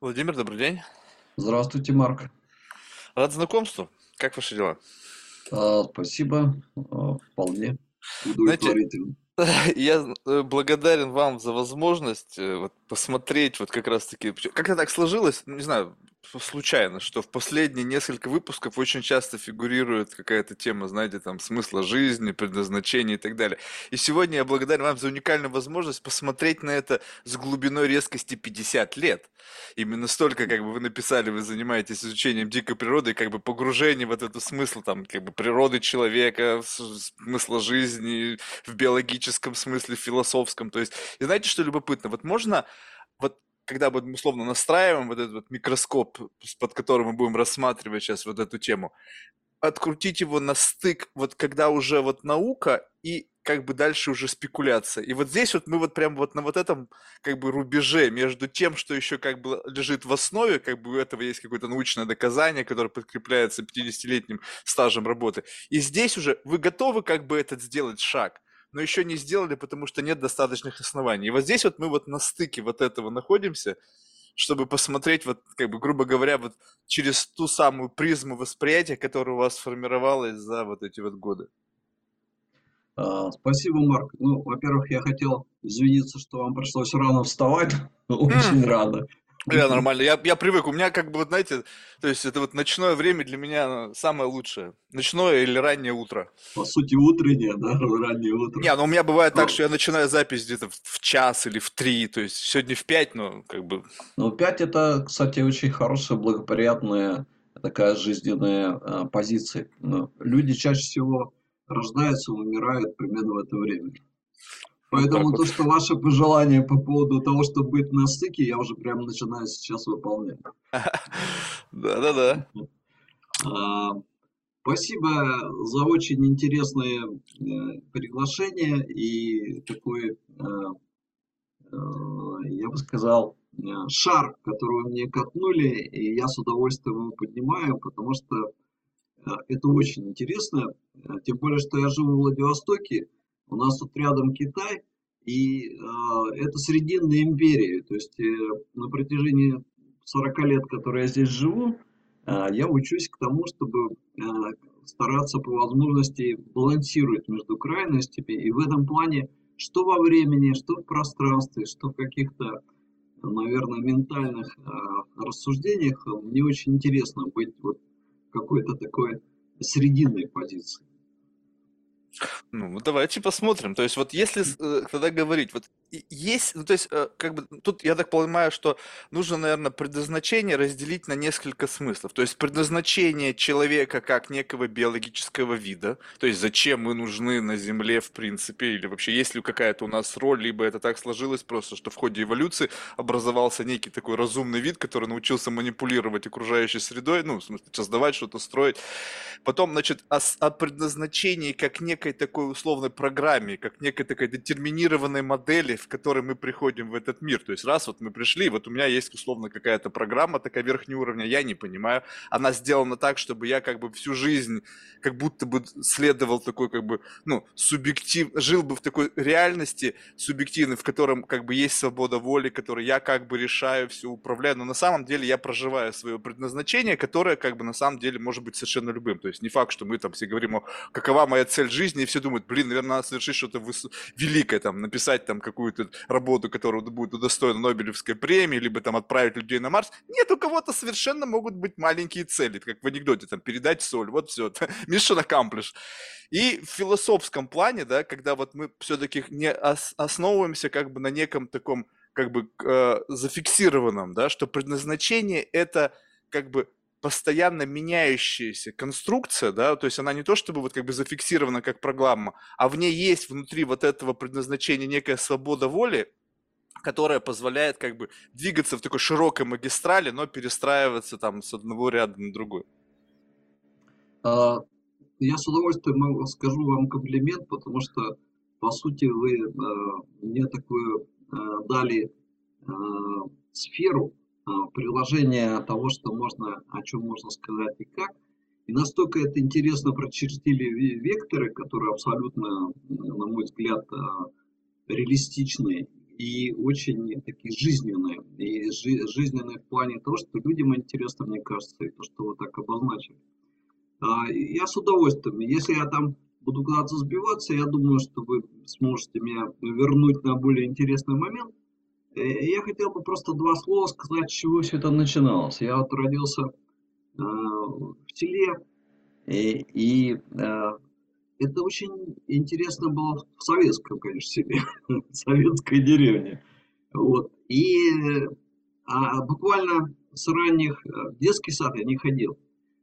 Владимир, добрый день. Здравствуйте, Марк. Рад знакомству. Как ваши дела? А, спасибо. А, вполне Знаете, я э, благодарен вам за возможность э, вот, посмотреть вот как раз-таки, причем- как-то так сложилось, ну, не знаю, случайно, что в последние несколько выпусков очень часто фигурирует какая-то тема, знаете, там, смысла жизни, предназначения и так далее. И сегодня я благодарен вам за уникальную возможность посмотреть на это с глубиной резкости 50 лет. Именно столько, как бы вы написали, вы занимаетесь изучением дикой природы как бы погружением в вот эту смысл, там, как бы природы человека, смысла жизни в биологическом смысле, в философском. То есть, и знаете, что любопытно? Вот можно, когда мы условно настраиваем вот этот вот микроскоп, под которым мы будем рассматривать сейчас вот эту тему, открутить его на стык, вот когда уже вот наука и как бы дальше уже спекуляция. И вот здесь вот мы вот прям вот на вот этом как бы рубеже между тем, что еще как бы лежит в основе, как бы у этого есть какое-то научное доказание, которое подкрепляется 50-летним стажем работы. И здесь уже вы готовы как бы этот сделать шаг, но еще не сделали, потому что нет достаточных оснований. И вот здесь вот мы вот на стыке вот этого находимся, чтобы посмотреть, вот, как бы, грубо говоря, вот через ту самую призму восприятия, которая у вас сформировалась за вот эти вот годы. А, спасибо, Марк. Ну, во-первых, я хотел извиниться, что вам пришлось рано вставать. Очень рано. Я нормально, я, я привык, у меня как бы, вот знаете, то есть это вот ночное время для меня самое лучшее. Ночное или раннее утро. По сути, утреннее, да, раннее утро. Не, ну у меня бывает так, Ну, что я начинаю запись где-то в час или в три, то есть сегодня в пять, но как бы ну, 5 это, кстати, очень хорошая, благоприятная такая жизненная а, позиция. Ну, люди чаще всего рождаются умирают примерно в это время. Поэтому то, что ваше пожелание по поводу того, чтобы быть на стыке, я уже прямо начинаю сейчас выполнять. Да-да-да. А, Спасибо за очень интересное э, приглашение и такой, э, э, я бы сказал, шар, который мне катнули, и я с удовольствием его поднимаю, потому что это очень интересно. Тем более, что я живу в Владивостоке, у нас тут рядом Китай, и э, это Срединная империя. То есть э, на протяжении 40 лет, которые я здесь живу, э, я учусь к тому, чтобы стараться по возможности балансировать между крайностями. И в этом плане, что во времени, что в пространстве, что в каких-то, наверное, ментальных рассуждениях, мне очень интересно быть вот какой-то такой срединной позиции. Ну, давайте посмотрим. То есть, вот если э, тогда говорить, вот есть, ну, то есть, э, как бы тут я так понимаю, что нужно, наверное, предназначение разделить на несколько смыслов. То есть, предназначение человека как некого биологического вида, то есть, зачем мы нужны на Земле, в принципе, или вообще есть ли какая-то у нас роль, либо это так сложилось просто, что в ходе эволюции образовался некий такой разумный вид, который научился манипулировать окружающей средой, ну, в смысле, создавать что-то, строить. Потом, значит, о, о предназначении как некой такой условной программе, как некой такой детерминированной модели, в которой мы приходим в этот мир. То есть раз вот мы пришли, вот у меня есть условно какая-то программа такая верхнего уровня, я не понимаю, она сделана так, чтобы я как бы всю жизнь как будто бы следовал такой как бы, ну, субъектив, жил бы в такой реальности субъективной, в котором как бы есть свобода воли, которой я как бы решаю, все управляю, но на самом деле я проживаю свое предназначение, которое как бы на самом деле может быть совершенно любым. То есть не факт, что мы там все говорим, о, какова моя цель жизни, и все думают, блин, наверное, надо совершить что-то выс- великое, там, написать там какую-то работу, которая будет удостоена Нобелевской премии, либо там отправить людей на Марс. Нет, у кого-то совершенно могут быть маленькие цели, как в анекдоте, там, передать соль, вот все, mission accomplished. И в философском плане, да, когда вот мы все-таки не ос- основываемся как бы на неком таком как бы э, зафиксированном, да, что предназначение это как бы постоянно меняющаяся конструкция, да, то есть она не то чтобы вот как бы зафиксирована как программа, а в ней есть внутри вот этого предназначения некая свобода воли, которая позволяет как бы двигаться в такой широкой магистрали, но перестраиваться там с одного ряда на другой. А, Я с удовольствием скажу вам комплимент, потому что, по сути, вы э, мне такую э, дали э, сферу э, приложения того, что можно, о чем можно сказать и как. И настолько это интересно прочертили ве- векторы, которые абсолютно, э, на мой взгляд, э, реалистичны и очень такие жизненные. И жи жизненные в плане того, что людям интересно, мне кажется, и то, что вы так обозначили. А, я с удовольствием. Если я там буду куда-то сбиваться, я думаю, что вы сможете меня вернуть на более интересный момент. Э, я хотел бы просто два слова сказать, с чего все это начиналось. Я вот родился э, в селе, и, и э, это очень интересно было в советском, конечно, селе, в советской деревне. Вот. И а буквально с ранних в детский сад я не ходил.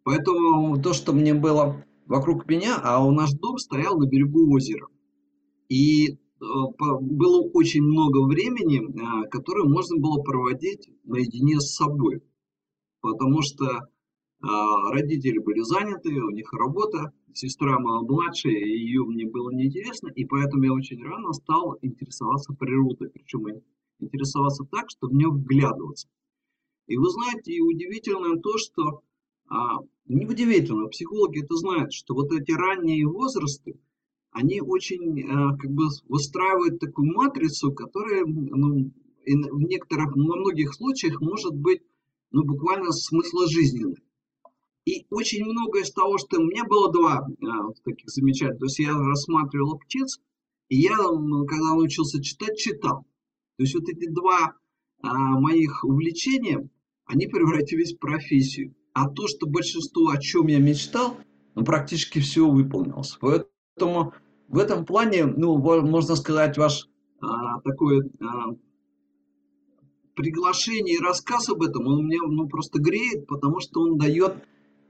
Поэтому то, что мне было вокруг меня, а у наш дом стоял на берегу озера. И э, было очень много времени, э, которое можно было проводить наедине с собой. Потому что э, родители были заняты, у них работа, сестра моя младшая, ее мне было неинтересно, и поэтому я очень рано стал интересоваться природой, причем интересоваться так, чтобы в нее вглядываться. И вы знаете, удивительно то, что а, неудивительно, психологи это знают, что вот эти ранние возрасты, они очень а, как бы выстраивают такую матрицу, которая ну, в некоторых, во многих случаях может быть ну, буквально смысла жизненной. И очень многое из того, что у меня было два а, таких замечательных, то есть я рассматривал птиц, и я, когда научился читать, читал. То есть вот эти два а, моих увлечения, они превратились в профессию. А то, что большинство, о чем я мечтал, ну, практически все выполнилось. Поэтому в этом плане, ну, можно сказать, ваш а, такой а, приглашение и рассказ об этом, он меня ну, просто греет, потому что он дает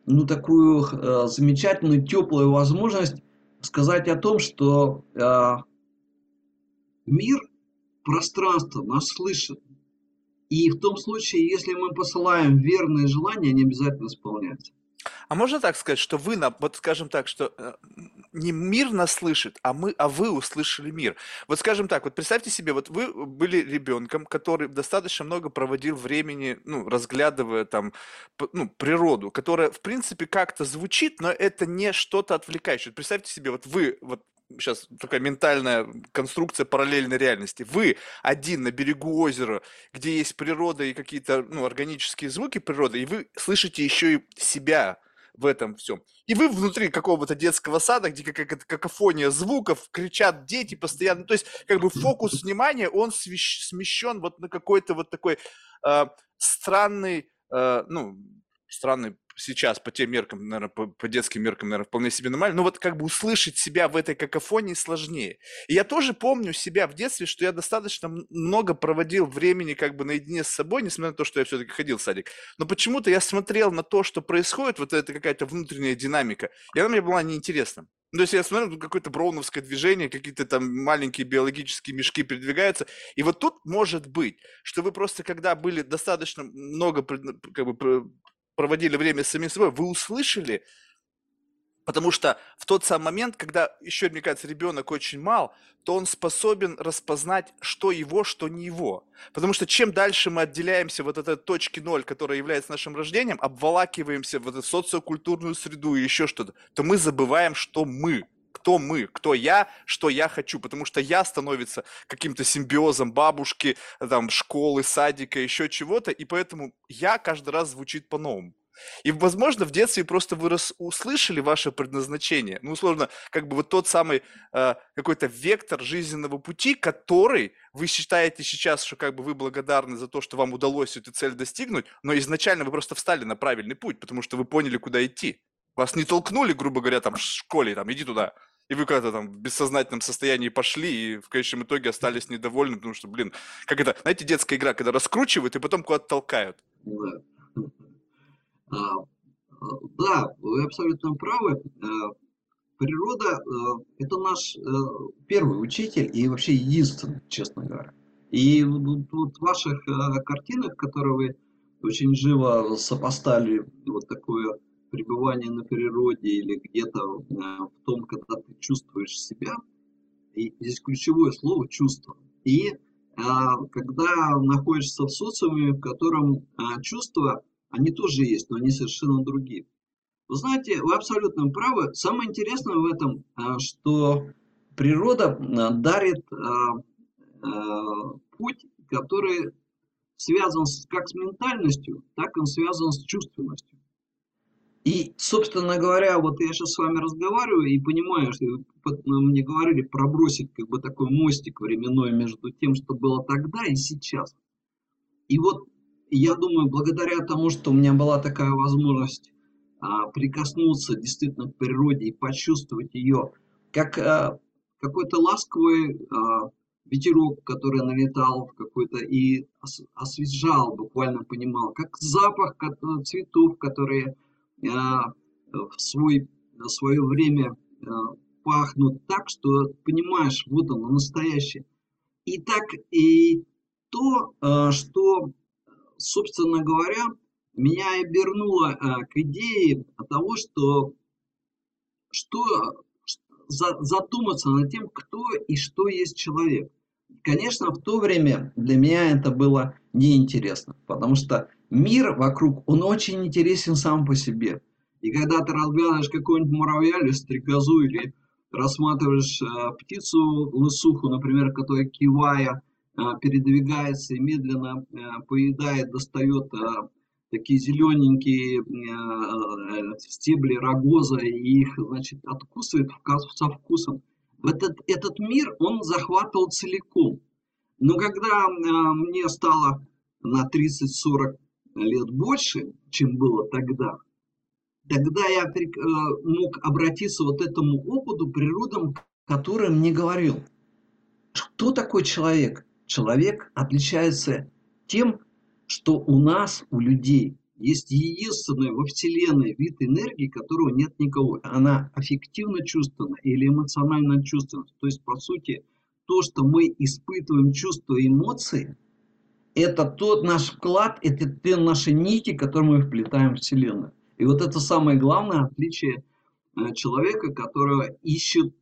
ну, такую а, замечательную, теплую возможность сказать о том, что а, мир, пространство нас слышит. И в том случае, если мы посылаем верные желания, они обязательно исполняются. А можно так сказать, что вы, вот скажем так, что э, не мир нас слышит, а мы, а вы услышали мир. Вот скажем так, вот представьте себе, вот вы были ребенком, который достаточно много проводил времени, ну, разглядывая там, ну, природу, которая, в принципе, как-то звучит, но это не что-то отвлекающее. Представьте себе, вот вы, вот сейчас такая ментальная конструкция параллельной реальности. Вы один на берегу озера, где есть природа и какие-то ну, органические звуки природы, и вы слышите еще и себя в этом всем. И вы внутри какого-то детского сада, где какая-то какофония звуков, кричат дети постоянно. То есть, как бы фокус внимания, он смещен вот на какой-то вот такой э, странный, э, ну, странный сейчас по тем меркам, наверное, по, по детским меркам, наверное, вполне себе нормально, но вот как бы услышать себя в этой какофонии сложнее. И я тоже помню себя в детстве, что я достаточно много проводил времени как бы наедине с собой, несмотря на то, что я все-таки ходил в садик. Но почему-то я смотрел на то, что происходит, вот это какая-то внутренняя динамика, и она мне была неинтересна. Ну, то есть я смотрю, тут какое-то броуновское движение, какие-то там маленькие биологические мешки передвигаются. И вот тут может быть, что вы просто, когда были достаточно много как бы, проводили время с самим собой, вы услышали, потому что в тот самый момент, когда еще, мне кажется, ребенок очень мал, то он способен распознать, что его, что не его. Потому что чем дальше мы отделяемся вот от этой точки ноль, которая является нашим рождением, обволакиваемся в эту социокультурную среду и еще что-то, то мы забываем, что мы – кто мы, кто я, что я хочу, потому что я становится каким-то симбиозом бабушки, там, школы, садика, еще чего-то, и поэтому я каждый раз звучит по-новому. И, возможно, в детстве просто вы рас, услышали ваше предназначение. Ну, условно, как бы вот тот самый э, какой-то вектор жизненного пути, который вы считаете сейчас, что как бы вы благодарны за то, что вам удалось эту цель достигнуть, но изначально вы просто встали на правильный путь, потому что вы поняли, куда идти. Вас не толкнули, грубо говоря, там в школе, там, иди туда и вы когда-то там в бессознательном состоянии пошли, и в конечном итоге остались недовольны, потому что, блин, как это, знаете, детская игра, когда раскручивают и потом куда-то толкают. Да. А, да, вы абсолютно правы. А, природа – это наш э, первый учитель и вообще единственный, честно говоря. И вот в ваших э, картинах, которые вы очень живо сопоставили вот такое пребывание на природе или где-то э, в том, когда ты чувствуешь себя, и здесь ключевое слово чувство. И а, когда находишься в социуме, в котором а, чувства, они тоже есть, но они совершенно другие. Вы знаете, вы абсолютно правы. Самое интересное в этом, что природа дарит путь, который связан как с ментальностью, так он связан с чувственностью. И, собственно говоря, вот я сейчас с вами разговариваю и понимаю, что ну, мне говорили пробросить как бы такой мостик временной между тем, что было тогда и сейчас. И вот я думаю, благодаря тому, что у меня была такая возможность а, прикоснуться действительно к природе и почувствовать ее, как а, какой-то ласковый а, ветерок, который налетал какой-то и освежал, буквально понимал, как запах цветов, которые в, свой, в свое время а, пахнут так, что понимаешь, вот оно настоящее. И так и то, а, что, собственно говоря, меня обернуло к идее того, что, что задуматься над тем, кто и что есть человек. Конечно, в то время для меня это было неинтересно, потому что мир вокруг, он очень интересен сам по себе. И когда ты разглядываешь какого-нибудь муравья или стрекозу, или рассматриваешь э, птицу лысуху, например, которая кивая э, передвигается и медленно э, поедает, достает э, такие зелененькие э, э, стебли рогоза и их, значит, откусывает со вкусом. Этот, этот мир он захватывал целиком. Но когда э, мне стало на 30-40 лет больше, чем было тогда, тогда я э, мог обратиться вот этому опыту природам, который мне говорил, кто такой человек? Человек отличается тем, что у нас, у людей, есть единственный во Вселенной вид энергии, которого нет никого. Она аффективно чувственна или эмоционально чувственна. То есть, по сути, то, что мы испытываем чувства и эмоции, это тот наш вклад, это те наши нити, которые мы вплетаем в Вселенную. И вот это самое главное отличие э, человека, которого ищут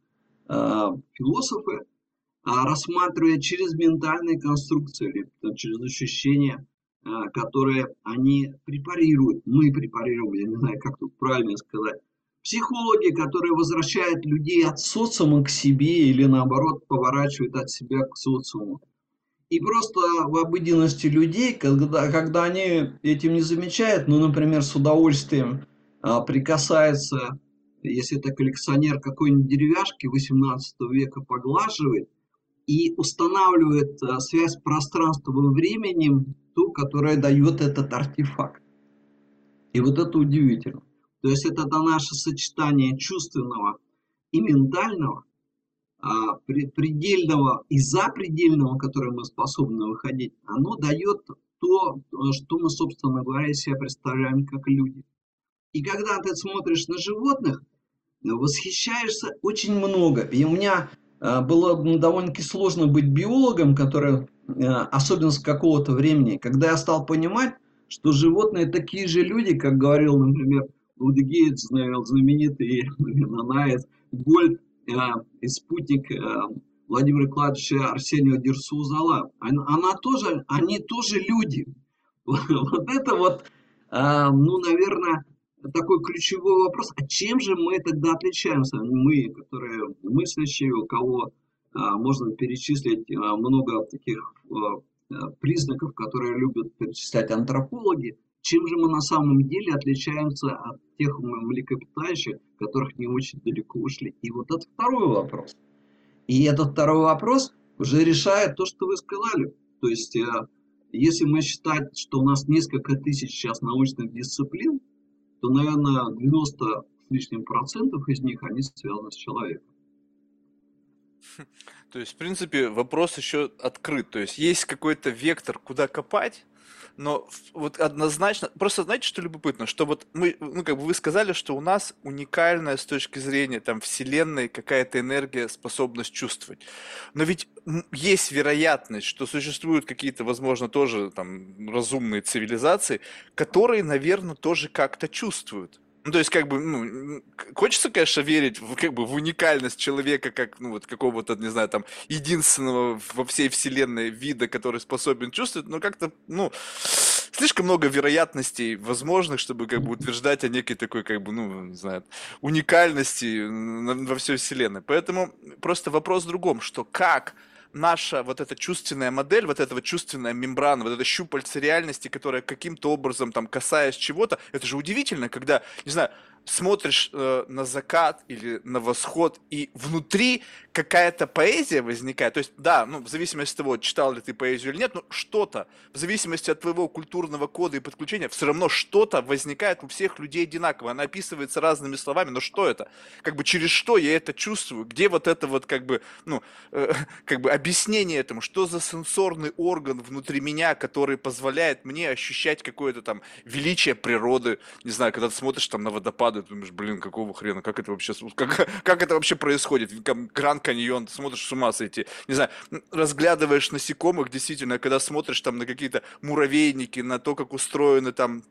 э, философы, э, рассматривая через ментальные конструкции или через ощущения а, которые они препарируют, мы препарируем, я не знаю, как тут правильно сказать, психологи, которые возвращают людей от социума к себе или наоборот поворачивают от себя к социуму. И просто в обыденности людей, когда, когда они этим не замечают, ну, например, с удовольствием а, прикасается, если это коллекционер какой-нибудь деревяшки 18 века поглаживает и устанавливает а, связь пространства во времени ту, которая дает этот артефакт. И вот это удивительно. То есть это наше сочетание чувственного и ментального, предельного и запредельного, которое мы способны выходить, оно дает то, что мы, собственно говоря, себя представляем как люди. И когда ты смотришь на животных, восхищаешься очень много. И у меня а, было довольно-таки сложно быть биологом, который Э, особенность какого-то времени, когда я стал понимать, что животные такие же люди, как говорил, например, Вуди Гейтс, знаменитый Нанаец, Гольд э, и спутник э, Владимира Кладовича Арсения Дерсузала. Она, она тоже, они тоже люди. Вот это вот, э, ну, наверное, такой ключевой вопрос. А чем же мы тогда отличаемся? Мы, которые мыслящие, у кого можно перечислить много таких признаков, которые любят перечислять антропологи. Чем же мы на самом деле отличаемся от тех млекопитающих, которых не очень далеко ушли? И вот это второй вопрос. И этот второй вопрос уже решает то, что вы сказали. То есть, если мы считать, что у нас несколько тысяч сейчас научных дисциплин, то, наверное, 90 с лишним процентов из них, они связаны с человеком. То есть, в принципе, вопрос еще открыт. То есть, есть какой-то вектор, куда копать, но вот однозначно, просто знаете, что любопытно, что вот мы, ну как бы вы сказали, что у нас уникальная с точки зрения там вселенной какая-то энергия, способность чувствовать. Но ведь есть вероятность, что существуют какие-то, возможно, тоже там разумные цивилизации, которые, наверное, тоже как-то чувствуют. Ну, то есть, как бы, ну, хочется, конечно, верить в, как бы, в уникальность человека, как, ну, вот, какого-то, не знаю, там, единственного во всей вселенной вида, который способен чувствовать, но как-то, ну, слишком много вероятностей возможных, чтобы, как бы, утверждать о некой такой, как бы, ну, не знаю, уникальности во всей вселенной. Поэтому просто вопрос в другом, что как наша вот эта чувственная модель, вот эта вот чувственная мембрана, вот это щупальце реальности, которая каким-то образом там касаясь чего-то, это же удивительно, когда, не знаю, смотришь э, на закат или на восход, и внутри какая-то поэзия возникает. То есть, да, ну, в зависимости от того, читал ли ты поэзию или нет, но что-то, в зависимости от твоего культурного кода и подключения, все равно что-то возникает у всех людей одинаково. Она описывается разными словами, но что это? Как бы через что я это чувствую? Где вот это вот как бы, ну, э, как бы объяснение этому? Что за сенсорный орган внутри меня, который позволяет мне ощущать какое-то там величие природы? Не знаю, когда ты смотришь там на водопад, падает, думаешь, блин, какого хрена, как это вообще, как, как это вообще происходит? Гранд Каньон, смотришь, с ума сойти. Не знаю, разглядываешь насекомых, действительно, когда смотришь там на какие-то муравейники, на то, как устроены там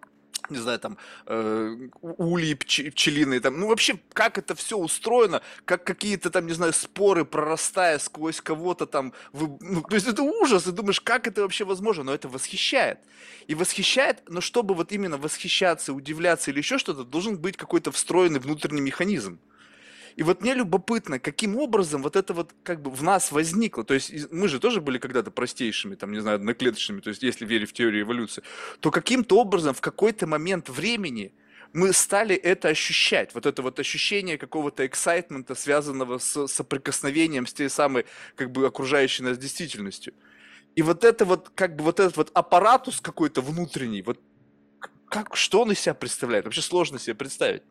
не знаю, там, э, ульи пчелиные, там, ну, вообще, как это все устроено, как какие-то там, не знаю, споры, прорастая сквозь кого-то там, вы, ну, то есть это ужас, и думаешь, как это вообще возможно, но это восхищает. И восхищает, но чтобы вот именно восхищаться, удивляться или еще что-то, должен быть какой-то встроенный внутренний механизм. И вот мне любопытно, каким образом вот это вот как бы в нас возникло. То есть мы же тоже были когда-то простейшими, там, не знаю, одноклеточными, то есть если верить в теорию эволюции, то каким-то образом в какой-то момент времени мы стали это ощущать, вот это вот ощущение какого-то эксайтмента, связанного с соприкосновением с той самой, как бы, окружающей нас действительностью. И вот это вот, как бы, вот этот вот аппаратус какой-то внутренний, вот как, что он из себя представляет? Вообще сложно себе представить.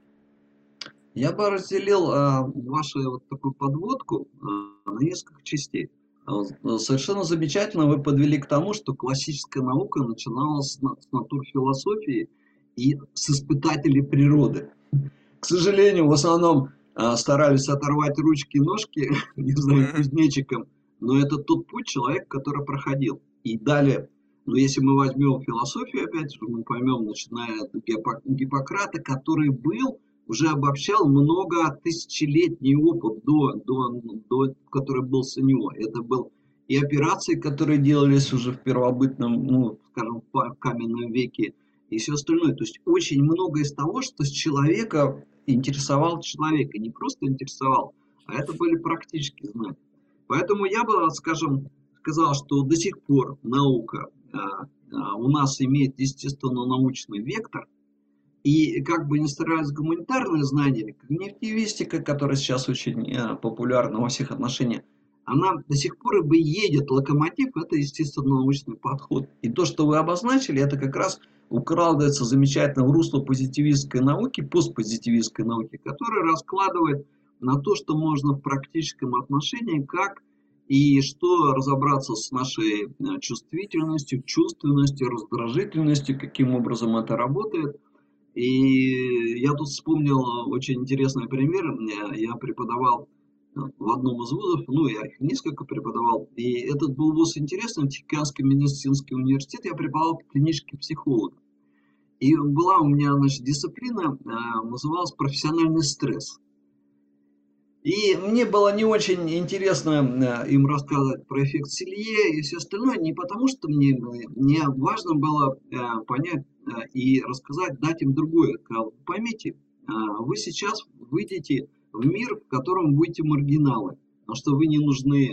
Я бы разделил э, вашу вот такую подводку э, на несколько частей. Э, совершенно замечательно вы подвели к тому, что классическая наука начиналась с, с натурфилософии и с испытателей природы. К сожалению, в основном э, старались оторвать ручки и ножки, не знаю, кузнечиком, но это тот путь человека, который проходил. И далее, но если мы возьмем философию, опять же, мы поймем, начиная от Гиппократа, который был уже обобщал много тысячелетний опыт, до, до, до, который был с него. Это был и операции, которые делались уже в первобытном, ну, скажем, в каменном веке, и все остальное. То есть очень много из того, что с человека интересовал человека, не просто интересовал, а это были практически знания. Поэтому я бы, скажем, сказал, что до сих пор наука а, а, у нас имеет естественно-научный вектор, и как бы ни старались гуманитарные знания, когнитивистика, которая сейчас очень э, популярна во всех отношениях, она до сих пор бы едет, локомотив, это естественно-научный подход. И то, что вы обозначили, это как раз укладывается замечательно в русло позитивистской науки, постпозитивистской науки, которая раскладывает на то, что можно в практическом отношении, как и что разобраться с нашей э, чувствительностью, чувственностью, раздражительностью, каким образом это работает – и я тут вспомнил очень интересный пример. Я преподавал в одном из вузов, ну, я их несколько преподавал, и этот был вуз интересный, Тихоокеанский медицинский университет, я преподавал клинический психолог. И была у меня, значит, дисциплина, э, называлась профессиональный стресс. И мне было не очень интересно э, им рассказывать про эффект Силье и все остальное, не потому что мне, мне важно было э, понять э, и рассказать, дать им другое. Поймите, вы сейчас выйдете в мир, в котором будете маргиналы, потому что вы не нужны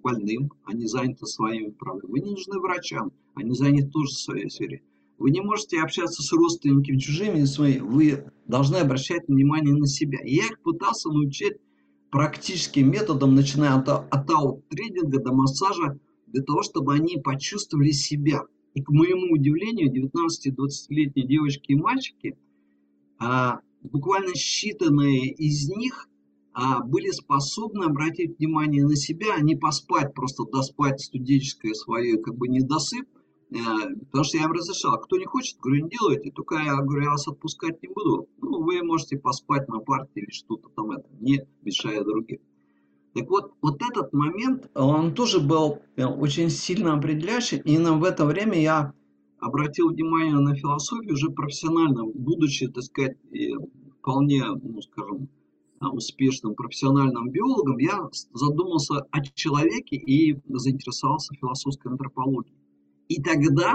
больным, они заняты своими проблемами, вы не нужны врачам, они заняты тоже своей сфере. Вы не можете общаться с родственниками чужими, своими. вы должны обращать внимание на себя. Я их пытался научить практическим методом, начиная от, от аут-тренинга до массажа, для того, чтобы они почувствовали себя. И к моему удивлению, 19-20-летние девочки и мальчики, а, буквально считанные из них а, были способны обратить внимание на себя, а не поспать, просто доспать студенческое свое как бы недосып, потому что я им разрешал, кто не хочет, говорю, не делайте, только я говорю, я вас отпускать не буду. Ну, вы можете поспать на парте или что-то там, это, не мешая другим. Так вот, вот этот момент, он тоже был э, очень сильно определяющий. И именно в это время я обратил внимание на философию уже профессионально, будучи, так сказать, вполне, ну, скажем, успешным профессиональным биологом, я задумался о человеке и заинтересовался философской антропологией. И тогда,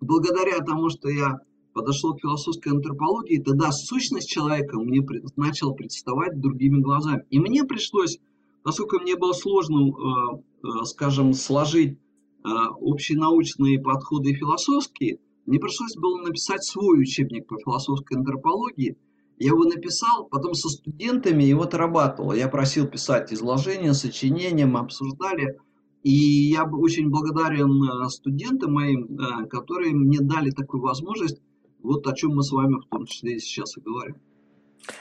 благодаря тому, что я подошел к философской антропологии, тогда сущность человека мне начала представать другими глазами. И мне пришлось поскольку мне было сложно, скажем, сложить общенаучные подходы философские, мне пришлось было написать свой учебник по философской антропологии. Я его написал, потом со студентами его отрабатывал. Я просил писать изложения, сочинения, мы обсуждали. И я очень благодарен э, студентам моим, э, которые мне дали такую возможность, вот о чем мы с вами в том числе и сейчас и говорим.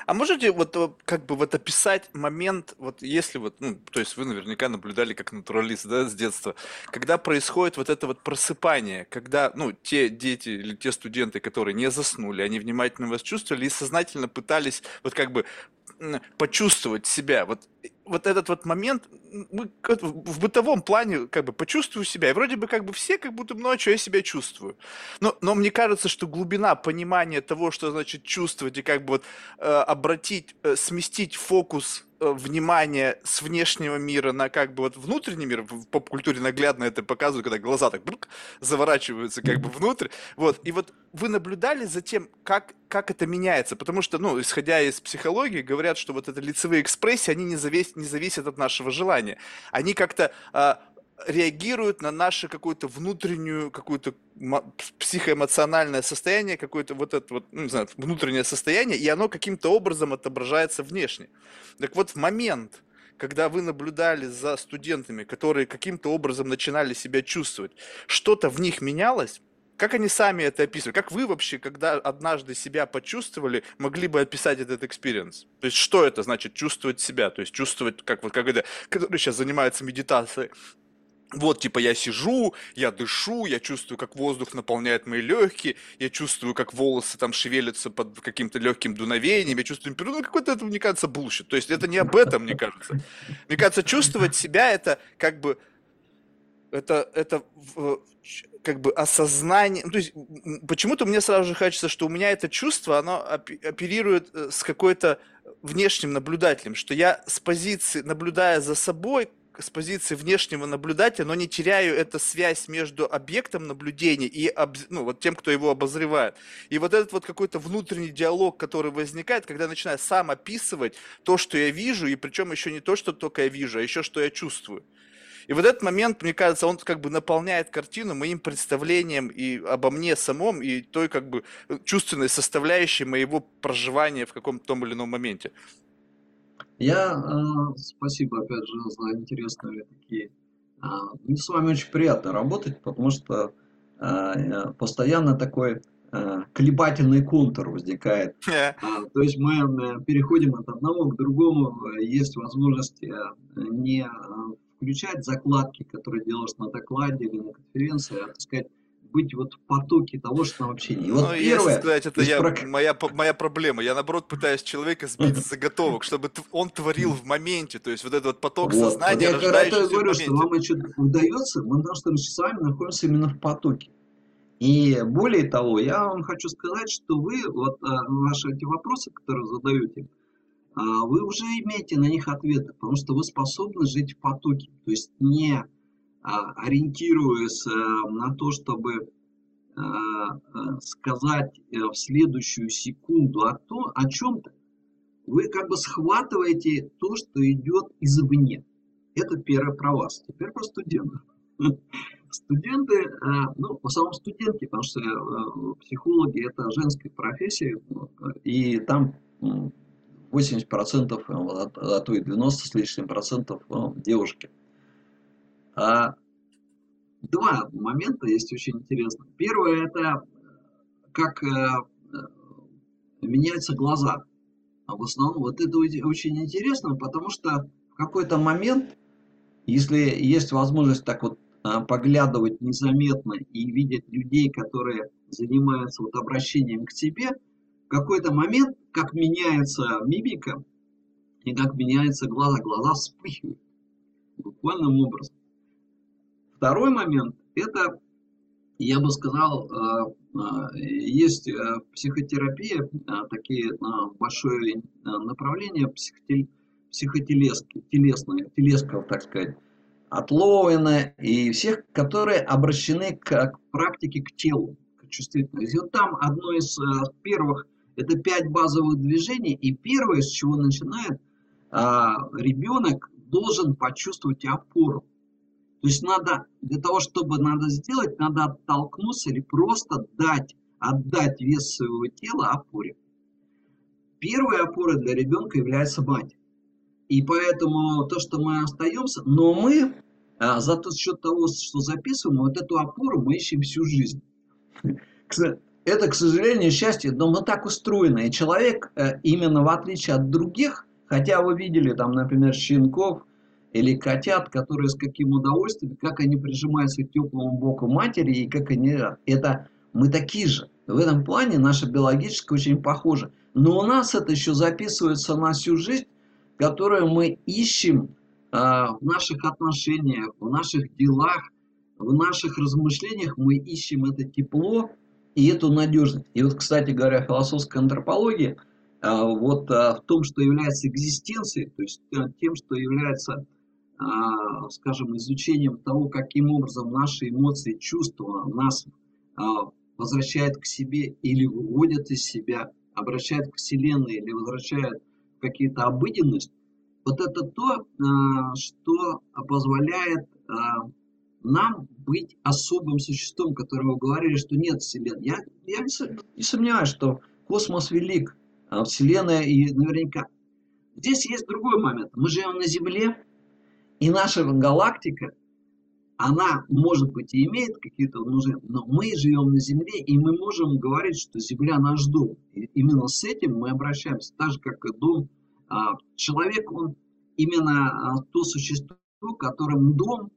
А можете вот э, как бы вот описать момент, вот если вот, ну, то есть вы наверняка наблюдали как натуралист, да, с детства, когда происходит вот это вот просыпание, когда, ну, те дети или те студенты, которые не заснули, они внимательно вас чувствовали и сознательно пытались вот как бы почувствовать себя. Вот, вот этот вот момент, мы в бытовом плане как бы почувствую себя. И вроде бы как бы все как будто, ну а я себя чувствую. Но, но мне кажется, что глубина понимания того, что значит чувствовать, и как бы вот э, обратить, э, сместить фокус Э, внимание с внешнего мира на как бы вот внутренний мир, в поп-культуре наглядно это показывают, когда глаза так брук, заворачиваются как бы внутрь, вот, и вот вы наблюдали за тем, как, как это меняется, потому что, ну, исходя из психологии, говорят, что вот это лицевые экспрессии, они не, завис, не зависят от нашего желания, они как-то а, реагируют на наше какую-то внутреннюю, какую-то психоэмоциональное состояние, какое-то вот это вот, ну, не знаю, внутреннее состояние, и оно каким-то образом отображается внешне. Так вот, в момент, когда вы наблюдали за студентами, которые каким-то образом начинали себя чувствовать, что-то в них менялось, как они сами это описывали? Как вы вообще, когда однажды себя почувствовали, могли бы описать этот experience? То есть, что это значит чувствовать себя? То есть, чувствовать, как вот как это, которые сейчас занимаются медитацией, вот, типа, я сижу, я дышу, я чувствую, как воздух наполняет мои легкие, я чувствую, как волосы там шевелятся под каким-то легким дуновением, я чувствую ну, какой-то это, мне кажется, bullshit. То есть это не об этом, мне кажется. Мне кажется, чувствовать себя это как бы, это, это как бы осознание, ну, то есть почему-то мне сразу же кажется, что у меня это чувство, оно оперирует э, с какой-то внешним наблюдателем, что я с позиции, наблюдая за собой, с позиции внешнего наблюдателя, но не теряю эту связь между объектом наблюдения и ну, вот тем, кто его обозревает. И вот этот вот какой-то внутренний диалог, который возникает, когда я начинаю сам описывать то, что я вижу, и причем еще не то, что только я вижу, а еще что я чувствую. И вот этот момент, мне кажется, он как бы наполняет картину моим представлением и обо мне самом, и той как бы чувственной составляющей моего проживания в каком-то том или ином моменте. Я, э, спасибо опять же за интересные такие. Э, мне с вами очень приятно работать, потому что э, постоянно такой э, колебательный контур возникает. Э, то есть мы э, переходим от одного к другому, есть возможность не включать закладки, которые делаешь на докладе или на конференции, а так сказать быть вот в потоке того, что там общение. И вот ну, первое, сказать, это я, про... моя, моя проблема. Я, наоборот, пытаюсь человека сбить с заготовок, чтобы он творил в моменте. То есть вот этот вот поток вот. сознания, вот я когда говорю, что вам это удается, мы потому что вами находимся именно в потоке. И более того, я вам хочу сказать, что вы, вот а, ваши эти вопросы, которые задаете, вы уже имеете на них ответы, потому что вы способны жить в потоке. То есть не а, ориентируясь э, на то, чтобы э, э, сказать в следующую секунду о, том, о чем-то, вы как бы схватываете то, что идет извне. Это первое про вас. Теперь про студентов. Студенты, ну, в основном студентки, потому что психологи это женская профессия, и там 80%, а то и 90 с лишним процентов девушки. А, два момента есть очень интересно. Первое это как э, э, меняются глаза. А в основном вот это очень интересно, потому что в какой-то момент, если есть возможность так вот а, поглядывать незаметно и видеть людей, которые занимаются вот обращением к тебе, какой-то момент, как меняется мимика и как меняются глаза, глаза вспыхивают буквальным образом. Второй момент – это, я бы сказал, э, э, есть э, психотерапия, такие большое направление психотелески, телесное, телесков, так сказать, от Лоуэна и всех, которые обращены к, практике к телу, к чувствительности. И вот там одно из первых – это пять базовых движений, и первое, с чего начинает ребенок должен почувствовать опору. То есть надо, для того, чтобы надо сделать, надо оттолкнуться или просто дать, отдать вес своего тела опоре. Первой опорой для ребенка является мать. И поэтому то, что мы остаемся, но мы а, за счет того, что записываем, вот эту опору мы ищем всю жизнь. Это, к сожалению, счастье, но мы так устроены. И человек, э, именно в отличие от других, хотя вы видели там, например, щенков или котят, которые с каким удовольствием, как они прижимаются к теплому боку матери, и как они... Это мы такие же. В этом плане наша биологическая очень похожа. Но у нас это еще записывается на всю жизнь, которую мы ищем а, в наших отношениях, в наших делах, в наших размышлениях мы ищем это тепло и эту надежность. И вот, кстати говоря, философская антропология а, вот а, в том, что является экзистенцией, то есть тем, что является, скажем, изучением того, каким образом наши эмоции, чувства нас возвращают к себе или выводят из себя, обращают к Вселенной или возвращают в какие-то обыденность, вот это то, а, что позволяет а, нам быть особым существом, которое вы говорили, что нет Вселенной. Я, я не сомневаюсь, что космос велик, а Вселенная и наверняка. Здесь есть другой момент. Мы живем на Земле, и наша галактика, она, может быть, и имеет какие-то нужды, но мы живем на Земле, и мы можем говорить, что Земля наш дом. И именно с этим мы обращаемся, так же, как и дом а, человек, он именно а, то существо, которым дом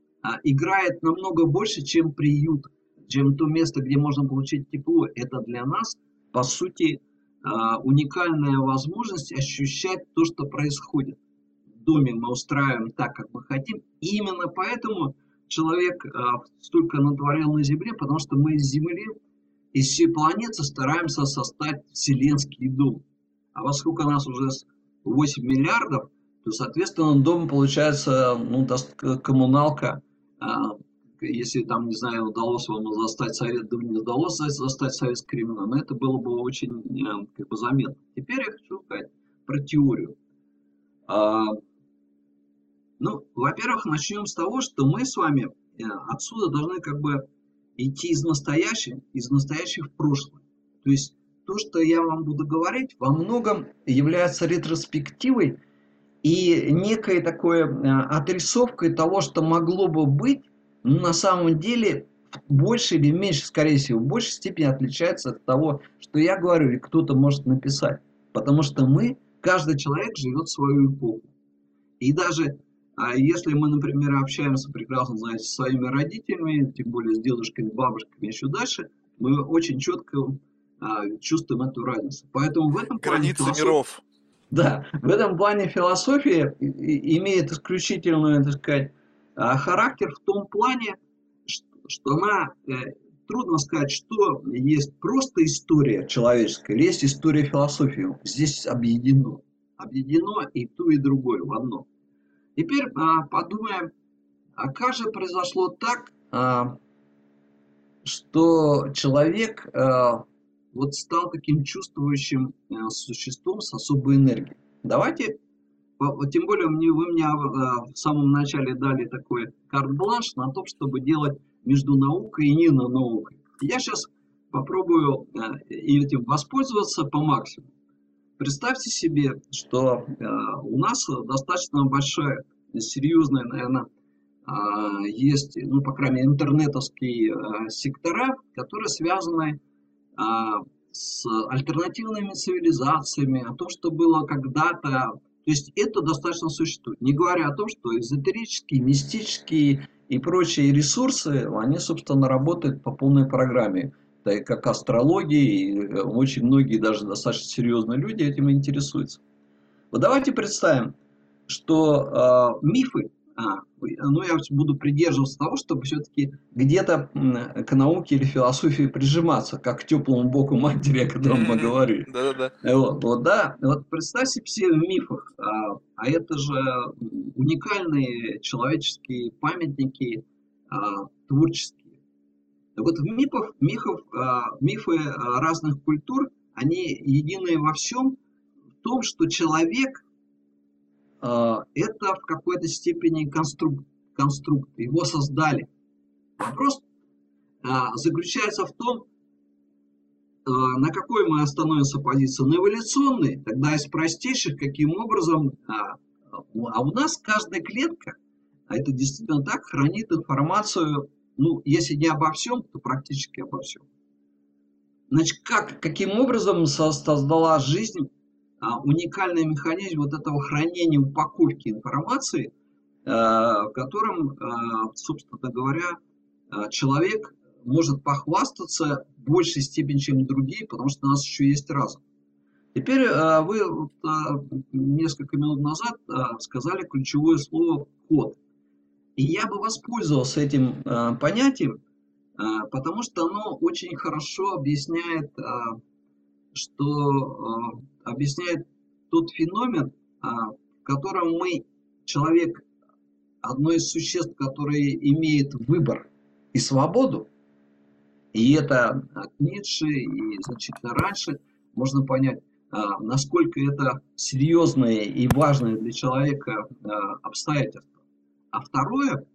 играет намного больше, чем приют, чем то место, где можно получить тепло. Это для нас, по сути, уникальная возможность ощущать то, что происходит. В доме мы устраиваем так, как мы хотим. И именно поэтому человек столько натворил на Земле, потому что мы из Земли, из всей планеты стараемся создать вселенский дом. А поскольку нас уже 8 миллиардов, то, соответственно, дом получается, ну, коммуналка, а, если там, не знаю, удалось вам застать совет, да не удалось застать совет Кремля, но это было бы очень э, как бы заметно. Теперь я хочу сказать про теорию. А, ну, во-первых, начнем с того, что мы с вами э, отсюда должны как бы идти из настоящего, из настоящего в прошлое. То есть то, что я вам буду говорить, во многом является ретроспективой и некой такой э, отрисовкой того, что могло бы быть, на самом деле больше или меньше, скорее всего, в большей степени отличается от того, что я говорю или кто-то может написать. Потому что мы, каждый человек живет свою эпоху. И даже а если мы, например, общаемся прекрасно, знаете, со своими родителями, тем более с дедушками, бабушками, еще дальше, мы очень четко а, чувствуем эту разницу. Поэтому в этом Границы философ... миров. Да, в этом плане философия имеет исключительную, так сказать, а, характер в том плане, что она, э, трудно сказать, что есть просто история человеческая, или есть история философии. Здесь объединено. Объединено и то, и другое в одном. Теперь а, подумаем, а как же произошло так, что человек вот стал таким чувствующим э, существом с особой энергией. Давайте, тем более мне, вы мне э, в самом начале дали такой карт-бланш на то, чтобы делать между наукой и не наукой. Я сейчас попробую э, этим воспользоваться по максимуму. Представьте себе, что у нас достаточно большая, серьезная, наверное, есть, ну, по крайней мере, интернетовские сектора, которые связаны а, с альтернативными цивилизациями, о том, что было когда-то. То есть это достаточно существует. Не говоря о том, что эзотерические, мистические и прочие ресурсы, они, собственно, работают по полной программе. Так как астрология, и э, очень многие даже достаточно серьезные люди этим интересуются. Вот давайте представим, что э, мифы а, ну, я буду придерживаться того, чтобы все-таки где-то к науке или философии прижиматься, как к теплому боку матери, о котором мы говорили. Да-да-да. Вот, вот, да. Вот представьте себе в мифах, а, а это же уникальные человеческие памятники а, творческие. Вот в мифах, мифов, а, мифы разных культур, они едины во всем в том, что человек это в какой-то степени конструкт, конструкт, его создали. Вопрос э, заключается в том, э, на какой мы остановимся позиции, на эволюционной, тогда из простейших, каким образом, а у нас каждая клетка, а это действительно так, хранит информацию, ну, если не обо всем, то практически обо всем. Значит, как, каким образом создала жизнь а, уникальный механизм вот этого хранения, упаковки информации, а, в котором, а, собственно говоря, человек может похвастаться в большей степени, чем другие, потому что у нас еще есть разум. Теперь вы несколько минут назад сказали ключевое слово «код». И я бы воспользовался этим понятием, потому что оно очень хорошо объясняет, что объясняет тот феномен, а, в котором мы, человек, одно из существ, которое имеет выбор и свободу, и это от Ницше и значительно раньше можно понять, а, насколько это серьезное и важное для человека а, обстоятельство. А второе,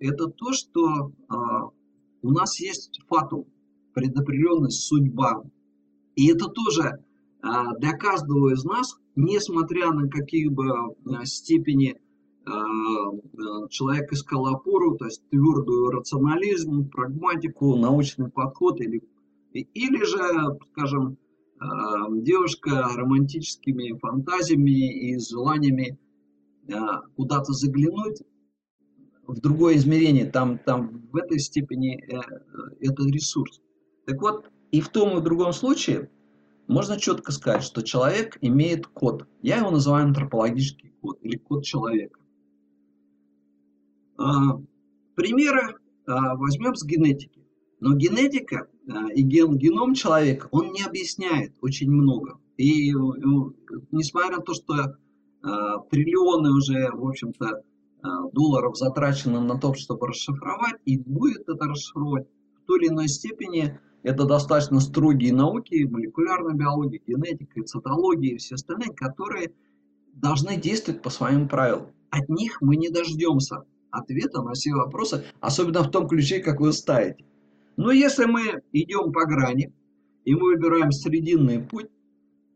это то, что у нас есть фатум, предопределенность, судьба. И это тоже для каждого из нас, несмотря на какие бы а, степени а, человек искал опору, то есть твердую рационализм, прагматику, научный подход или, или же, скажем, девушка романтическими фантазиями и желаниями куда-то заглянуть в другое измерение, там, там в этой степени э, это ресурс. Так вот, и в том и в другом случае можно четко сказать, что человек имеет код. Я его называю антропологический код или код человека. А, примеры а, возьмем с генетики. Но генетика а, и ген, геном человека, он не объясняет очень много. И несмотря на то, что триллионы уже, в общем-то, долларов затрачено на то, чтобы расшифровать, и будет это расшифровать в той или иной степени это достаточно строгие науки, молекулярная биология, генетика, цитология и все остальные, которые должны действовать по своим правилам. От них мы не дождемся ответа на все вопросы, особенно в том ключе, как вы ставите. Но если мы идем по грани, и мы выбираем срединный путь,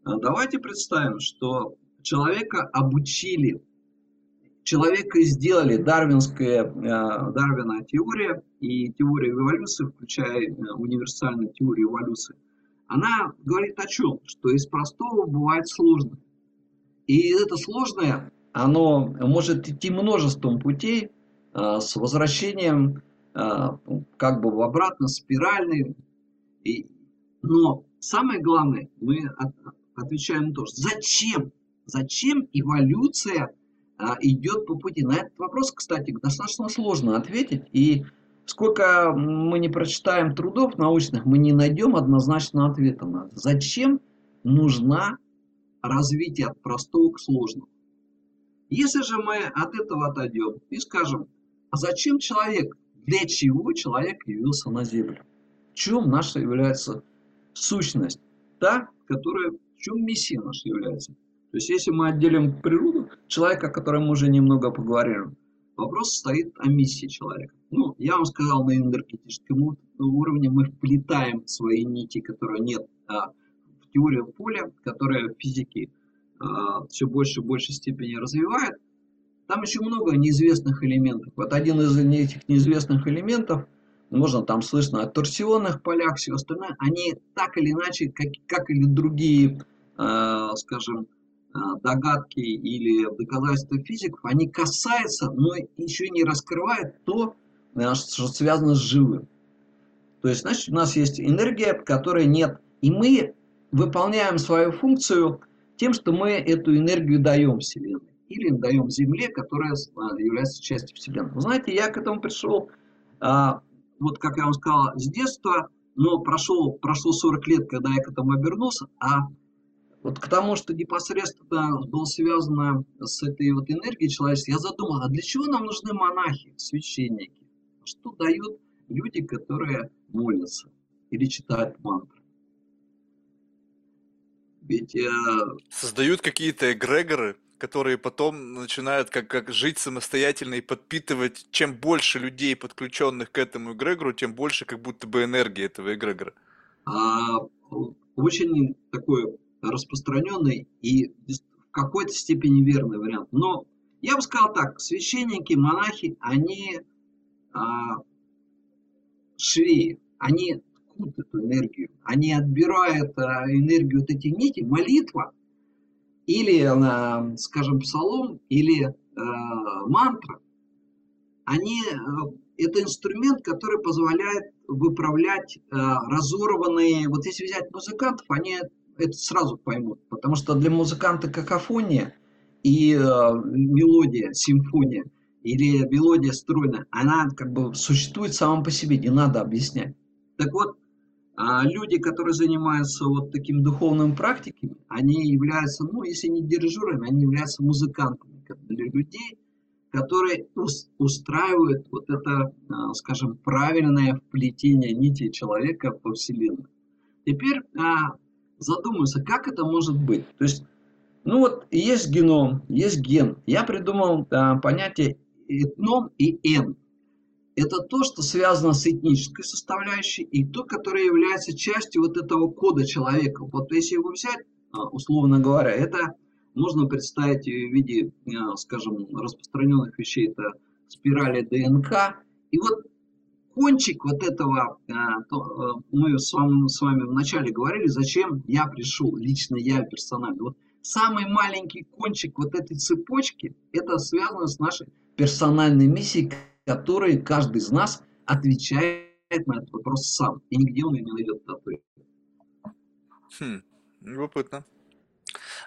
давайте представим, что человека обучили человека сделали дарвинская, э, Дарвина теория и теория эволюции, включая э, универсальную теорию эволюции, она говорит о чем? Что из простого бывает сложно. И это сложное, оно может идти множеством путей э, с возвращением как бы в обратно, спиральный. И, но самое главное, мы отвечаем на то, зачем? Зачем эволюция идет по пути? На этот вопрос, кстати, достаточно сложно ответить. И сколько мы не прочитаем трудов научных, мы не найдем однозначного ответа на это. Зачем нужна развитие от простого к сложному? Если же мы от этого отойдем и скажем, а зачем человек, для чего человек явился на Землю? В чем наша является сущность? Та, которая, в чем миссия наша является? То есть, если мы отделим природу, человека, о котором мы уже немного поговорили, вопрос стоит о миссии человека. Ну, я вам сказал, на энергетическом уровне мы вплетаем свои нити, которые нет а, в теорию поля, которая в физике а, все больше и больше степени развивает. Там еще много неизвестных элементов. Вот один из этих неизвестных элементов, можно там слышно о торсионных полях, все остальное, они так или иначе, как, как или другие, э, скажем, догадки или доказательства физиков, они касаются, но еще не раскрывают то, э, что связано с живым. То есть, значит, у нас есть энергия, которой нет. И мы выполняем свою функцию тем, что мы эту энергию даем Вселенной. Или даем Земле, которая а, является частью Вселенной. Вы знаете, я к этому пришел, вот как я вам сказал, с детства, но прошел, прошло 40 лет, когда я к этому обернулся, а вот к тому, что непосредственно было связано с этой вот энергией человеческой, я задумал, а для чего нам нужны монахи, священники? Что дают люди, которые молятся или читают мантры? Ведь... Э... Создают какие-то эгрегоры, которые потом начинают как, как жить самостоятельно и подпитывать. Чем больше людей, подключенных к этому эгрегору, тем больше как будто бы энергии этого эгрегора. А, очень такой распространенный и в какой-то степени верный вариант. Но я бы сказал так, священники, монахи, они а, швеи, они ткут эту энергию, они отбирают а, энергию вот этих нитей, молитва, или, а, скажем, псалом, или а, мантра, они, а, это инструмент, который позволяет выправлять а, разорванные, вот если взять музыкантов, они это сразу поймут, потому что для музыканта какофония и э, мелодия, симфония или мелодия стройная, она как бы существует сама по себе, не надо объяснять. Так вот, э, люди, которые занимаются вот такими духовными практиками, они являются, ну, если не дирижерами, они являются музыкантами для людей, которые устраивают вот это, э, скажем, правильное вплетение нити человека по Вселенной. Теперь э, задуматься, как это может быть. То есть, ну вот есть геном, есть ген. Я придумал а, понятие этном и эн. Это то, что связано с этнической составляющей и то, которое является частью вот этого кода человека. Вот если его взять, а, условно говоря, это можно представить в виде, а, скажем, распространенных вещей, это спирали ДНК. И вот кончик вот этого, а, э, мы с вами, с вами вначале говорили, зачем я пришел, лично я персонально. Вот самый маленький кончик вот этой цепочки, это связано с нашей персональной миссией, которой каждый из нас отвечает на этот вопрос сам. И нигде он ее не найдет ответ. Хм, любопытно.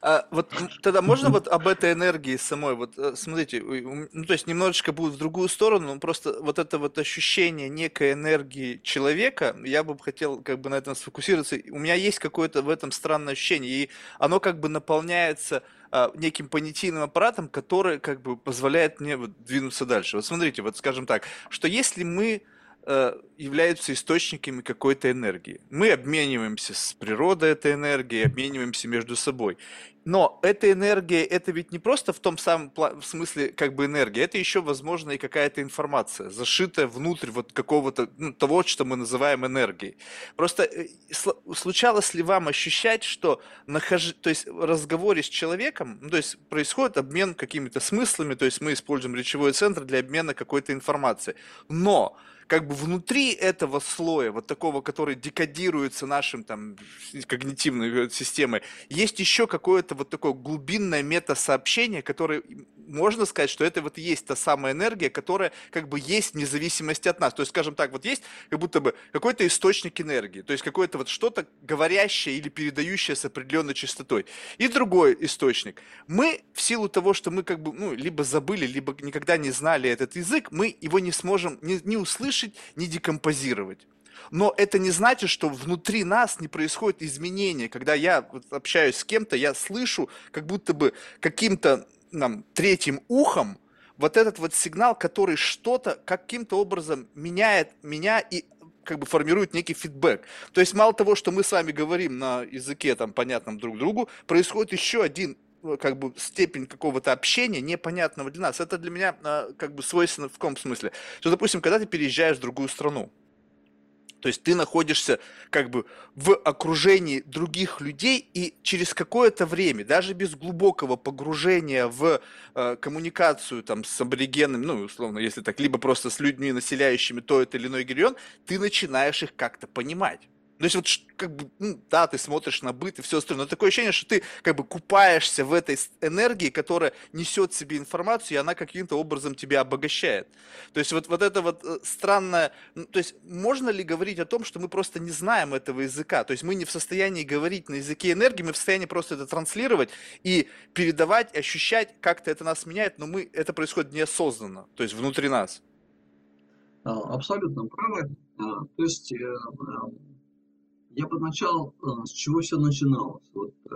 А, вот тогда можно вот об этой энергии самой, вот э, смотрите, ну то есть немножечко будет в другую сторону, но просто вот это вот ощущение некой энергии человека, я бы хотел как бы на этом сфокусироваться. У меня есть какое-то в этом странное ощущение, и оно как бы наполняется а, неким понятийным аппаратом, который как бы позволяет мне вот двинуться дальше. Вот смотрите, вот скажем так, что если мы являются источниками какой-то энергии. Мы обмениваемся с природой этой энергией, обмениваемся между собой. Но эта энергия, это ведь не просто в том самом в смысле как бы энергия, это еще, возможно, и какая-то информация, зашитая внутрь вот какого-то, ну, того, что мы называем энергией. Просто э, случалось ли вам ощущать, что нахож... то есть в разговоре с человеком, ну, то есть происходит обмен какими-то смыслами, то есть мы используем речевой центр для обмена какой-то информацией, но как бы внутри этого слоя, вот такого, который декодируется нашим там когнитивной э, системой, есть еще какое-то вот такое глубинное мета-сообщение, которое, можно сказать, что это вот и есть та самая энергия, которая как бы есть вне зависимости от нас. То есть, скажем так, вот есть как будто бы какой-то источник энергии, то есть какое-то вот что-то говорящее или передающее с определенной частотой. И другой источник. Мы в силу того, что мы как бы, ну, либо забыли, либо никогда не знали этот язык, мы его не сможем не, не услышать, услышать, не декомпозировать. Но это не значит, что внутри нас не происходит изменения. Когда я общаюсь с кем-то, я слышу как будто бы каким-то нам, третьим ухом вот этот вот сигнал, который что-то каким-то образом меняет меня и как бы формирует некий фидбэк. То есть мало того, что мы с вами говорим на языке там понятном друг другу, происходит еще один как бы степень какого-то общения непонятного для нас. Это для меня а, как бы свойственно в каком смысле? Что, допустим, когда ты переезжаешь в другую страну, то есть ты находишься как бы в окружении других людей, и через какое-то время, даже без глубокого погружения в э, коммуникацию там, с аборигенами, ну, условно, если так, либо просто с людьми, населяющими тот или иной регион, ты начинаешь их как-то понимать. То есть вот как бы, ну, да, ты смотришь на быт и все остальное, но такое ощущение, что ты как бы купаешься в этой энергии, которая несет себе информацию, и она каким-то образом тебя обогащает. То есть вот, вот это вот э, странное, ну, то есть можно ли говорить о том, что мы просто не знаем этого языка, то есть мы не в состоянии говорить на языке энергии, мы в состоянии просто это транслировать и передавать, ощущать, как-то это нас меняет, но мы, это происходит неосознанно, то есть внутри нас. А, абсолютно правы. А, то есть э, я подначал, э, с чего все начиналось. Вот, э,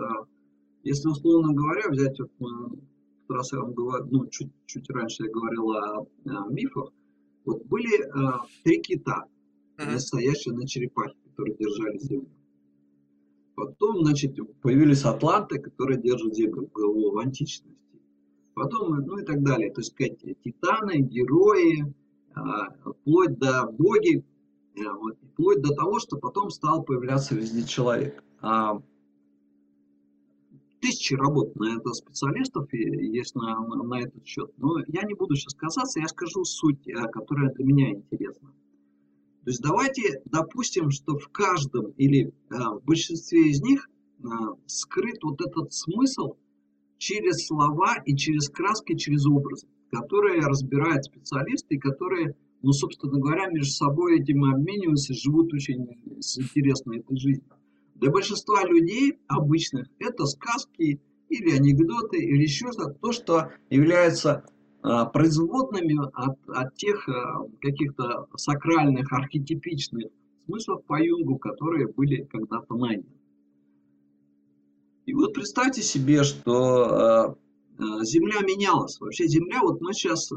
если условно говоря, взять, вот в раз я вам говорю, ну, чуть, чуть раньше я говорил о, о мифах, вот были э, три кита, настоящие на черепахе, которые держали землю. Потом, значит, появились атланты, которые держат землю в античности. потом, ну и так далее. То есть, сказать, титаны, герои, а, вплоть до боги, э, вплоть до того, что потом стал появляться везде человек. А, тысячи работ на это специалистов есть на, на, на этот счет. Но я не буду сейчас касаться, я скажу суть, э, которая для меня интересна. То есть давайте допустим, что в каждом или а, в большинстве из них а, скрыт вот этот смысл через слова и через краски, через образы, которые разбирают специалисты, которые, ну, собственно говоря, между собой этим обмениваются, живут очень интересно этой жизнью. Для большинства людей обычных это сказки или анекдоты, или еще что-то, то, что является а, производными от, от тех а, каких-то сакральных, архетипичных смыслов по Юнгу, которые были когда-то найдены. И вот представьте себе, что э, Земля менялась. Вообще Земля, вот мы сейчас,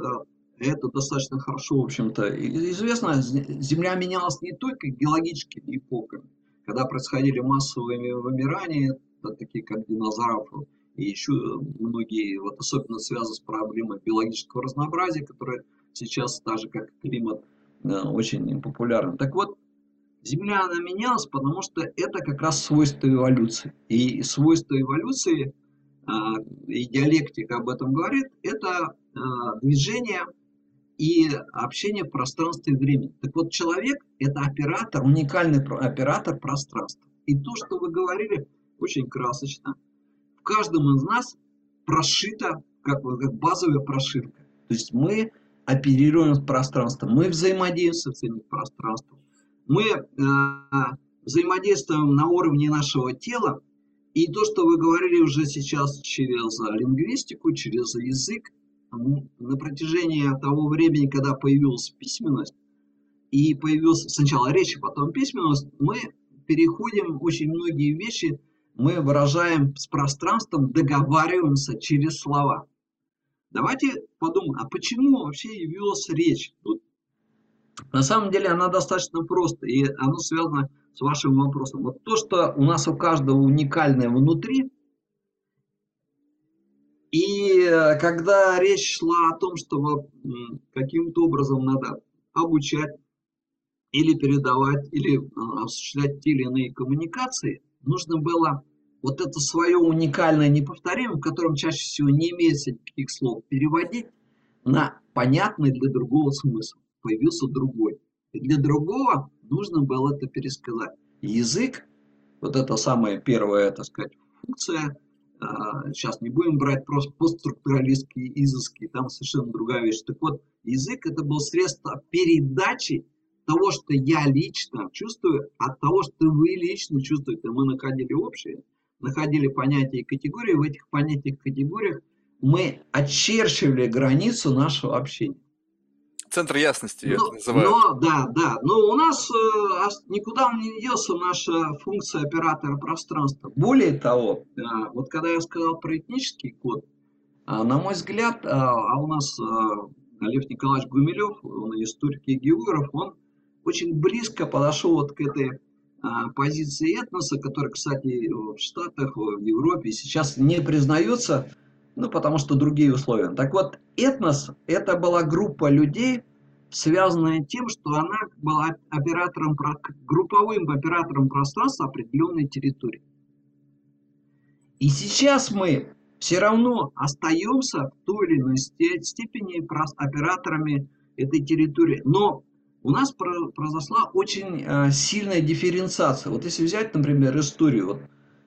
это достаточно хорошо, в общем-то, известно, Земля менялась не только геологическими эпохами, когда происходили массовые вымирания, такие как динозавров, и еще многие, вот особенно связаны с проблемой биологического разнообразия, которая сейчас, так же как климат, очень популярна. Так вот, Земля, она менялась, потому что это как раз свойство эволюции. И свойство эволюции, а, и диалектика об этом говорит, это а, движение и общение в пространстве и времени. Так вот, человек – это оператор, уникальный оператор пространства. И то, что вы говорили, очень красочно – в каждом из нас прошита как, как базовая прошивка. То есть мы оперируем с пространством, мы взаимодействуем с этим пространством, мы э, взаимодействуем на уровне нашего тела, и то, что вы говорили уже сейчас через лингвистику, через язык, на протяжении того времени, когда появилась письменность, и появилась сначала речь, а потом письменность, мы переходим очень многие вещи мы выражаем с пространством, договариваемся через слова. Давайте подумаем, а почему вообще явилась речь тут? На самом деле она достаточно проста, и оно связано с вашим вопросом. Вот то, что у нас у каждого уникальное внутри, и э, когда речь шла о том, что каким-то образом надо обучать или передавать, или э, осуществлять те или иные коммуникации – нужно было вот это свое уникальное неповторимое, в котором чаще всего не имеется никаких слов, переводить на понятный для другого смысл. Появился другой. И для другого нужно было это пересказать. язык, вот это самая первая, так сказать, функция, сейчас не будем брать просто постструктуралистские изыски, там совершенно другая вещь. Так вот, язык это был средство передачи того, что я лично чувствую, от того, что вы лично чувствуете. Мы находили общее, находили понятия и категории. В этих понятиях и категориях мы очерчивали границу нашего общения. Центр ясности но, это называют. Но, да, да. Но у нас э, никуда он не делся наша функция оператора пространства. Более того, э, вот когда я сказал про этнический код, э, на мой взгляд, э, а у нас э, Лев Николаевич Гумилев, он историк и географ, он очень близко подошел вот к этой позиции этноса, которая, кстати, в Штатах, в Европе сейчас не признается, ну, потому что другие условия. Так вот, этнос – это была группа людей, связанная тем, что она была оператором, групповым оператором пространства определенной территории. И сейчас мы все равно остаемся в той или иной степени операторами этой территории. Но у нас произошла очень э, сильная дифференциация. Вот если взять, например, историю. Вот,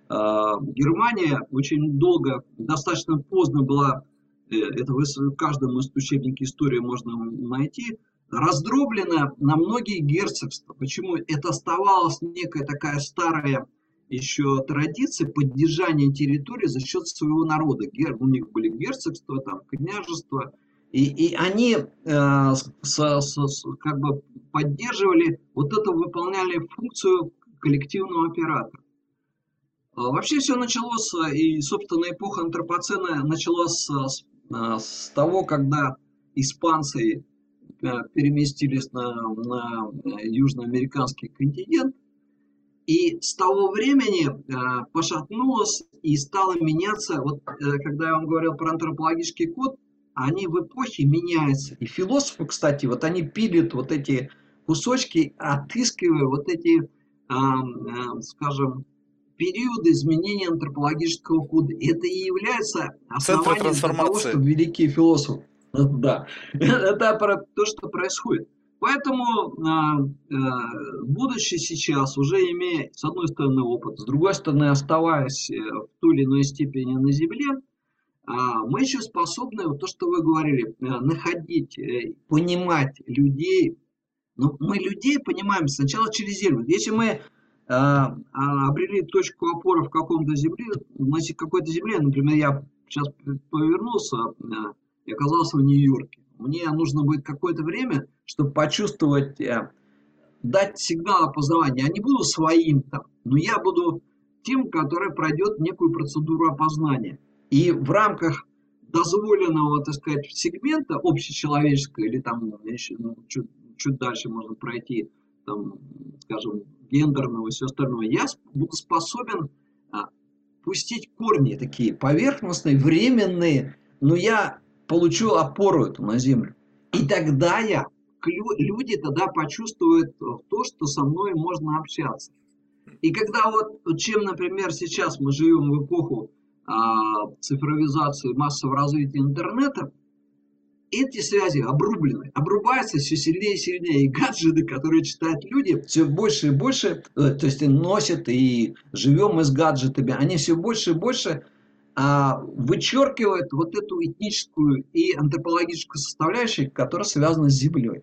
Германия очень долго, достаточно поздно была, э, это в каждом из учебнике истории можно найти, раздроблена на многие герцогства. Почему? Это оставалась некая такая старая еще традиция поддержания территории за счет своего народа. У них были герцогства, там, княжества, и, и они э, с, с, как бы поддерживали, вот это выполняли функцию коллективного оператора. А вообще все началось, и, собственно, эпоха антропоцена началась с, с того, когда испанцы э, переместились на, на южноамериканский континент, И с того времени э, пошатнулось и стало меняться, вот э, когда я вам говорил про антропологический код, они в эпохе меняются. И философы, кстати, вот они пилят вот эти кусочки, отыскивая вот эти, э, э, скажем, периоды изменения антропологического кода. Это и является основанием для того, чтобы великие философы. Да, это то, что происходит. Поэтому, а, а, будучи сейчас, уже имея, с одной стороны, опыт, с другой стороны, оставаясь э, в той или иной степени на Земле, а, мы еще способны, вот то, что вы говорили, э, находить, э, понимать людей. Ну, мы людей понимаем сначала через Землю. Если мы обрели точку опоры в каком-то земле, на какой-то земле, например, я сейчас повернулся и оказался в Нью-Йорке мне нужно будет какое-то время, чтобы почувствовать, э, дать сигнал опознавания. Я не буду своим там, но я буду тем, который пройдет некую процедуру опознания. И в рамках дозволенного, так сказать, сегмента общечеловеческого или там ну, еще, ну, чуть, чуть дальше можно пройти, там, скажем, гендерного и все остальное, я буду способен а, пустить корни такие поверхностные, временные, но я получу опору эту на землю. И тогда я, люди тогда почувствуют то, что со мной можно общаться. И когда вот, чем, например, сейчас мы живем в эпоху а, цифровизации, массового развития интернета, эти связи обрублены, обрубаются все сильнее и сильнее. И гаджеты, которые читают люди, все больше и больше, э, то есть и носят, и живем мы с гаджетами, они все больше и больше а, вычеркивает вот эту этническую и антропологическую составляющую, которая связана с землей.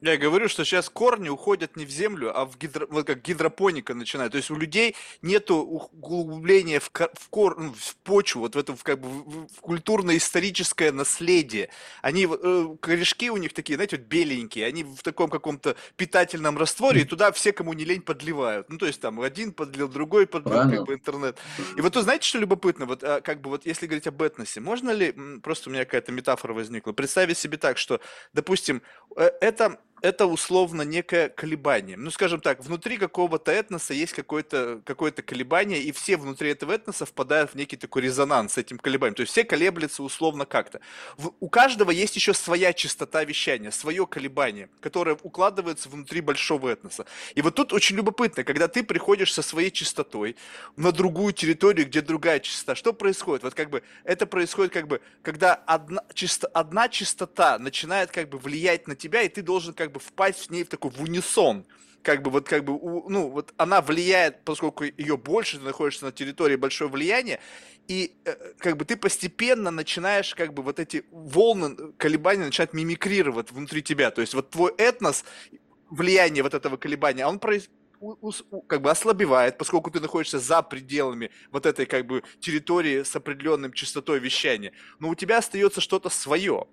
Я говорю, что сейчас корни уходят не в землю, а в гидро, вот как гидропоника начинает. То есть у людей нету углубления в, в, кор, ну, в почву, вот в это как бы в, культурно-историческое наследие. Они э, корешки у них такие, знаете, вот беленькие, они в таком каком-то питательном растворе, и туда все, кому не лень, подливают. Ну, то есть там один подлил, другой подлил, Правильно. как бы интернет. И вот вы знаете, что любопытно? Вот а, как бы вот если говорить об этносе, можно ли, просто у меня какая-то метафора возникла, представить себе так, что, допустим, э, это это условно некое колебание. Ну, скажем так, внутри какого-то этноса есть какое-то какое колебание, и все внутри этого этноса впадают в некий такой резонанс с этим колебанием. То есть все колеблются условно как-то. У каждого есть еще своя частота вещания, свое колебание, которое укладывается внутри большого этноса. И вот тут очень любопытно, когда ты приходишь со своей частотой на другую территорию, где другая частота, что происходит? Вот как бы это происходит как бы, когда одна, чисто, одна частота начинает как бы влиять на тебя, и ты должен как как бы впасть в ней в такой в унисон. Как бы вот как бы ну вот она влияет, поскольку ее больше, ты находишься на территории большое влияние, и э, как бы ты постепенно начинаешь как бы вот эти волны э, колебания начинают мимикрировать внутри тебя, то есть вот твой этнос влияние вот этого колебания, он произ, как бы ослабевает, поскольку ты находишься за пределами вот этой как бы территории с определенным частотой вещания, но у тебя остается что-то свое,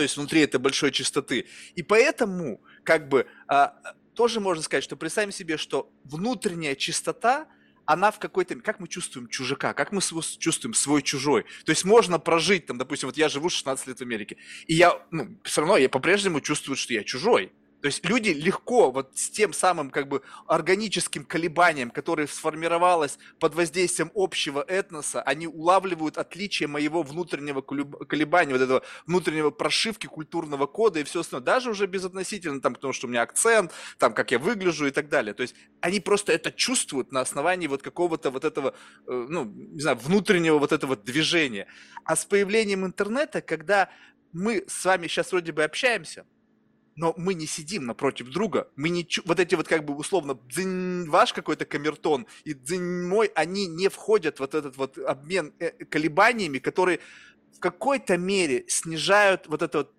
то есть внутри этой большой чистоты. И поэтому, как бы, а, тоже можно сказать, что представим себе, что внутренняя чистота, она в какой-то... Как мы чувствуем чужака? Как мы чувствуем свой-чужой? То есть можно прожить, там, допустим, вот я живу 16 лет в Америке, и я, ну, все равно я по-прежнему чувствую, что я чужой. То есть люди легко вот с тем самым как бы органическим колебанием, которое сформировалось под воздействием общего этноса, они улавливают отличие моего внутреннего колебания, вот этого внутреннего прошивки культурного кода и все остальное, даже уже безотносительно там, потому что у меня акцент, там, как я выгляжу и так далее. То есть они просто это чувствуют на основании вот какого-то вот этого, э, ну, не знаю, внутреннего вот этого движения. А с появлением интернета, когда мы с вами сейчас вроде бы общаемся, но мы не сидим напротив друга, мы не чу... вот эти вот как бы условно дзынь, ваш какой-то камертон и дзынь мой, они не входят вот этот вот обмен э, колебаниями, которые в какой-то мере снижают вот это вот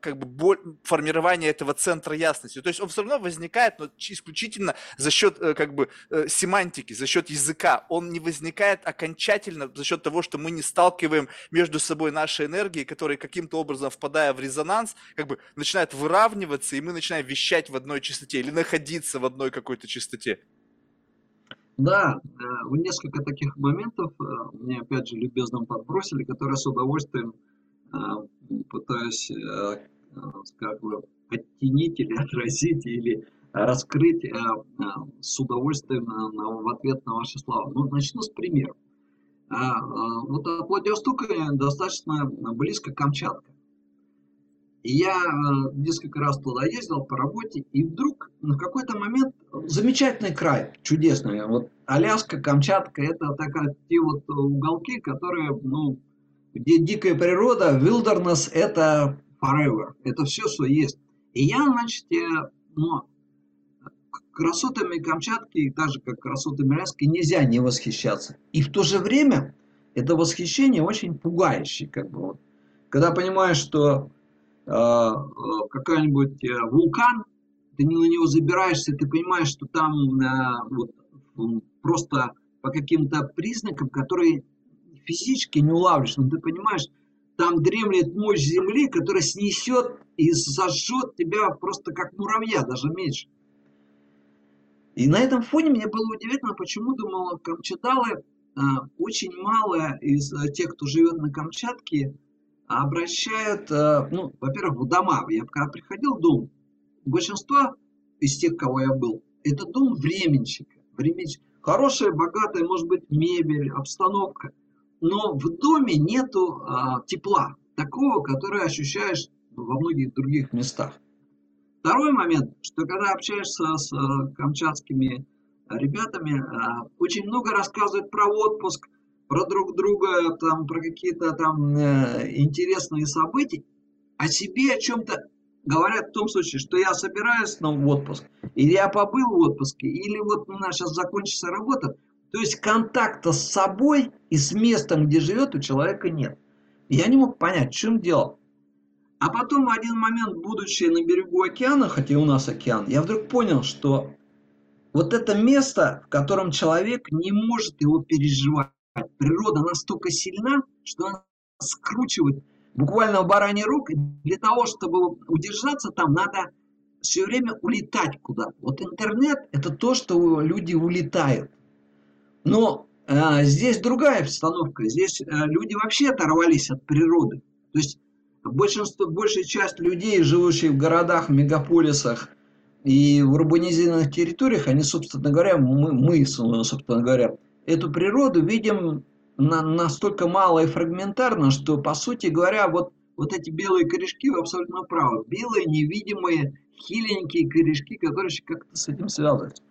как бы формирование этого центра ясности. То есть он все равно возникает, но исключительно за счет э, как бы э, семантики, за счет языка. Он не возникает окончательно за счет того, что мы не сталкиваем между собой наши энергии, которые каким-то образом, впадая в резонанс, как бы начинают выравниваться, и мы начинаем вещать в одной частоте или находиться в одной какой-то частоте. Да, э, несколько таких моментов мне опять же любезно подбросили, которые с удовольствием пытаюсь э, как бы оттенить или отразить, или раскрыть э, э, с удовольствием в ответ на ваши слова. Ну, начну с примера. Вот от Владивостока достаточно близко Камчатка. И я несколько раз туда ездил по работе, и вдруг на какой-то момент замечательный край, чудесный. Вот Аляска, Камчатка, это такая, те вот уголки, которые, ну, дикая природа, wilderness – это forever, это все, что есть. И я, значит, ну, красотами Камчатки, так же как красотами Аляски, нельзя не восхищаться. И в то же время это восхищение очень пугающее. Как бы, вот. Когда понимаешь, что э, какой-нибудь э, вулкан, ты на него забираешься, ты понимаешь, что там э, вот, просто по каким-то признакам, которые физически не улавливаешь, но ты понимаешь, там дремлет мощь Земли, которая снесет и сожжет тебя просто как муравья, даже меньше. И на этом фоне мне было удивительно, почему, думал, камчаталы, а, очень мало из а, тех, кто живет на Камчатке, обращают, а, ну, во-первых, в дома. Я когда приходил в дом, большинство из тех, кого я был, это дом временщика. временщика. Хорошая, богатая, может быть, мебель, обстановка – но в доме нету а, тепла, такого, которое ощущаешь во многих других местах. Второй момент, что когда общаешься с а, камчатскими ребятами, а, очень много рассказывают про отпуск, про друг друга, там, про какие-то там э, интересные события, о себе о чем-то говорят в том случае, что я собираюсь в отпуск, или я побыл в отпуске, или вот у нас сейчас закончится работа, то есть контакта с собой и с местом, где живет, у человека нет. Я не мог понять, в чем дело. А потом в один момент, будучи на берегу океана, хотя у нас океан, я вдруг понял, что вот это место, в котором человек не может его переживать. Природа настолько сильна, что она скручивает буквально в бараний рук. Для того, чтобы удержаться там, надо все время улетать куда-то. Вот интернет – это то, что люди улетают. Но э, здесь другая обстановка. Здесь э, люди вообще оторвались от природы. То есть большинство, большая часть людей, живущих в городах, мегаполисах и в урбанизированных территориях, они, собственно говоря, мы, мы собственно говоря, эту природу видим на, настолько мало и фрагментарно, что, по сути говоря, вот, вот эти белые корешки, вы абсолютно правы. Белые, невидимые, хиленькие корешки, которые как-то с этим связываются.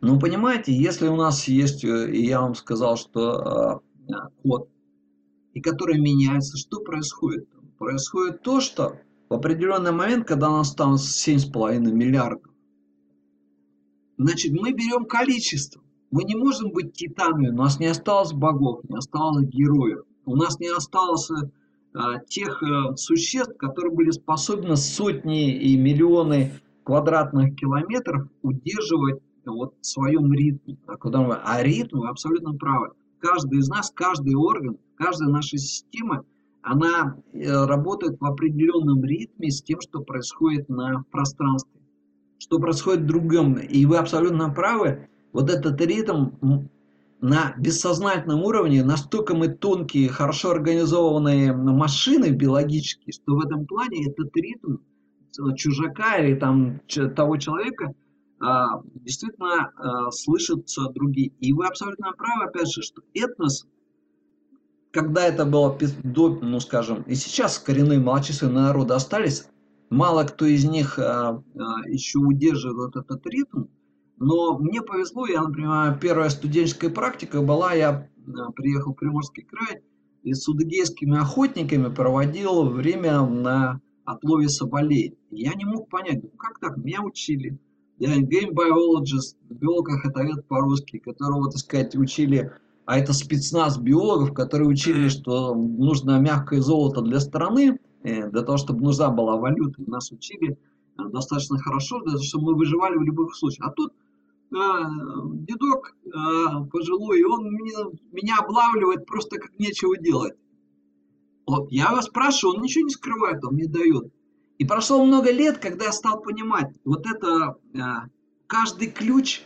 Ну, понимаете, если у нас есть, э, и я вам сказал, что э, код, и который меняется, что происходит? Происходит то, что в определенный момент, когда нас там 7,5 миллиардов, значит, мы берем количество. Мы не можем быть титанами, у нас не осталось богов, не осталось героев, у нас не осталось э, тех э, существ, которые были способны сотни и миллионы квадратных километров удерживать вот своем ритме. А, куда мы, а ритм, вы абсолютно правы. Каждый из нас, каждый орган, каждая наша система, она э, работает в определенном ритме с тем, что происходит на пространстве, что происходит в другом. И вы абсолютно правы, вот этот ритм на бессознательном уровне настолько мы тонкие, хорошо организованные машины биологические, что в этом плане этот ритм чужака или там того человека – действительно а, слышатся другие. И вы абсолютно правы, опять же, что этнос, когда это было до, ну скажем, и сейчас коренные малочисленные народы остались, мало кто из них а, еще удерживает этот ритм, но мне повезло, я, например, первая студенческая практика была, я приехал в Приморский край и с удыгейскими охотниками проводил время на отлове соболей. Я не мог понять, ну как так, меня учили, я game biologist, биолог охотовед по-русски, которого, так сказать, учили, а это спецназ биологов, которые учили, что нужно мягкое золото для страны, э, для того, чтобы нужна была валюта. Нас учили э, достаточно хорошо, для того, чтобы мы выживали в любых случаях. А тут а, дедок а, пожилой, он меня, меня облавливает просто как нечего делать. Вот, я его спрашиваю, он ничего не скрывает, он мне дает. И прошло много лет, когда я стал понимать, вот это а, каждый ключ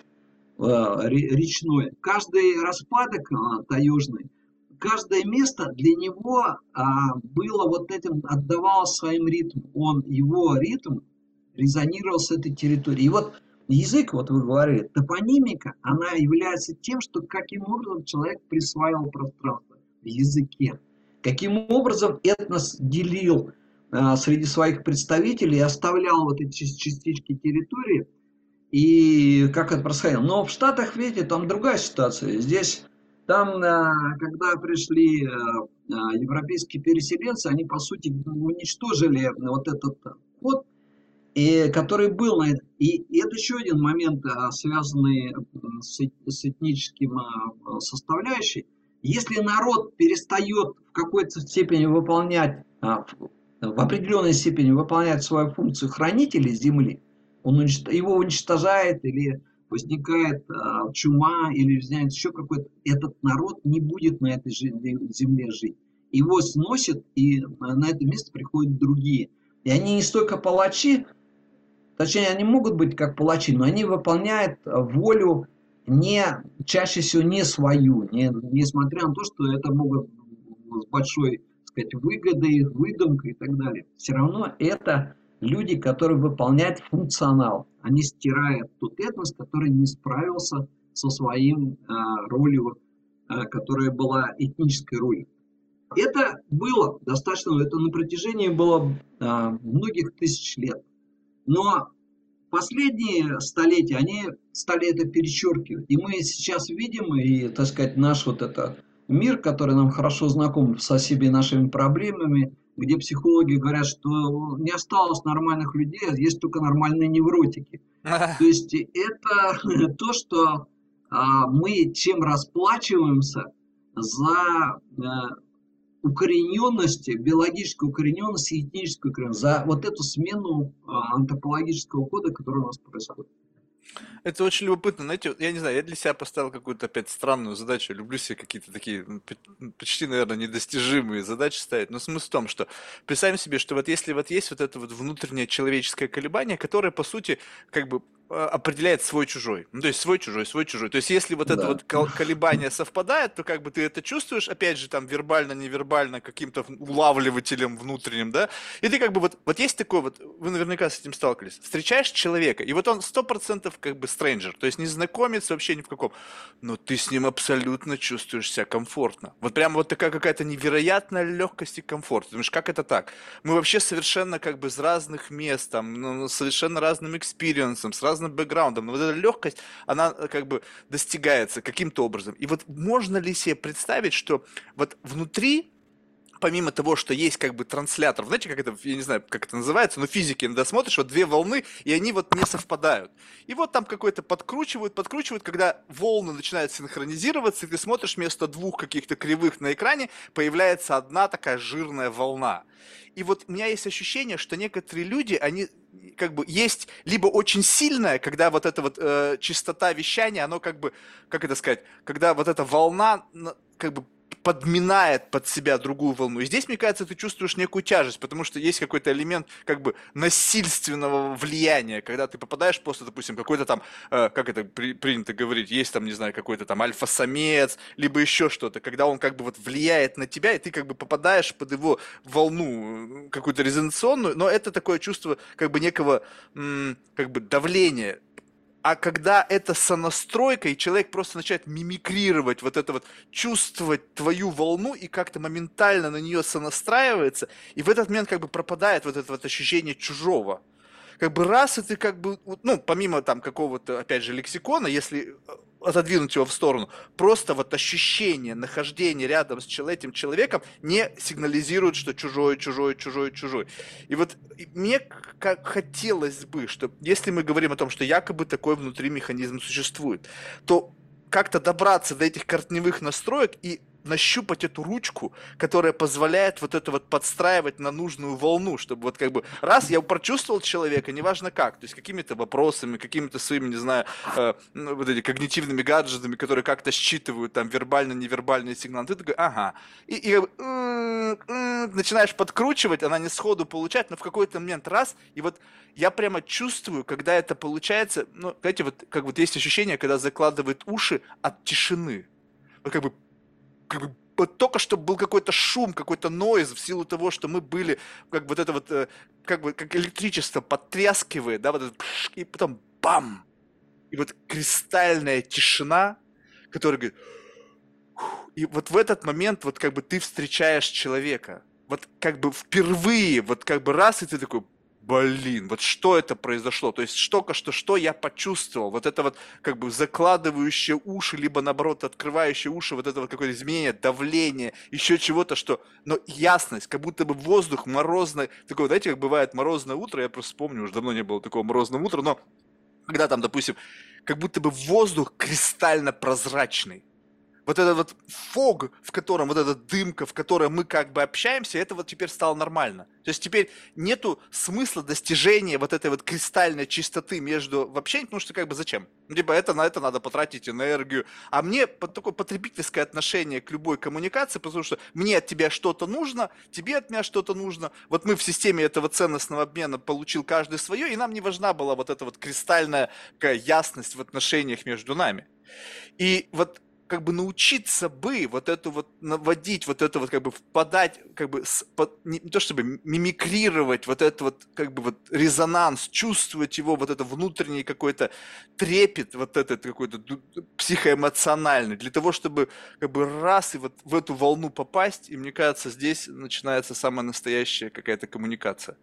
а, речной, каждый распадок а, таежный, каждое место для него было вот этим, отдавало своим ритм. Он, его ритм, резонировал с этой территорией. И вот язык, вот вы говорили, топонимика, она является тем, что каким образом человек присваивал пространство в языке. Каким образом этнос делил а, среди своих представителей оставлял вот эти частички территории, и как это происходило. Но в Штатах, видите, там другая ситуация. Здесь, там, а, когда пришли а, европейские переселенцы, они, по сути, уничтожили вот этот код, и, который был и это еще один момент, связанный с, с этническим составляющей. Если народ перестает в какой-то степени выполнять в определенной степени выполняет свою функцию хранителя земли, он его уничтожает или возникает а, чума или возникает еще какой-то, этот народ не будет на этой земле жить. Его сносят, и на это место приходят другие. И они не столько палачи, точнее, они могут быть как палачи, но они выполняют волю не, чаще всего не свою, не, несмотря на то, что это могут с большой сказать, выгодой, выдумкой и так далее. Все равно это люди, которые выполняют функционал. Они стирают тот этнос, который не справился со своим э, ролью, э, которая была этнической ролью. Это было достаточно, это на протяжении было э, многих тысяч лет. Но последние столетия, они стали это перечеркивать. И мы сейчас видим, и, так сказать, наш вот это мир, который нам хорошо знаком со всеми нашими проблемами, где психологи говорят, что не осталось нормальных людей, а есть только нормальные невротики. То есть это то, что а, мы чем расплачиваемся за а, укорененность, биологическую укорененность и этническую укорененность, за вот эту смену а, антропологического кода, который у нас происходит. Это очень любопытно. Знаете, я не знаю, я для себя поставил какую-то опять странную задачу. Люблю себе какие-то такие почти, наверное, недостижимые задачи ставить. Но смысл в том, что представим себе, что вот если вот есть вот это вот внутреннее человеческое колебание, которое, по сути, как бы определяет свой-чужой. Ну, то есть свой-чужой, свой-чужой. То есть если вот да. это вот колебание совпадает, то как бы ты это чувствуешь, опять же, там, вербально, невербально, каким-то улавливателем внутренним, да, и ты как бы вот, вот есть такой вот, вы наверняка с этим сталкивались, встречаешь человека, и вот он сто процентов как бы stranger, то есть незнакомец вообще ни в каком, но ты с ним абсолютно чувствуешь себя комфортно. Вот прям вот такая какая-то невероятная легкость и комфорт. Ты думаешь, как это так? Мы вообще совершенно как бы из разных мест, там, ну, совершенно разным experience -ом, с разным разным бэкграундом, но вот эта легкость, она э, как бы достигается каким-то образом. И вот можно ли себе представить, что вот внутри помимо того, что есть как бы транслятор, знаете, как это, я не знаю, как это называется, но физики иногда смотришь, вот две волны, и они вот не совпадают. И вот там какой-то подкручивают, подкручивают, когда волны начинают синхронизироваться, и ты смотришь вместо двух каких-то кривых на экране, появляется одна такая жирная волна. И вот у меня есть ощущение, что некоторые люди, они как бы есть либо очень сильная, когда вот эта вот э, чистота вещания, оно как бы, как это сказать, когда вот эта волна как бы подминает под себя другую волну. И здесь, мне кажется, ты чувствуешь некую тяжесть, потому что есть какой-то элемент как бы насильственного влияния, когда ты попадаешь просто, допустим, какой-то там, э, как это при, принято говорить, есть там, не знаю, какой-то там альфа-самец, либо еще что-то, когда он как бы вот влияет на тебя, и ты как бы попадаешь под его волну какую-то резонационную, но это такое чувство как бы некого м- как бы давления а когда это сонастройка, и человек просто начинает мимикрировать, вот это вот, чувствовать твою волну и как-то моментально на нее сонастраивается, и в этот момент как бы пропадает вот это вот ощущение чужого как бы раз ты как бы, ну, помимо там какого-то, опять же, лексикона, если э, отодвинуть его в сторону, просто вот ощущение нахождения рядом с этим человеком не сигнализирует, что чужой, чужой, чужой, чужой. И вот мне как хотелось бы, что если мы говорим о том, что якобы такой внутри механизм существует, то как-то добраться до этих корневых настроек и нащупать эту ручку, которая позволяет вот это вот подстраивать на нужную волну, чтобы вот как бы раз я прочувствовал человека, неважно как, то есть какими-то вопросами, какими-то своими, не знаю, э, ну, вот эти когнитивными гаджетами, которые как-то считывают там вербально-невербальные сигналы, ты такой, ага, и, и начинаешь подкручивать, она не сходу получает, но в какой-то момент раз, и вот я прямо чувствую, когда это получается, ну, знаете, вот как вот есть ощущение, когда закладывает уши от тишины, вот как бы как бы вот только что был какой-то шум, какой-то нойз в силу того, что мы были, как вот это вот, э, как бы, как электричество подтряскивает, да, вот это, и потом бам! И вот кристальная тишина, которая говорит, и вот в этот момент вот как бы ты встречаешь человека, вот как бы впервые, вот как бы раз, и ты такой, блин, вот что это произошло? То есть только что, что я почувствовал? Вот это вот как бы закладывающее уши, либо наоборот открывающее уши, вот это вот какое-то изменение, давление, еще чего-то, что... Но ясность, как будто бы воздух морозный, такой, знаете, как бывает морозное утро, я просто вспомню, уже давно не было такого морозного утра, но когда там, допустим, как будто бы воздух кристально прозрачный, вот этот вот фог, в котором, вот эта дымка, в которой мы как бы общаемся, это вот теперь стало нормально. То есть теперь нету смысла достижения вот этой вот кристальной чистоты между в общении, потому что как бы зачем? Ну, типа это на это надо потратить энергию. А мне такое потребительское отношение к любой коммуникации, потому что мне от тебя что-то нужно, тебе от меня что-то нужно. Вот мы в системе этого ценностного обмена получил каждый свое, и нам не важна была вот эта вот кристальная ясность в отношениях между нами. И вот как бы научиться бы вот эту вот наводить, вот это вот как бы впадать, как бы под, не, не то чтобы мимикрировать вот это вот как бы вот резонанс, чувствовать его вот это внутренний какой-то трепет, вот этот какой-то психоэмоциональный, для того, чтобы как бы раз и вот в эту волну попасть, и мне кажется, здесь начинается самая настоящая какая-то коммуникация.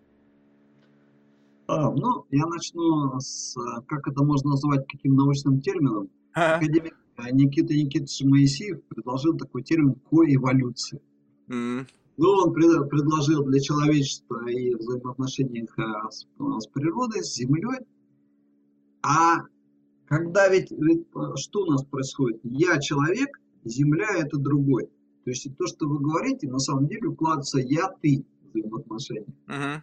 А, ну, я начну с, как это можно назвать, каким научным термином. Академик Никита Никитович Моисеев предложил такой термин коэволюция. Mm. Ну, он пред, предложил для человечества и взаимоотношениях а, с, с природой, с землей. А когда ведь, ведь что у нас происходит? Я человек, земля это другой. То есть то, что вы говорите, на самом деле укладывается я, ты взаимоотношения. Uh-huh.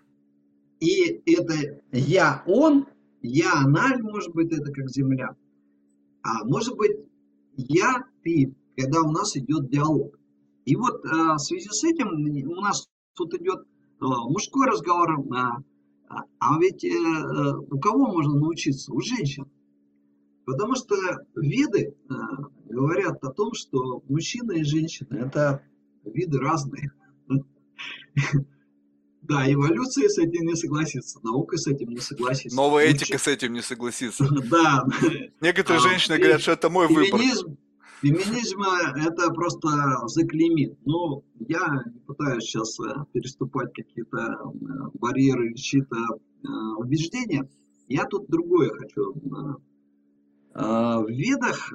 И это я, он, я, она, может быть, это как земля. А может быть, я, ты, когда у нас идет диалог. И вот а, в связи с этим у нас тут идет а, мужской разговор, а, а ведь у кого можно научиться? У женщин. Потому что веды а, говорят о том, что мужчина и женщина это виды разные. Да, эволюция с этим не согласится, наука с этим не согласится. Новая этика с этим не согласится. Да. Некоторые а, женщины говорят, что это мой выбор. Феминизм это просто заклеймит. Но я не пытаюсь сейчас э, переступать какие-то э, барьеры или чьи-то э, убеждения. Я тут другое хочу. В Ведах,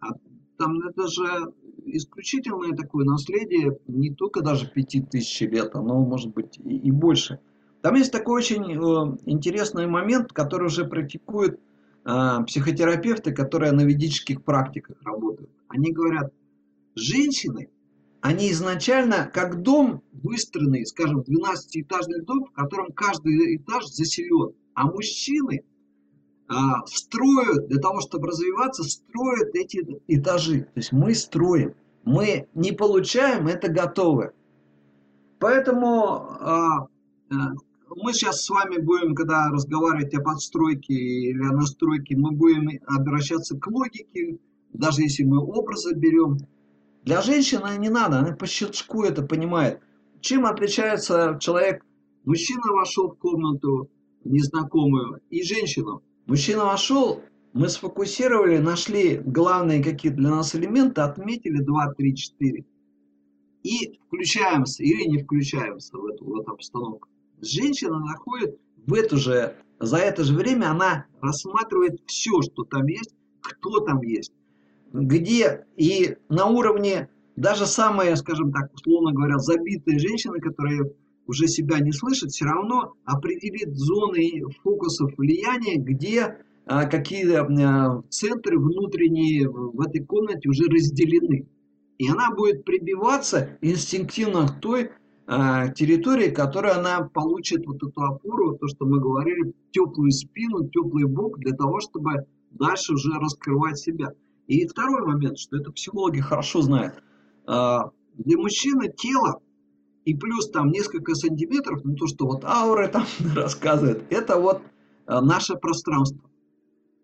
а там это же исключительное такое наследие, не только даже пяти тысяч лет, оно может быть и, и больше. Там есть такой очень э, интересный момент, который уже практикуют э, психотерапевты, которые на ведических практиках работают. Они говорят, женщины, они изначально как дом выстроенный, скажем, 12-этажный дом, в котором каждый этаж заселен. А мужчины строят, для того, чтобы развиваться, строят эти этажи. То есть мы строим. Мы не получаем, это готовы. Поэтому а, а, мы сейчас с вами будем, когда разговаривать о подстройке или о настройке, мы будем обращаться к логике, даже если мы образы берем. Для женщины не надо, она по щелчку это понимает. Чем отличается человек, мужчина вошел в комнату незнакомую и женщину, Мужчина вошел, мы сфокусировали, нашли главные какие для нас элементы, отметили 2, 3, 4. И включаемся или не включаемся в эту, в эту обстановку. Женщина находит в эту же, за это же время она рассматривает все, что там есть, кто там есть, где и на уровне даже самые, скажем так, условно говоря, забитые женщины, которые уже себя не слышит, все равно определит зоны фокусов влияния, где а, какие а, центры внутренние в этой комнате уже разделены. И она будет прибиваться инстинктивно к той а, территории, которой она получит вот эту опору, то, что мы говорили, теплую спину, теплый бок, для того, чтобы дальше уже раскрывать себя. И второй момент, что это психологи хорошо знают. А, для мужчины тело и плюс там несколько сантиметров, ну то, что вот ауры там рассказывают, это вот э, наше пространство.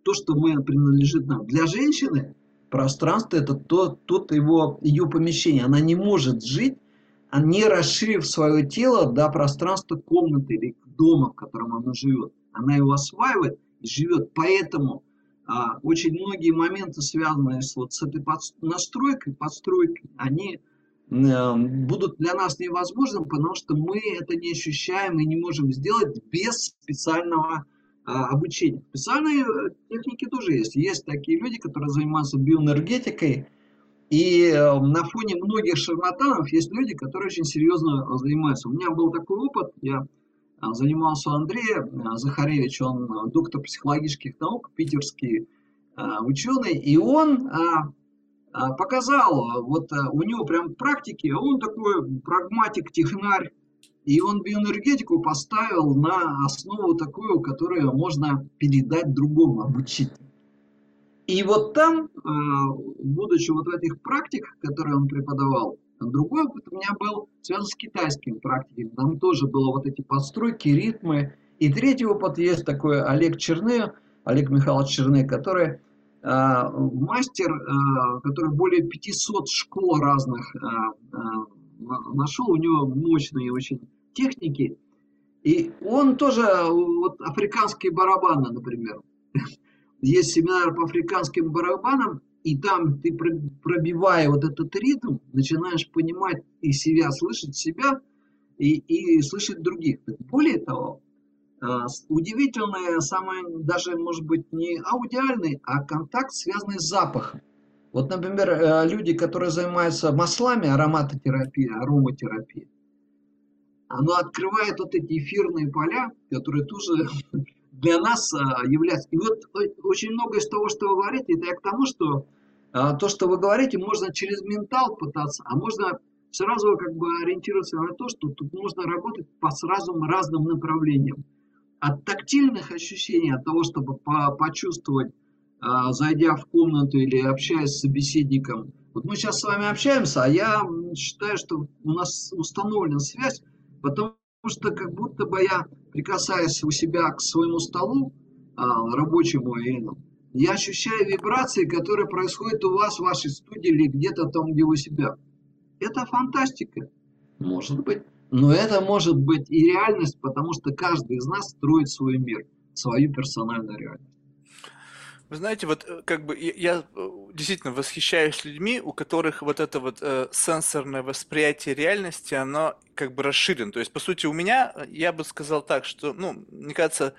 То, что мы принадлежит нам. Для женщины пространство, это то, тот его, ее помещение. Она не может жить, а не расширив свое тело до пространства комнаты или дома, в котором она живет. Она его осваивает и живет. Поэтому а, очень многие моменты, связанные с, вот, с этой под, настройкой, подстройкой, они будут для нас невозможны, потому что мы это не ощущаем и не можем сделать без специального а, обучения. Специальные э, техники тоже есть. Есть такие люди, которые занимаются биоэнергетикой, и э, на фоне многих шарлатанов есть люди, которые очень серьезно занимаются. У меня был такой опыт, я занимался у Андрея э, Захаревич, он доктор психологических наук, питерский ученый, и он показал, вот у него прям практики, он такой прагматик, технарь, и он биоэнергетику поставил на основу такую, которую можно передать другому, обучить. И вот там, а, будучи вот в этих практиках, которые он преподавал, другой опыт у меня был связан с китайскими практиками. Там тоже было вот эти подстройки, ритмы. И третий опыт есть такой Олег Черны, Олег Михайлович Черны, который а, мастер, а, который более 500 школ разных нашел, у него мощные очень техники. И он тоже, вот африканские барабаны, например. Есть семинар по африканским барабанам, и там ты, пробивая вот этот ритм, начинаешь понимать и себя, слышать себя, и, и слышать других. Более того, удивительное, самое, даже, может быть, не аудиальный, а контакт, связанный с запахом. Вот, например, э, люди, которые занимаются маслами, ароматотерапией, ароматерапией, оно открывает вот эти эфирные поля, которые тоже для нас а, являются. И вот очень много из того, что вы говорите, это я к тому, что а, то, что вы говорите, можно через ментал пытаться, а можно сразу как бы ориентироваться на то, что тут можно работать по сразу разным направлениям. От тактильных ощущений, от того, чтобы по почувствовать а, зайдя в комнату или общаясь с собеседником. Вот мы сейчас с вами общаемся, а я считаю, что у нас установлена связь, потому что как будто бы я, прикасаясь у себя к своему столу а, рабочему, я ощущаю вибрации, которые происходят у вас в вашей студии или где-то там, где у себя. Это фантастика. Может быть. Но это может быть и реальность, потому что каждый из нас строит свой мир, свою персональную реальность. Вы знаете, вот э, как бы я, я э, действительно восхищаюсь людьми, у которых вот это вот э, сенсорное восприятие реальности, оно как бы расширено. То есть, по сути, у меня, э, я бы сказал так, что, ну, мне кажется,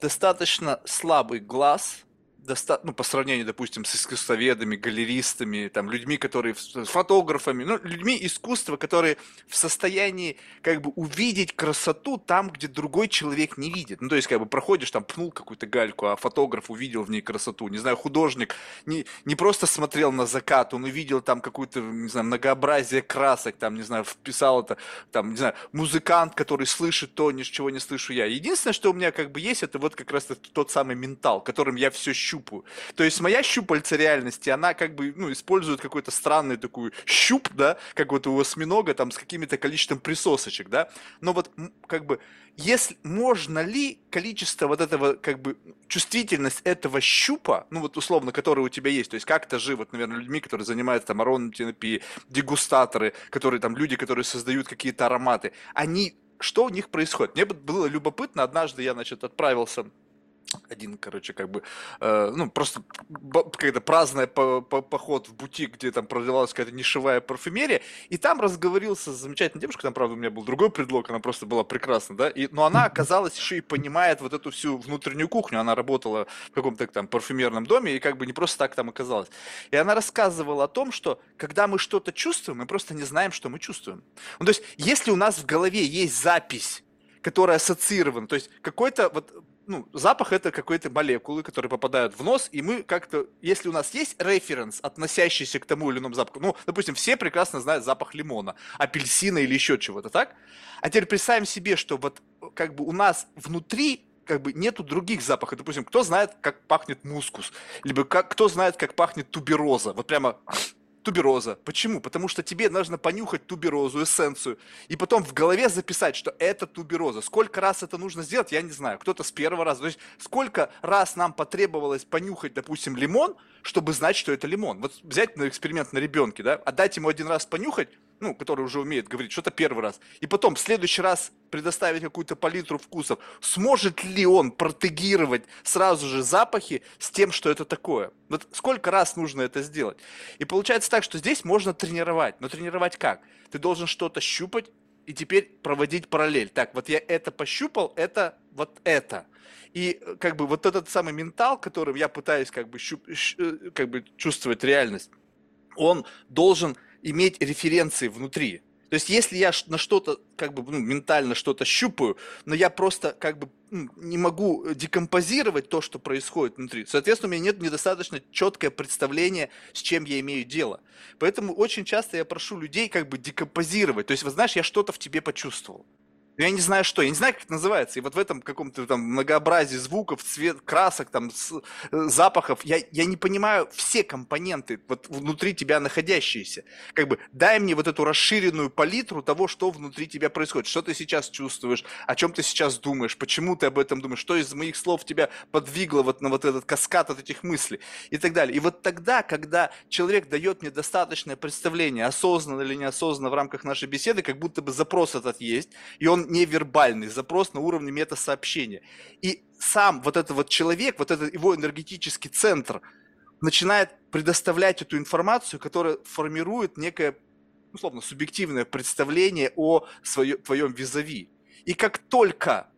достаточно слабый глаз доста- ну, по сравнению, допустим, с искусствоведами, галеристами, там, людьми, которые, фотографами, ну, людьми искусства, которые в состоянии, как бы, увидеть красоту там, где другой человек не видит. Ну, то есть, как бы, проходишь, там, пнул какую-то гальку, а фотограф увидел в ней красоту. Не знаю, художник не, не просто смотрел на закат, он увидел там какую-то, не знаю, многообразие красок, там, не знаю, вписал это, там, не знаю, музыкант, который слышит то, ни чего не слышу я. Единственное, что у меня, как бы, есть, это вот как раз тот самый ментал, которым я все щупаю. То есть моя щупальца реальности, она как бы, ну, использует какой-то странный такой щуп, да, как вот у осьминога, там, с каким-то количеством присосочек, да. Но вот, как бы, если, можно ли количество вот этого, как бы, чувствительность этого щупа, ну, вот условно, который у тебя есть, то есть как-то же, вот, наверное, людьми, которые занимаются там ароматерапией, дегустаторы, которые там, люди, которые создают какие-то ароматы, они что у них происходит. Мне было любопытно, однажды я, значит, отправился один, короче, как бы, э, ну, просто какая-то праздная по -по поход в бутик, где там продавалась какая-то нишевая парфюмерия, и там разговорился с замечательной девушкой, там, правда, у меня был другой предлог, она просто была прекрасна, да, и, но она, оказалась, еще и понимает вот эту всю внутреннюю кухню, она работала в каком-то там парфюмерном доме, и как бы не просто так там оказалась. И она рассказывала о том, что когда мы что-то чувствуем, мы просто не знаем, что мы чувствуем. Ну, то есть, если у нас в голове есть запись, которая ассоциирована, то есть какой-то вот ну, запах это какие-то молекулы, которые попадают в нос, и мы как-то, если у нас есть референс, относящийся к тому или иному запаху, ну, допустим, все прекрасно знают запах лимона, апельсина или еще чего-то, так? А теперь представим себе, что вот как бы у нас внутри как бы нету других запахов. Допустим, кто знает, как пахнет мускус, либо как, кто знает, как пахнет тубероза. Вот прямо тубероза. Почему? Потому что тебе нужно понюхать туберозу, эссенцию, и потом в голове записать, что это тубероза. Сколько раз это нужно сделать, я не знаю. Кто-то с первого раза. То есть сколько раз нам потребовалось понюхать, допустим, лимон, чтобы знать, что это лимон. Вот взять на эксперимент на ребенке, да, отдать ему один раз понюхать, ну, который уже умеет говорить, что-то первый раз, и потом в следующий раз предоставить какую-то палитру вкусов, сможет ли он протегировать сразу же запахи с тем, что это такое? Вот сколько раз нужно это сделать? И получается так, что здесь можно тренировать. Но тренировать как? Ты должен что-то щупать, и теперь проводить параллель. Так, вот я это пощупал, это вот это. И э, как бы вот этот самый ментал, которым я пытаюсь как бы, щуп, э, как бы чувствовать реальность, он должен иметь референции внутри. То есть, если я на что-то, как бы, ну, ментально что-то щупаю, но я просто, как бы, не могу декомпозировать то, что происходит внутри, соответственно, у меня нет недостаточно четкое представление, с чем я имею дело. Поэтому очень часто я прошу людей, как бы, декомпозировать. То есть, вот знаешь, я что-то в тебе почувствовал. Я не знаю что, я не знаю, как это называется. И вот в этом каком-то там многообразии звуков, цвет, красок, там, с, э, запахов, я, я не понимаю все компоненты вот внутри тебя находящиеся. Как бы дай мне вот эту расширенную палитру того, что внутри тебя происходит. Что ты сейчас чувствуешь, о чем ты сейчас думаешь, почему ты об этом думаешь, что из моих слов тебя подвигло вот на вот этот каскад от этих мыслей и так далее. И вот тогда, когда человек дает мне достаточное представление, осознанно или неосознанно в рамках нашей беседы, как будто бы запрос этот есть, и он невербальный запрос на уровне метасообщения. И сам вот этот вот человек, вот этот его энергетический центр начинает предоставлять эту информацию, которая формирует некое, условно, субъективное представление о своем, твоем визави. И как только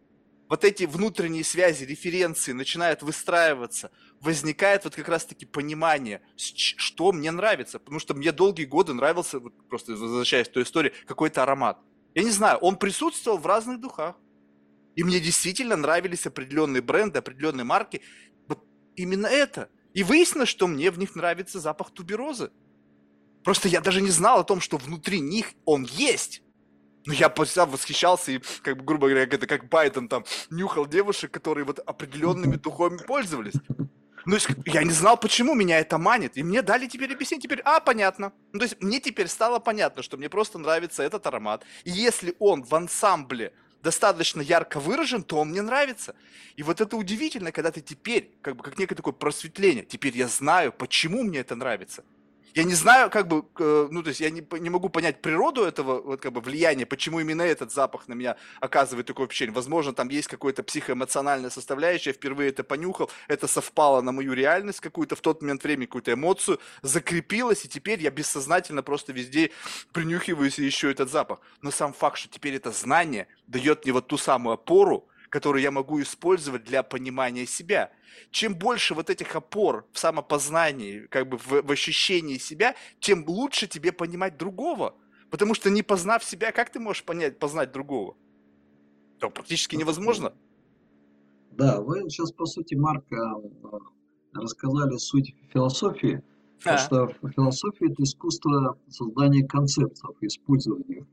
вот эти внутренние связи, референции начинают выстраиваться, возникает вот как раз-таки понимание, что мне нравится. Потому что мне долгие годы нравился, вот просто возвращаясь к той истории, какой-то аромат. Я не знаю, он присутствовал в разных духах. И мне действительно нравились определенные бренды, определенные марки. Вот именно это. И выяснилось, что мне в них нравится запах туберозы. Просто я даже не знал о том, что внутри них он есть. Но я сам восхищался и, как бы, грубо говоря, это как Байден там нюхал девушек, которые вот определенными духами пользовались. Ну, я не знал, почему меня это манит. И мне дали теперь объяснить. Теперь, а, понятно. Ну, то есть мне теперь стало понятно, что мне просто нравится этот аромат. И если он в ансамбле достаточно ярко выражен, то он мне нравится. И вот это удивительно, когда ты теперь, как бы как некое такое просветление, теперь я знаю, почему мне это нравится. Я не знаю, как бы, э, ну, то есть я не, не могу понять природу этого вот, как бы, влияния, почему именно этот запах на меня оказывает такое впечатление. Возможно, там есть какое-то психоэмоциональная составляющая, я впервые это понюхал, это совпало на мою реальность какую-то в тот момент времени, какую-то эмоцию, закрепилось, и теперь я бессознательно просто везде принюхиваюсь и ищу этот запах. Но сам факт, что теперь это знание дает мне вот ту самую опору, которую я могу использовать для понимания себя. Чем больше вот этих опор в самопознании, как бы в, в ощущении себя, тем лучше тебе понимать другого. Потому что не познав себя, как ты можешь понять, познать другого? Это практически невозможно. Да, вы сейчас, по сути, Марк, рассказали суть философии. А. Что философия – это искусство создания концепций, использования их.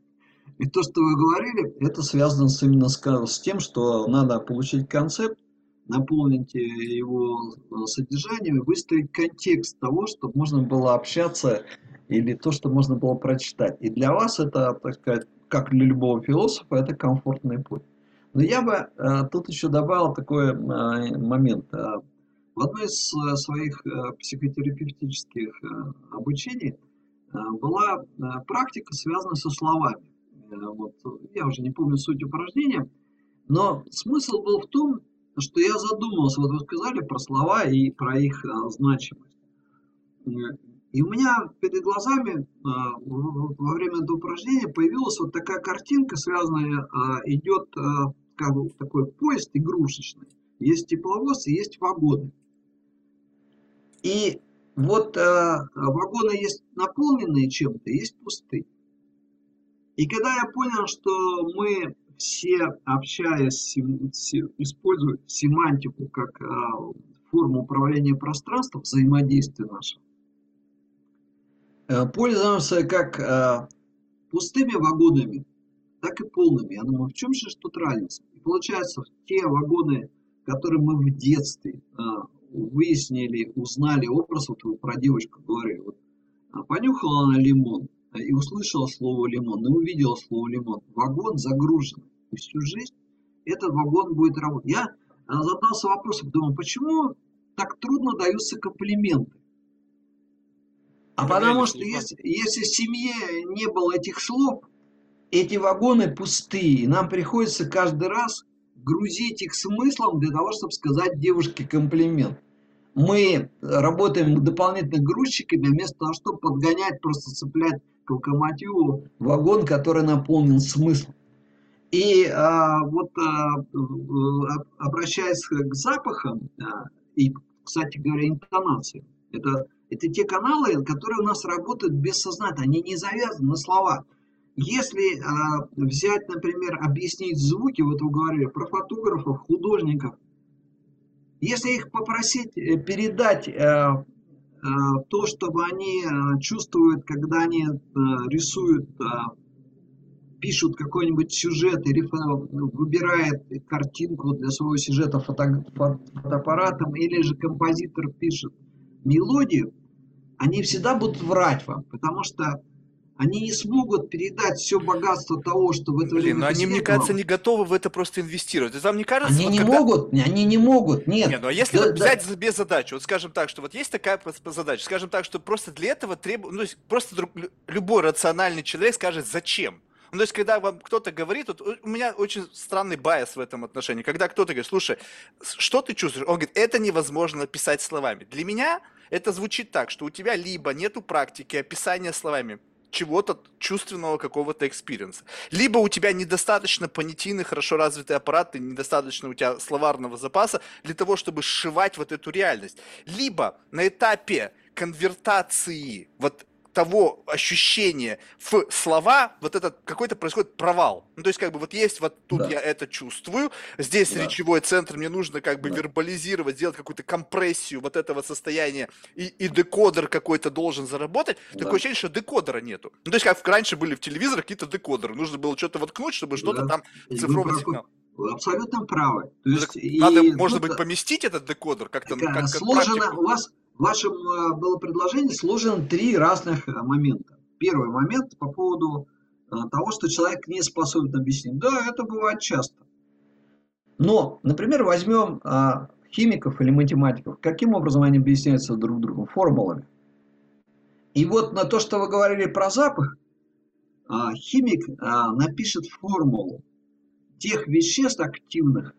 И то, что вы говорили, это связано с, именно с, тем, что надо получить концепт, наполнить его э, содержанием и выстроить контекст того, чтобы можно было общаться или то, что можно было прочитать. И для вас это, так сказать, как для любого философа, это комфортный путь. Но я бы э, тут еще добавил такой э, момент. Э, в одной из э, своих э, психотерапевтических э, обучений э, была э, практика, связанная со словами. Э, вот, я уже не помню суть упражнения, но смысл был в том, что я задумался, вот вы сказали про слова и про их а, значимость. И у меня перед глазами а, во время этого упражнения появилась вот такая картинка, связанная, а, идет а, как бы такой поезд игрушечный. Есть тепловоз и есть вагоны. И вот а, вагоны есть наполненные чем-то, есть пустые. И когда я понял, что мы все, общаясь, используют семантику как а, форму управления пространством, взаимодействия нашего, э, пользуемся как а, пустыми вагонами, так и полными. Я думаю, в чем же тут разница? И получается, те вагоны, которые мы в детстве выяснили, узнали образ, вот вы про девочку говорили, вот, А понюхала она лимон и услышала слово лимон, и увидела слово лимон. Вагон загружен. Всю жизнь этот вагон будет работать. Я а, задался вопросом, думаю, почему так трудно даются комплименты? А потому что если, если в семье не было этих слов, эти вагоны пустые. Нам приходится каждый раз грузить их смыслом для того, чтобы сказать девушке комплимент. Мы работаем дополнительно грузчиками, вместо того, чтобы подгонять, просто цеплять к локомотиву вагон, который наполнен смыслом. И а, вот а, обращаясь к запахам а, и, кстати говоря, интонации, это, это те каналы, которые у нас работают бессознательно, они не завязаны на слова. Если а, взять, например, объяснить звуки, вот вы говорили про фотографов, художников, если их попросить э, передать э, э, то, что они э, чувствуют, когда они э, рисуют, э, пишут какой-нибудь сюжет или выбирает картинку для своего сюжета фото, фотоаппаратом, или же композитор пишет мелодию, они всегда будут врать вам, потому что они не смогут передать все богатство того, что в это Блин, но они, мне кажется, не готовы в это просто инвестировать. Это вам не кажется? Они вот не когда... могут, они не могут, нет. Нет, ну а если да, вот взять да. себе задачу, вот скажем так, что вот есть такая задача, скажем так, что просто для этого требуется, ну, просто друг, любой рациональный человек скажет, зачем? Ну, то есть, когда вам кто-то говорит, вот у меня очень странный байс в этом отношении, когда кто-то говорит, слушай, что ты чувствуешь? Он говорит, это невозможно описать словами. Для меня это звучит так, что у тебя либо нету практики описания словами, чего-то чувственного какого-то experience -а. Либо у тебя недостаточно понятийный, хорошо развитый аппарат, и недостаточно у тебя словарного запаса для того, чтобы сшивать вот эту реальность. Либо на этапе конвертации вот того ощущения в слова, вот этот какой-то происходит провал. Ну, то есть, как бы, вот есть, вот тут да. я это чувствую, здесь да. речевой центр, мне нужно как бы да. вербализировать, сделать какую-то компрессию вот этого состояния, и, и декодер какой-то должен заработать. Да. Такое ощущение, что декодера нету. Ну, то есть, как раньше были в телевизорах какие-то декодеры, нужно было что-то воткнуть, чтобы что-то там цифровой сигнал. Вы абсолютно правы. То ну, есть, и надо, может быть, поместить этот декодер как-то? Как, как сложено, у вас в вашем э, было предложение сложено три разных э, момента. Первый момент по поводу э, того, что человек не способен объяснить. Да, это бывает часто. Но, например, возьмем химиков или математиков. Каким образом они объясняются друг другу? Формулами. И вот на то, что вы говорили про запах, химик напишет формулу тех веществ активных,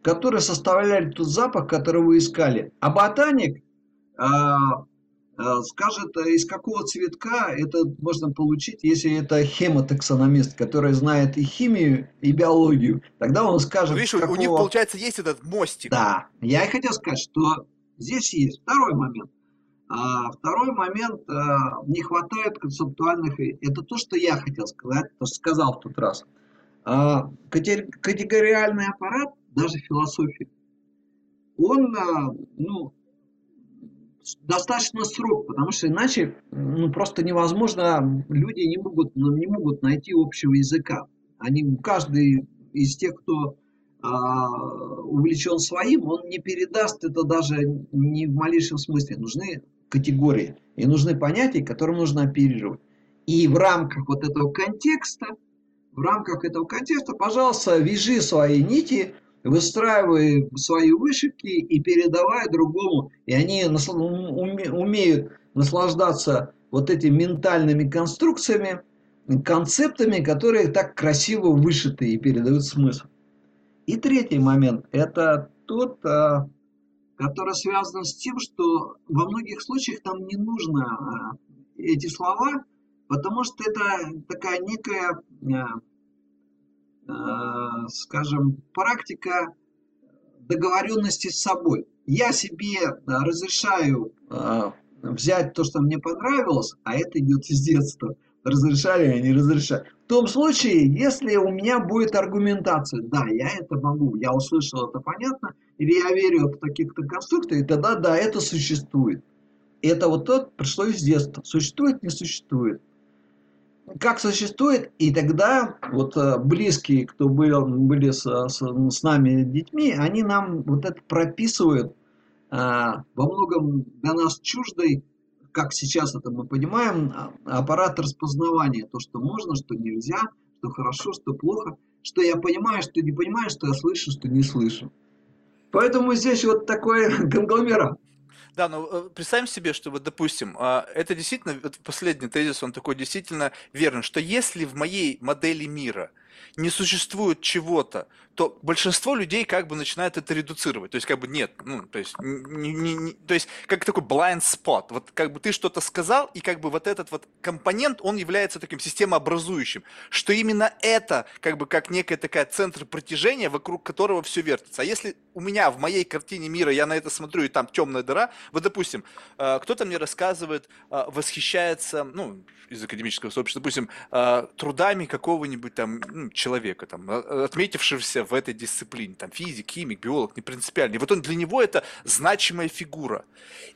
которые составляли тот запах, который вы искали. А ботаник скажет, э, из какого цветка это можно получить, если это хемотаксономист, который знает и химию, и биологию. Тогда он скажет... Видишь, какого... у них, получается, есть этот мостик. Да. Я и хотел сказать, что здесь есть второй момент. А второй момент, а, не хватает концептуальных... Это то, что я хотел сказать, то, что сказал в тот раз. А, категориальный аппарат, даже философии, он, а, ну, достаточно срок, потому что иначе ну, просто невозможно, люди не могут, ну, не могут найти общего языка. Они, каждый из тех, кто а, увлечен своим, он не передаст это даже ни в малейшем смысле. Нужны категории и нужны понятия, которым нужно оперировать. И в рамках вот этого контекста, в рамках этого контекста, пожалуйста, вяжи свои нити выстраивая свои вышивки и передавая другому. И они умеют наслаждаться вот этими ментальными конструкциями, концептами, которые так красиво вышиты и передают смысл. И третий момент – это тот, а, который связан с тем, что во многих случаях там не нужно а, эти слова, потому что это такая некая а, скажем, практика договоренности с собой. Я себе э, разрешаю э, взять то, что мне понравилось, а это идет из детства. Разрешаю я не разрешаю. В том случае, если у меня будет аргументация, да, я это могу, я услышал это понятно, или я верю в таких-то конструкциях, тогда да, это существует. Это вот то, пришло из детства. Существует, не существует как существует, и тогда вот э, близкие, кто был, были с, с, с нами детьми, они нам вот это прописывают а, во многом для нас чуждой как сейчас это мы понимаем, а, аппарат распознавания, то, что можно, что нельзя, что хорошо, что плохо, что я понимаю, что не понимаю, что я слышу, что не слышу. Поэтому здесь вот такой конгломерат. Да, но э, представим себе, что вот, допустим, а, это действительно, вот последний тезис, он такой действительно верный, что если в моей модели мира не существует чего-то, то большинство людей как бы начинает это редуцировать. То есть как бы нет, ну, то есть, не, не, не, то есть как такой blind spot. Вот как бы ты что-то сказал, и как бы вот этот вот компонент, он является таким системообразующим, что именно это как бы как некая такая центр притяжения, вокруг которого все вертится. А если у меня в моей картине мира я на это смотрю, и там темная дыра, вот допустим, э, кто-то мне рассказывает, э, восхищается, ну, из академического сообщества, допустим, э, трудами какого-нибудь там ну, человека, там, отметившегося в этой дисциплине, там физик, химик, биолог, не принципиально. И вот он для него это значимая фигура.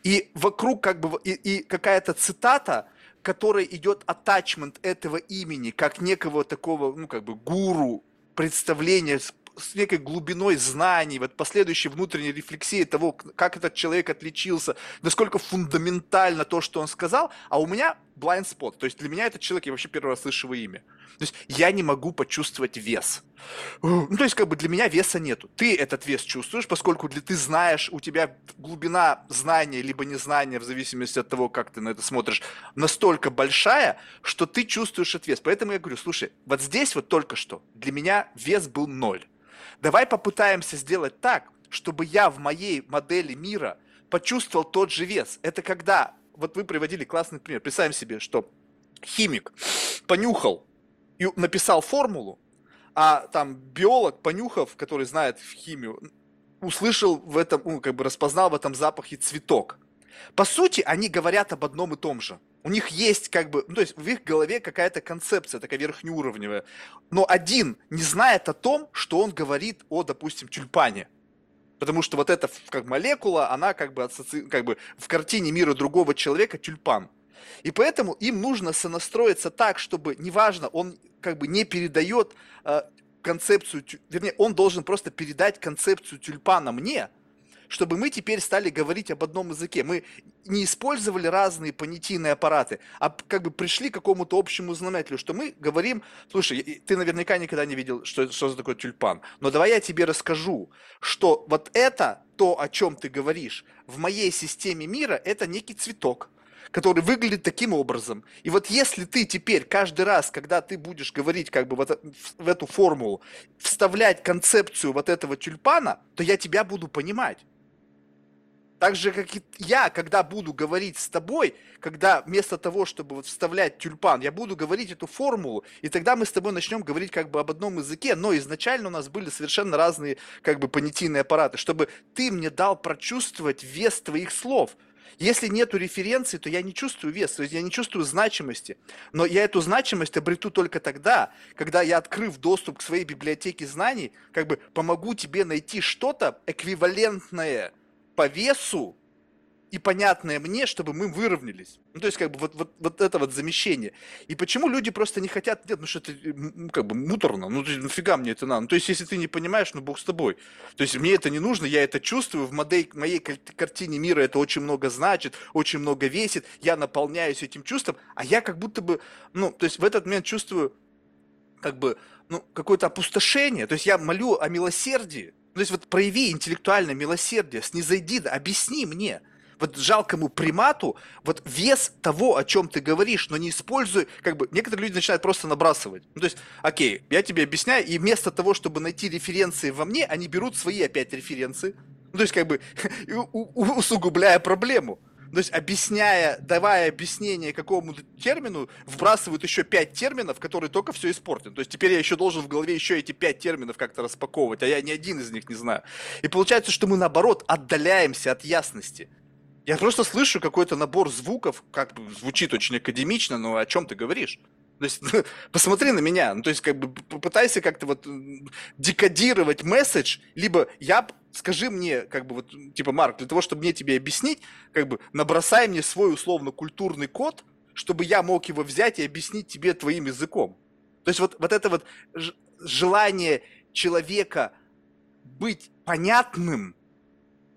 И вокруг как бы и, и какая-то цитата, которой идет атачмент этого имени, как некого такого, ну, как бы гуру, представления с некой глубиной знаний, вот последующей внутренней рефлексии того, как этот человек отличился, насколько фундаментально то, что он сказал, а у меня blind spot, то есть для меня этот человек, я вообще первый раз слышу его имя. То есть я не могу почувствовать вес. Ну, то есть как бы для меня веса нету. Ты этот вес чувствуешь, поскольку для ты знаешь, у тебя глубина знания либо незнания, в зависимости от того, как ты на это смотришь, настолько большая, что ты чувствуешь этот вес. Поэтому я говорю, слушай, вот здесь вот только что для меня вес был ноль. Давай попытаемся сделать так, чтобы я в моей модели мира почувствовал тот же вес. Это когда, вот вы приводили классный пример, представим себе, что химик понюхал и написал формулу, а там биолог, понюхав, который знает химию, услышал в этом, ну, как бы распознал в этом запахе цветок. По сути, они говорят об одном и том же. У них есть как бы, ну, то есть в их голове какая-то концепция такая верхнеуровневая. Но один не знает о том, что он говорит о, допустим, тюльпане. Потому что вот эта как молекула, она как бы, ассоци... как бы в картине мира другого человека тюльпан. И поэтому им нужно сонастроиться так, чтобы, неважно, он как бы не передает э, концепцию, вернее, он должен просто передать концепцию тюльпана мне, чтобы мы теперь стали говорить об одном языке. Мы не использовали разные понятийные аппараты, а как бы пришли к какому-то общему знаменателю, что мы говорим, слушай, ты наверняка никогда не видел, что, что такое тюльпан, но давай я тебе расскажу, что вот это, то, о чем ты говоришь, в моей системе мира, это некий цветок, который выглядит таким образом. И вот если ты теперь каждый раз, когда ты будешь говорить как бы вот в эту формулу, вставлять концепцию вот этого тюльпана, то я тебя буду понимать. Так же, как и я, когда буду говорить с тобой, когда вместо того, чтобы вот вставлять тюльпан, я буду говорить эту формулу, и тогда мы с тобой начнем говорить как бы об одном языке, но изначально у нас были совершенно разные как бы понятийные аппараты, чтобы ты мне дал прочувствовать вес твоих слов. Если нету референции, то я не чувствую вес, то есть я не чувствую значимости. Но я эту значимость обрету только тогда, когда я, открыв доступ к своей библиотеке знаний, как бы помогу тебе найти что-то эквивалентное – по весу и понятное мне, чтобы мы выровнялись. Ну, то есть, как бы, вот, вот, вот это вот замещение. И почему люди просто не хотят делать, ну, что это, как бы, муторно, ну, нафига мне это надо? Ну, то есть, если ты не понимаешь, ну, бог с тобой. То есть, мне это не нужно, я это чувствую, в модель, моей картине мира это очень много значит, очень много весит, я наполняюсь этим чувством, а я как будто бы, ну, то есть, в этот момент чувствую, как бы, ну, какое-то опустошение. То есть, я молю о милосердии, то есть вот прояви интеллектуальное милосердие, снизойди, объясни мне, вот жалкому примату, вот вес того, о чем ты говоришь, но не используй, как бы, некоторые люди начинают просто набрасывать. Ну, то есть, окей, я тебе объясняю, и вместо того, чтобы найти референции во мне, они берут свои опять референции, ну, то есть, как бы, усугубляя проблему. То есть, объясняя, давая объяснение какому-то термину, вбрасывают еще пять терминов, которые только все испортят. То есть, теперь я еще должен в голове еще эти пять терминов как-то распаковывать, а я ни один из них не знаю. И получается, что мы, наоборот, отдаляемся от ясности. Я просто слышу какой-то набор звуков, как звучит очень академично, но о чем ты говоришь? То есть, посмотри на меня, ну, то есть, как бы, попытайся как-то вот декодировать месседж, либо я, скажи мне, как бы, вот, типа, Марк, для того, чтобы мне тебе объяснить, как бы, набросай мне свой условно-культурный код, чтобы я мог его взять и объяснить тебе твоим языком. То есть, вот, вот это вот желание человека быть понятным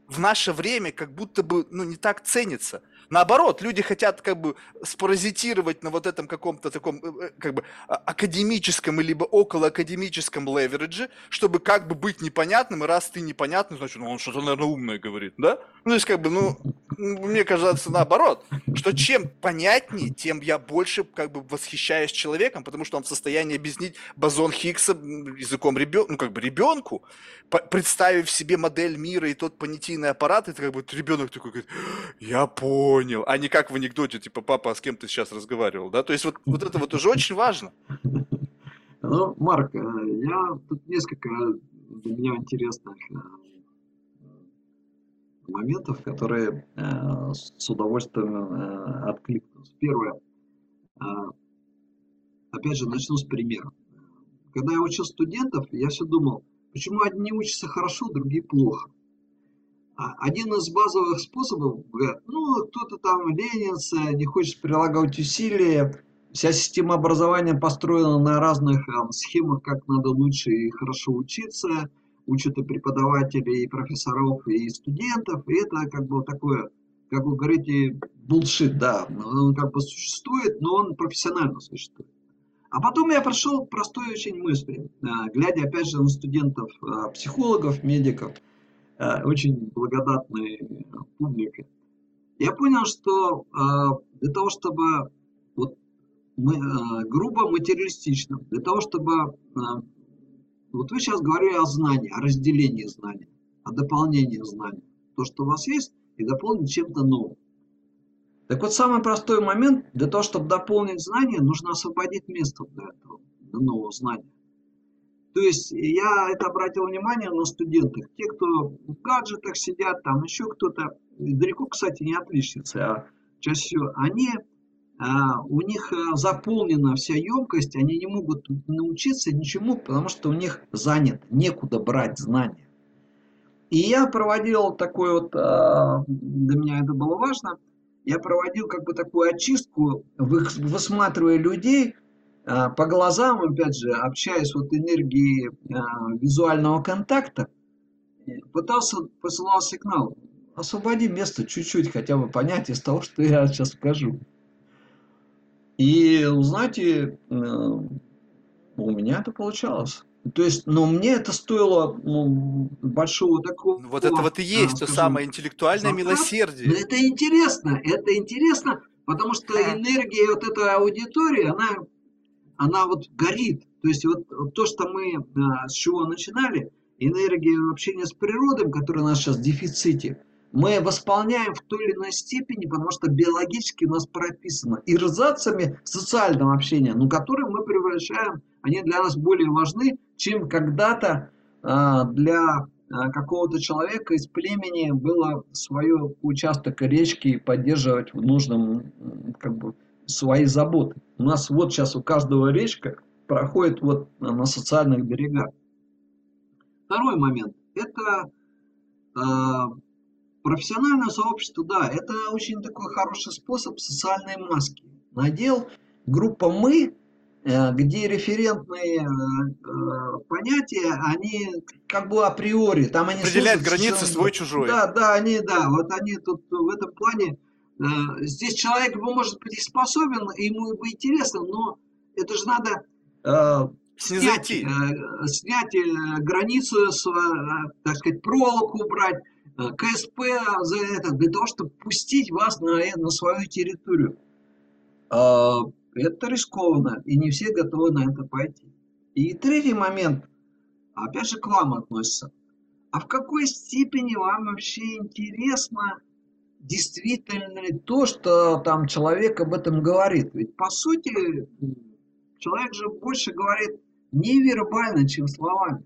в наше время как будто бы, ну, не так ценится. Наоборот, люди хотят как бы спаразитировать на вот этом каком-то таком э, э, как бы а, академическом либо около академическом леверидже, чтобы как бы быть непонятным, и раз ты непонятный, значит, ну он что-то, наверное, умное говорит, да? Ну, то есть как бы, ну, мне кажется, наоборот, что чем понятнее, тем я больше как бы восхищаюсь человеком, потому что он в состоянии объяснить бозон Хиггса языком ребенка, ну, как бы ребенку, представив себе модель мира и тот понятийный аппарат, это как бы ребенок такой говорит, я понял, а не как в анекдоте, типа, папа, а с кем ты сейчас разговаривал, да? То есть вот, вот это вот уже очень важно. Ну, Марк, э, я тут несколько для меня интересных э, моментов, которые э, с удовольствием э. Первое. Э, опять же, начну с примера. Когда я учил студентов, я все думал, почему одни учатся хорошо, другие плохо. А один из базовых способов, говорят, ну, кто-то там ленится, не хочет прилагать усилия, вся система образования построена на разных там, схемах, как надо лучше и хорошо учиться – учат и преподавателей, и профессоров, и студентов, и это как бы такое, как вы говорите, булшит, да, он как бы существует, но он профессионально существует. А потом я прошел простой очень мысли, а, глядя опять же на студентов, а, психологов, медиков, а, очень благодатной публики. Я понял, что для того, чтобы вот мы, грубо материалистично, для того, чтобы вот вы сейчас говорили о знании, о разделении знаний, о дополнении знаний. То, что у вас есть, и дополнить чем-то новым. Так вот, самый простой момент, для того, чтобы дополнить знания, нужно освободить место для этого, для нового знания. То есть я это обратил внимание на студентах. Те, кто в гаджетах сидят, там еще кто-то, далеко, кстати, не отличницы, а чаще всего, они у них э, заполнена вся емкость, они не могут научиться ничему, потому что у них занят, некуда брать знания. И я проводил такой вот, а, для меня это было важно, я проводил как бы такую очистку, высматривая людей а, по глазам, опять же, общаясь вот энергией визуального контакта, пытался, посылал сигнал, освободи место чуть-чуть, хотя бы понять из того, что я сейчас скажу. И, знаете, э, у меня это получалось. То есть, но мне это стоило ну, большого такого... Ну, вот это вот и есть то самое интеллектуальное затрат. милосердие. Но это интересно, это интересно, потому что энергия вот этой аудитории, она, она вот горит. То есть вот то, что мы, а, с чего начинали, энергия общения с природой, которая у нас сейчас в дефиците, мы восполняем в той или иной степени, потому что биологически у нас прописано ирзациями социального общения, но которые мы превращаем, они для нас более важны, чем когда-то а, для а, какого-то человека из племени было свое участок речки поддерживать в нужном, как бы, свои заботы. У нас вот сейчас у каждого речка проходит вот на социальных берегах. Второй момент – это а, Профессиональное сообщество, да, это очень такой хороший способ социальной маски. Надел группа «мы», э, где референтные э, э, понятия, они как бы априори, там они определяют границы свой-чужой. Да, да, они, да, вот они тут в этом плане, здесь человек может быть и способен, ему бы интересно, но это же надо снять, снять границу, так сказать, проволоку убрать, Э, КСП за это, для того, чтобы пустить вас на, на свою территорию. А, это рискованно, и не все готовы на это пойти. И третий момент, опять же, к вам относится. А в какой степени вам вообще интересно действительно ли то, что там человек об этом говорит? Ведь по сути человек же больше говорит невербально, чем словами.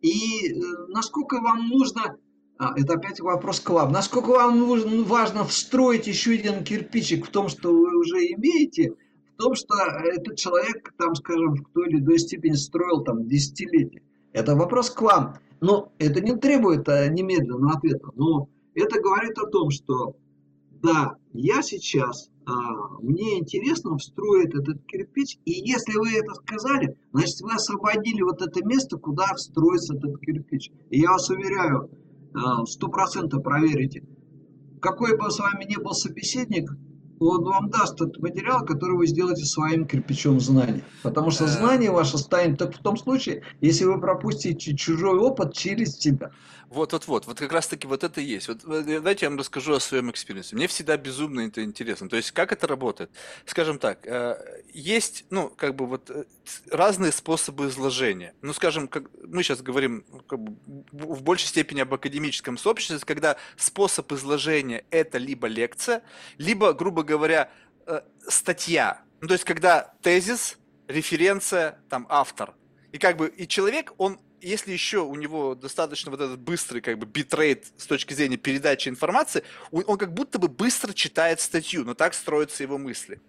И э, насколько вам нужно это опять вопрос к вам. Насколько вам нужно, важно встроить еще один кирпичик в том, что вы уже имеете, в том, что этот человек, там, скажем, в той или иной степени строил там десятилетия. Это вопрос к вам. Но это не требует а, немедленного ответа. Но это говорит о том, что да, я сейчас, а, мне интересно встроить этот кирпич, и если вы это сказали, значит вы освободили вот это место, куда встроится этот кирпич. И я вас уверяю, Э, сто процентов проверите. какой бы с вами ни был собеседник, он вам даст тот материал, который вы сделаете своим кирпичом знаний. Потому что знание ваше станет только в том случае, если вы пропустите чужой опыт через себя. Вот, вот, как раз таки вот это есть. Вот давайте я вам расскажу о своем experience -е. Мне всегда безумно это интересно. То есть как это работает? Скажем так, э, есть, ну, как бы вот э, разные способы изложения. Ну, скажем, как мы сейчас говорим ну, как бы, в большей степени об академическом сообществе, когда способ изложения это либо лекция, либо, грубо говоря, э, статья. Ну, то есть когда тезис, референция, там автор. И как бы и человек, он если еще у него достаточно вот этот быстрый как бы битрейт с точки зрения передачи информации, он, как будто бы быстро читает статью, но так строятся его мысли.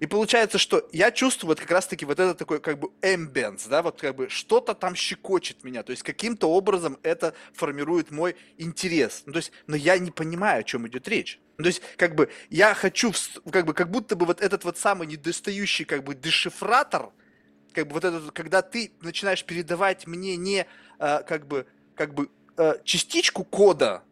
И получается, что я чувствую вот как раз-таки вот это такой как бы ambience, да, вот как бы что-то там щекочет меня, то есть каким-то образом это формирует мой интерес. Ну, то есть, но я не понимаю, о чем идет речь. Ну, то есть, как бы, я хочу, как бы, как будто бы вот этот вот самый недостающий, как бы, дешифратор, как бы вот это, когда ты начинаешь передавать мне не э, как бы, как бы э, частичку кода,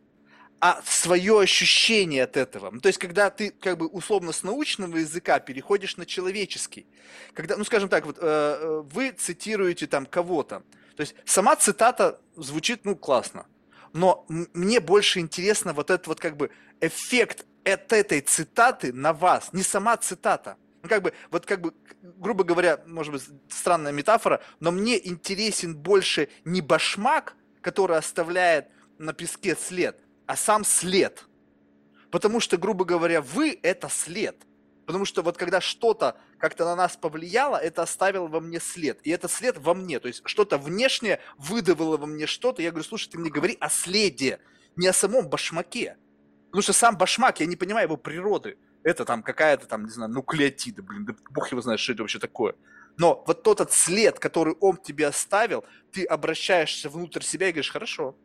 а свое ощущение от этого. Ну, то есть, когда ты как бы условно с научного языка переходишь на человеческий, когда, ну, скажем так, вот э, вы цитируете там кого-то, то есть сама цитата звучит, ну, классно, но мне больше интересно вот этот вот как бы эффект от этой цитаты на вас, не сама цитата. Ну, как бы, вот как бы, грубо говоря, может быть, странная метафора, но мне интересен больше не башмак, который оставляет на песке след, а сам след. Потому что, грубо говоря, вы – это след. Потому что вот когда что-то как-то на нас повлияло, это оставило во мне след. И этот след во мне. То есть что-то внешнее выдавило во мне что-то. Я говорю, слушай, ты мне говори о следе, не о самом башмаке. Потому что сам башмак, я не понимаю его природы это там какая-то там, не знаю, нуклеотида, блин, да бог его знает, что это вообще такое. Но вот тот этот след, который он тебе оставил, ты обращаешься внутрь себя и говоришь, хорошо,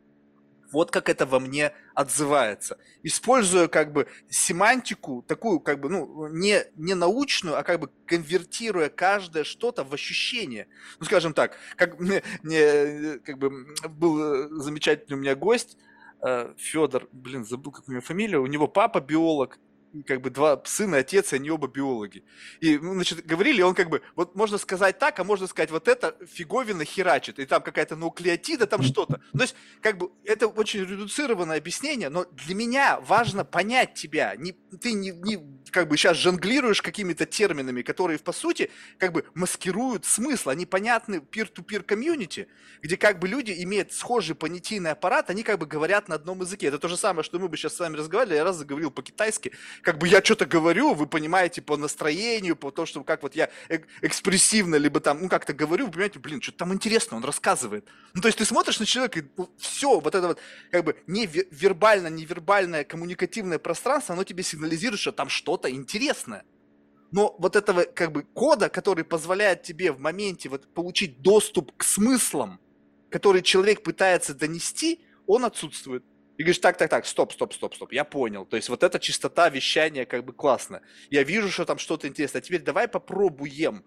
вот как это во мне отзывается. Используя как бы семантику, такую как бы, ну, не, не научную, а как бы конвертируя каждое что-то в ощущение. Ну, скажем так, как мне, мне как бы был замечательный у меня гость, э, Федор, блин, забыл, как у него фамилия, у него папа биолог, как бы два сына, отец, и они оба биологи. И, ну, значит, говорили, он как бы, вот можно сказать так, а можно сказать, вот это фиговина херачит, и там какая-то нуклеотида, там что-то. Ну, то есть, как бы, это очень редуцированное объяснение, но для меня важно понять тебя. Не, ты не, не как бы сейчас жонглируешь какими-то терминами, которые, по сути, как бы маскируют смысл. Они понятны peer-to-peer комьюнити, где как бы люди имеют схожий понятийный аппарат, они как бы говорят на одном языке. Это то же самое, что мы бы сейчас с вами разговаривали, я раз заговорил по-китайски, как бы я что-то говорю, вы понимаете по настроению, по тому, что как вот я экспрессивно, либо там, ну, как-то говорю, вы понимаете, блин, что-то там интересно, он рассказывает. Ну, то есть ты смотришь на человека, и ну, все, вот это вот, как бы, не вербально, невербальное коммуникативное пространство, оно тебе сигнализирует, что там что-то интересное. Но вот этого как бы кода, который позволяет тебе в моменте вот получить доступ к смыслам, который человек пытается донести, он отсутствует. И говоришь, так, так, так, стоп, стоп, стоп, стоп, я понял. То есть вот эта чистота вещания как бы классно. Я вижу, что там что-то интересное. А теперь давай попробуем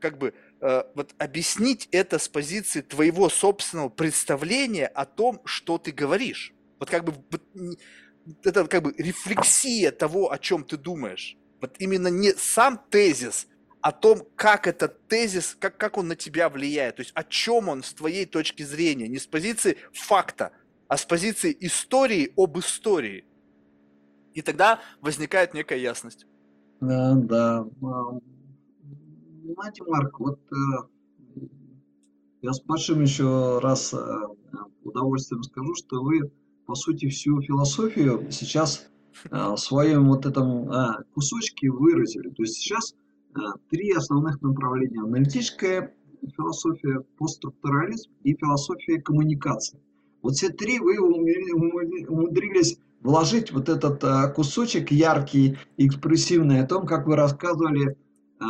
как бы э, вот объяснить это с позиции твоего собственного представления о том, что ты говоришь. Вот как бы это как бы рефлексия того, о чем ты думаешь. Вот именно не сам тезис, о том, как этот тезис, как, как он на тебя влияет. То есть о чем он с твоей точки зрения, не с позиции факта, а с позиции истории об истории. И тогда возникает некая ясность. Да, да. Знаете, Марк, вот э, я с большим еще раз э, удовольствием скажу, что вы, по сути, всю философию сейчас э, в своем вот этом кусочке выразили. То есть сейчас три основных направления. Аналитическая философия, постструктурализм и философия коммуникации. Вот все три вы умудрились вложить вот этот а, кусочек яркий, экспрессивный о том, как вы рассказывали а,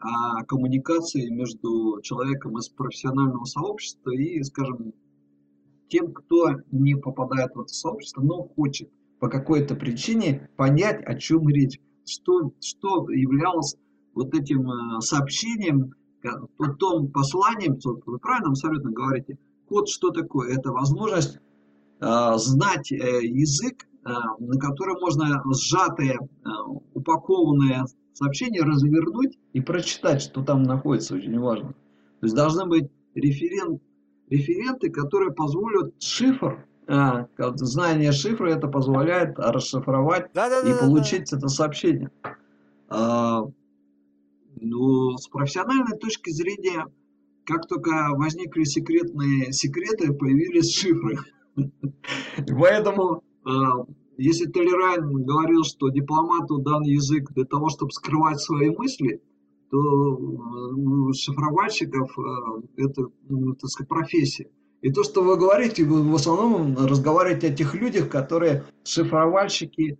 о коммуникации между человеком из профессионального сообщества и, скажем, тем, кто не попадает в это сообщество, но хочет по какой-то причине понять, о чем речь, что, что являлось вот этим а, сообщением, том посланием, вы правильно абсолютно говорите, Код что такое? Это возможность э, знать э, язык, э, на которой можно сжатые, упакованные сообщения развернуть и прочитать, что там находится, очень важно. То есть должны быть референт, референты, которые позволят шифр, а, знание шифра это позволяет расшифровать да, да, и да, получить да. это сообщение. А, ну, с профессиональной точки зрения, как только возникли секретные секреты, появились шифры. Поэтому, а, если Толерайн говорил, что дипломату дан язык для того, чтобы скрывать свои мысли, то у шифровальщиков а, это, ну, так сказать, профессия. И то, что вы говорите, вы в основном разговариваете о тех людях, которые шифровальщики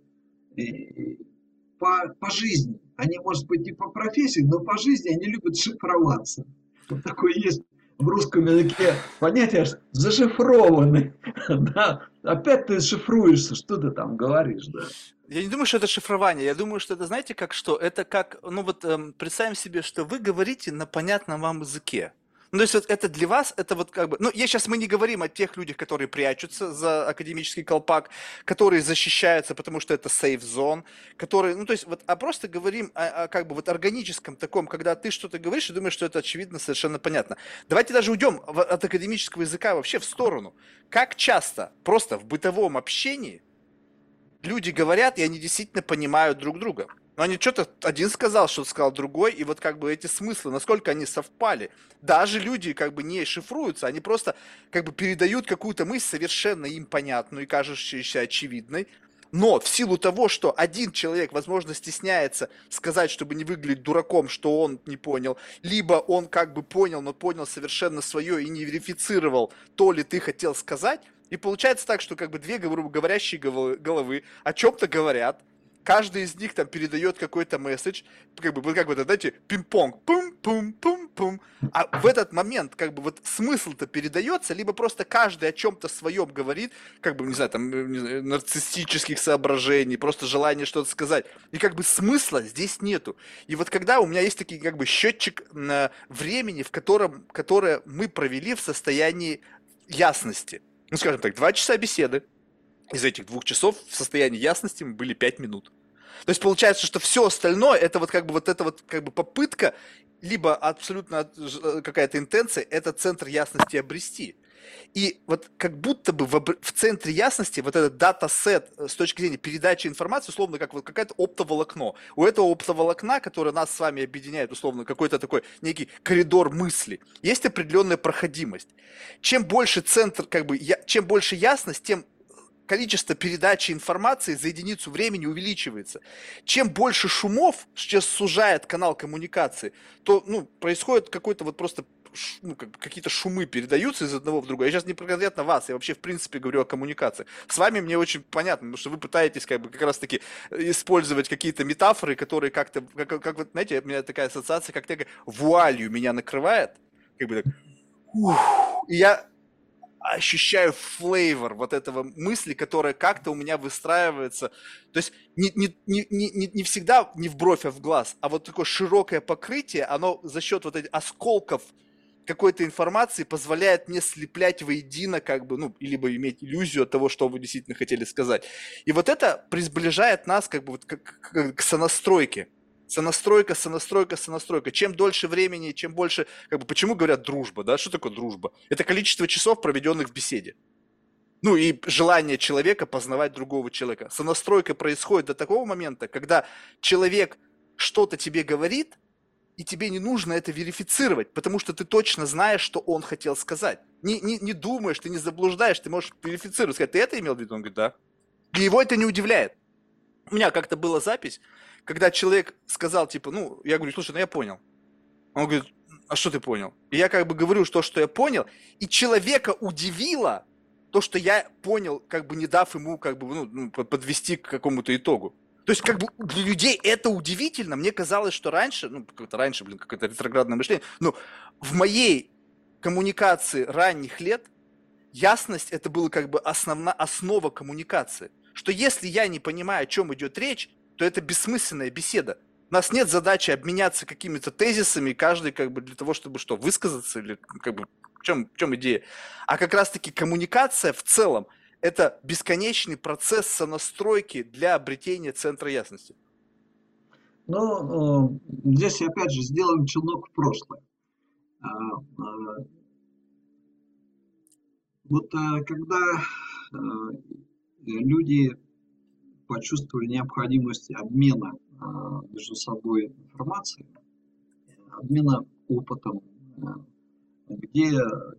по, по жизни. Они, может быть, не по профессии, но по жизни они любят шифроваться. Вот такое есть в русском языке понятие зашифрованный. Да? Опять ты шифруешься, что ты там говоришь, да? Я не думаю, что это шифрование. Я думаю, что это, знаете, как что? Это как, ну вот эм, представим себе, что вы говорите на понятном вам языке. Ну, то есть вот это для вас, это вот как бы... Ну, я сейчас мы не говорим о тех людях, которые прячутся за академический колпак, которые защищаются, потому что это safe zone, которые... Ну, то есть вот, а просто говорим о, о как бы вот органическом таком, когда ты что-то говоришь и думаешь, что это очевидно, совершенно понятно. Давайте даже уйдем от академического языка вообще в сторону. Как часто просто в бытовом общении люди говорят, и они действительно понимают друг друга. Но они что-то, один сказал, что сказал другой, и вот как бы эти смыслы, насколько они совпали. Даже люди как бы не шифруются, они просто как бы передают какую-то мысль совершенно им понятную и кажущуюся очевидной, но в силу того, что один человек, возможно, стесняется сказать, чтобы не выглядеть дураком, что он не понял, либо он как бы понял, но понял совершенно свое и не верифицировал то ли ты хотел сказать, и получается так, что как бы две говорящие головы о чем-то говорят, каждый из них там передает какой-то месседж, как бы, как бы, знаете, пинг-понг, пум-пум-пум-пум. А в этот момент, как бы, вот смысл-то передается, либо просто каждый о чем-то своем говорит, как бы, не знаю, там, не знаю, нарциссических соображений, просто желание что-то сказать. И как бы смысла здесь нету. И вот когда у меня есть такие, как бы, счетчик на времени, в котором, которое мы провели в состоянии ясности. Ну, скажем так, два часа беседы, из этих двух часов в состоянии ясности мы были пять минут. То есть получается, что все остальное это вот как бы вот эта вот как бы попытка либо абсолютно э, какая-то интенция, это центр ясности обрести. И вот как будто бы в, в центре ясности вот этот дата-сет э, с точки зрения передачи информации, условно, как вот какое-то оптоволокно. У этого оптоволокна, которое нас с вами объединяет, условно, какой-то такой некий коридор мысли, есть определенная проходимость. Чем больше центр, как бы, я, чем больше ясность, тем количество передачи информации за единицу времени увеличивается. Чем больше шумов, сейчас сужает канал коммуникации, то ну, происходит какой-то вот просто ну, как, какие-то шумы передаются из одного в другое. Я сейчас не конкретно вас, я вообще в принципе говорю о коммуникации. С вами мне очень понятно, потому что вы пытаетесь как бы как раз таки использовать какие-то метафоры, которые как-то, как, как вот, знаете, у меня такая ассоциация, как такая вуалью меня накрывает, как бы так, ух, и я ощущаю флейвор вот этого мысли, которая как-то у меня выстраивается. То есть не, не, не, не, не всегда не в бровь, а в глаз, а вот такое широкое покрытие, оно за счет вот этих осколков какой-то информации позволяет мне слеплять воедино, как бы, ну, либо иметь иллюзию от того, что вы действительно хотели сказать. И вот это приближает нас как бы вот к, к, к сонастройке. Сонастройка, сонастройка, сонастройка. Чем дольше времени, чем больше... Как бы, почему говорят дружба, да? Что такое дружба? Это количество часов, проведенных в беседе. Ну и желание человека познавать другого человека. Сонастройка происходит до такого момента, когда человек что-то тебе говорит, и тебе не нужно это верифицировать, потому что ты точно знаешь, что он хотел сказать. Не, не, не думаешь, ты не заблуждаешь, ты можешь верифицировать, сказать, ты это имел в виду? Он говорит, да. И его это не удивляет. У меня как-то была запись, когда человек сказал, типа, ну, я говорю, слушай, ну я понял. Он говорит, а что ты понял? И я как бы говорю то, что я понял, и человека удивило то, что я понял, как бы не дав ему как бы ну, ну подвести к какому-то итогу. То есть, как бы для людей это удивительно. Мне казалось, что раньше, ну, как-то раньше, блин, какое-то ретроградное мышление, но в моей коммуникации ранних лет ясность это была как бы основна, основа коммуникации. Что если я не понимаю, о чем идет речь, то это бессмысленная беседа. У нас нет задачи обменяться какими-то тезисами, каждый как бы для того, чтобы что, высказаться или как бы в чем, в чем идея. А как раз-таки коммуникация в целом это бесконечный процесс сонастройки для обретения центра ясности. Ну, э, здесь опять же сделаем челнок в прошлое. А, а, вот э, когда э, люди почувствовали необходимость обмена между собой информацией, обмена опытом, где,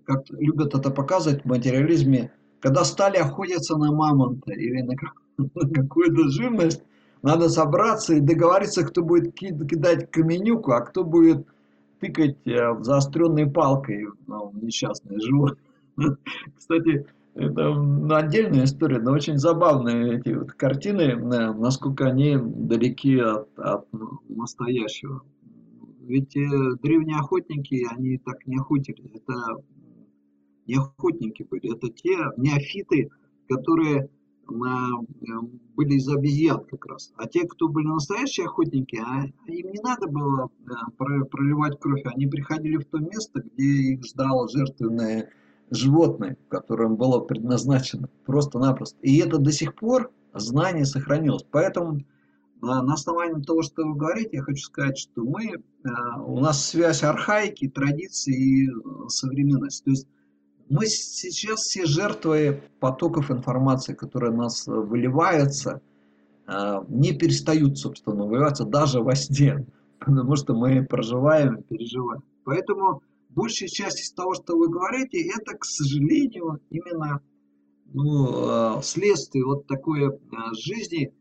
как любят это показывать в материализме, когда стали охотиться на мамонта или на, на какую-то живность, надо собраться и договориться, кто будет кидать каменюку, а кто будет тыкать э, заостренной палкой ну, несчастное животное. Кстати, это ну, отдельная история, но очень забавные эти вот картины, э, насколько они далеки от, от настоящего. Ведь э, древние охотники, они так не охотились. Это не охотники были, это те неофиты, которые на, были из обезьян как раз. А те, кто были настоящие охотники, а, им не надо было проливать кровь. Они приходили в то место, где их ждало жертвенное животное, которым было предназначено. Просто-напросто. И это до сих пор знание сохранилось. Поэтому на основании того, что вы говорите, я хочу сказать, что мы, у нас связь архаики, традиции и э, современности. То есть мы сейчас все жертвы потоков информации, которые у нас э, выливаются, э, не перестают, собственно, выливаться даже во сне, потому что мы проживаем, переживаем. Поэтому большая часть из того, что вы говорите, это, к сожалению, именно ну, э, следствие вот такой жизни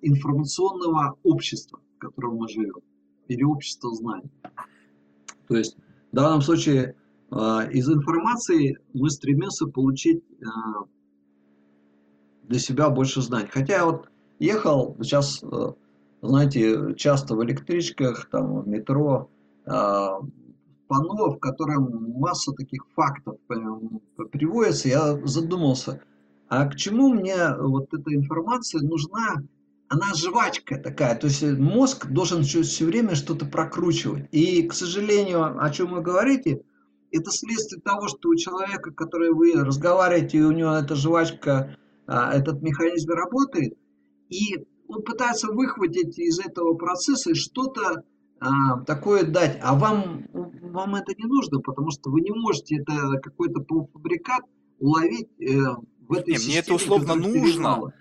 информационного общества, в котором мы живем, или общества знаний. То есть в данном случае из информации мы стремимся получить для себя больше знаний. Хотя я вот ехал сейчас, э, знаете, часто в электричках, там, в метро, панно, в котором масса таких фактов приводится, я задумался, а к чему мне вот эта информация нужна? Она жвачка такая, то есть мозг должен все время что-то прокручивать. И, к сожалению, о чем вы говорите – это следствие того, что у человека, который вы разговариваете, и у него эта жвачка, а, этот механизм работает, и он пытается выхватить из этого процесса что-то а, такое дать, а вам, вам это не нужно, потому что вы не можете это какой-то полуфабрикат уловить э, в этой не, системе. Мне это условно нужно,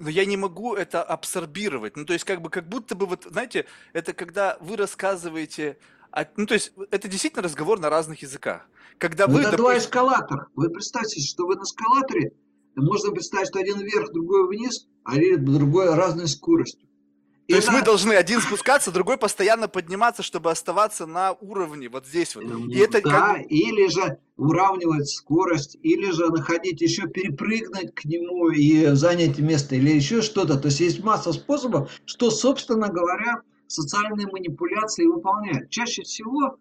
но я не могу это абсорбировать. Ну, то есть, как бы, как будто бы, вот, знаете, это когда вы рассказываете ну, то есть, это действительно разговор на разных языках. Когда вы, это допустим... два эскалатора. Вы представьте, что вы на эскалаторе, можно представить, что один вверх, другой вниз, а другой разной скоростью. То есть мы должны один спускаться, другой постоянно подниматься, чтобы оставаться на уровне вот здесь вот. И это да, как... или же уравнивать скорость, или же находить еще перепрыгнуть к нему и занять место, или еще что-то. То есть есть масса способов, что, собственно говоря, социальные манипуляции выполняют. Чаще всего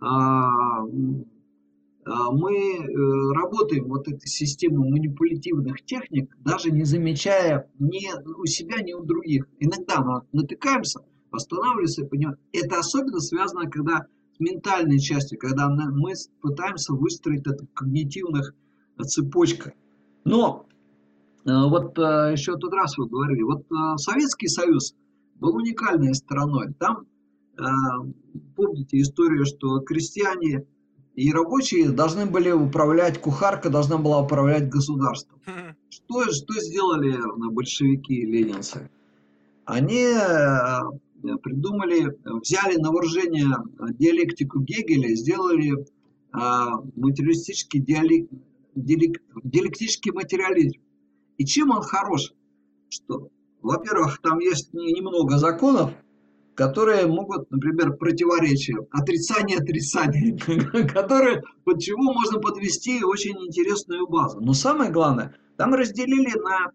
а, мы э, работаем вот этой системой манипулятивных техник, даже не замечая ни у себя, ни у других. Иногда мы натыкаемся, останавливаемся и понимаем. Это особенно связано, когда с ментальной частью, когда мы пытаемся выстроить это в когнитивных цепочках. Но э, вот э, еще тот раз вы говорили, вот Советский Союз был уникальной стороной. Там, э, помните историю, что крестьяне и рабочие должны были управлять, кухарка должна была управлять государством. Что, что сделали большевики и ленинцы? Они э, придумали, взяли на вооружение диалектику Гегеля, сделали э, материалистический диалект, диалектический материализм. И чем он хорош? Что во-первых, там есть немного законов, которые могут, например, противоречия, отрицание отрицания, которые, под чего можно подвести очень интересную базу. Но самое главное, там разделили на,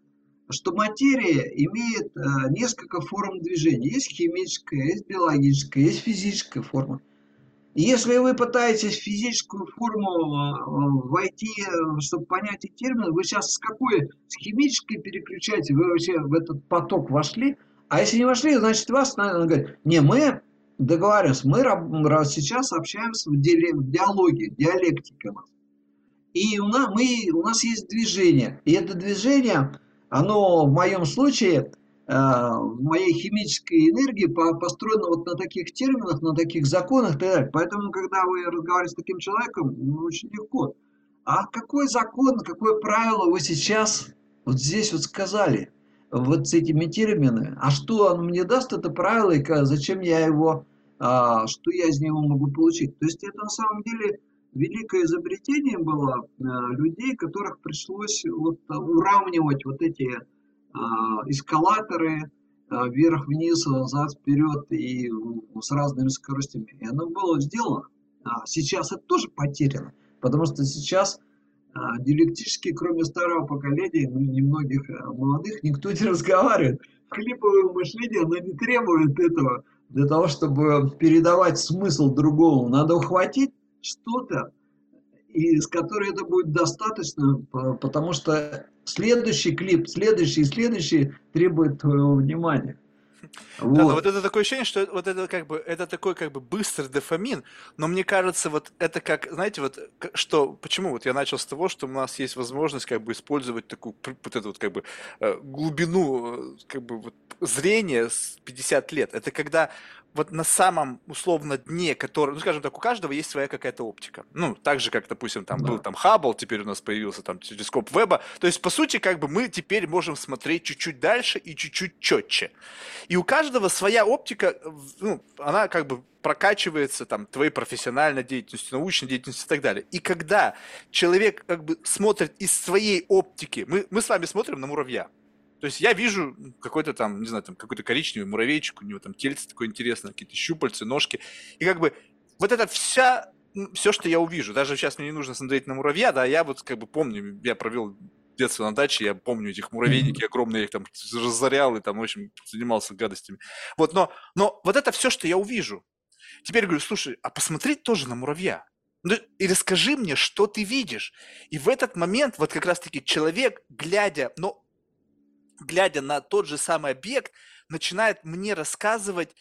что материя имеет э, несколько форм движения. Есть химическая, есть биологическая, есть физическая форма. Если вы пытаетесь физическую форму э, войти, э, чтобы понять эти термины, вы сейчас с какой, с химической переключаете, вы вообще в этот поток вошли, а если не вошли, значит вас, наверное, говорит, не, мы договариваемся, мы сейчас общаемся в, диалоге, диалектика нас. И у нас, мы, у нас есть движение. И это движение, оно в моем случае, э, в моей химической энергии построено вот на таких терминах, на таких законах и так далее. Поэтому, когда вы разговариваете с таким человеком, ну, очень легко. А какой закон, какое правило вы сейчас вот здесь вот сказали? Вот с этими терминами. А что оно мне даст, это правило, и зачем я его, а, что я из него могу получить? То есть это на самом деле великое изобретение было э, людей, которых пришлось вот уравнивать вот эти а, эскалаторы а, вверх-вниз, назад, вперед и с разными скоростями. И оно было сделано. А сейчас это тоже потеряно, потому что сейчас диалектически, кроме старого поколения, ну, немногих э, молодых, никто не разговаривает. Клиповое мышление, оно не требует этого для того, чтобы передавать смысл другому. Надо ухватить что-то, из которой это будет достаточно, потому что следующий клип, следующий и следующий требует твоего внимания. Вот. Да, но вот это такое ощущение, что вот это как бы это такой как бы быстрый дофамин, но мне кажется, вот это как, знаете, вот что, почему вот я начал с того, что у нас есть возможность как бы использовать такую вот эту вот как бы э, глубину э, как бы вот зрения с 50 лет. Это когда вот на самом условно дне, который, ну скажем так, у каждого есть своя какая-то оптика. Ну, так же, как, допустим, там да. был там Хаббл, теперь у нас появился там телескоп Веба. То есть, по сути, как бы мы теперь можем смотреть чуть-чуть дальше и чуть-чуть четче. И у каждого своя оптика, ну, она как бы прокачивается там твоей профессиональной деятельностью, научной деятельностью и так далее. И когда человек как бы смотрит из своей оптики, мы, мы с вами смотрим на муравья, то есть я вижу какой-то там, не знаю, там какой-то коричневый муравейчик, у него там тельце такое интересное, какие-то щупальцы, ножки. И как бы вот это вся, все, что я увижу, даже сейчас мне не нужно смотреть на муравья, да, я вот как бы помню, я провел детство на даче, я помню этих муравейники огромные, я их там разорял и там, в общем, занимался гадостями. Вот, но, но вот это все, что я увижу. Теперь говорю, слушай, а посмотреть тоже на муравья. Ну, и расскажи мне, что ты видишь. И в этот момент вот как раз-таки человек, глядя, но глядя на тот же самый объект, начинает мне рассказывать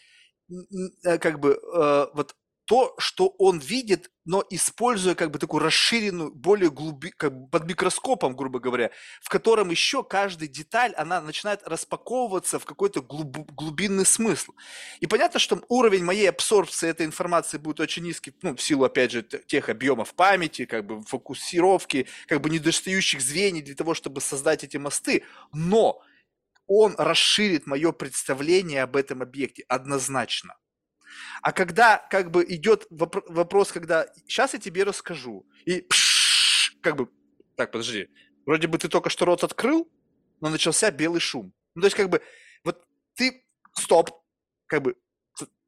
э, как бы э, вот то, что он видит, но используя как бы такую расширенную, более глуби, как бы под микроскопом, грубо говоря, в котором еще каждая деталь, она начинает распаковываться в какой-то глуб, глубинный смысл. И понятно, что уровень моей абсорбции этой информации будет очень низкий, ну, в силу, опять же, тех объемов памяти, как бы фокусировки, как бы недостающих звеньев для того, чтобы создать эти мосты, но он расширит мое представление об этом объекте однозначно. А когда как бы идет вопрос, когда сейчас я тебе расскажу, и как бы, так, подожди, вроде бы ты только что рот открыл, но начался белый шум. Ну, то есть как бы, вот ты, стоп, как бы,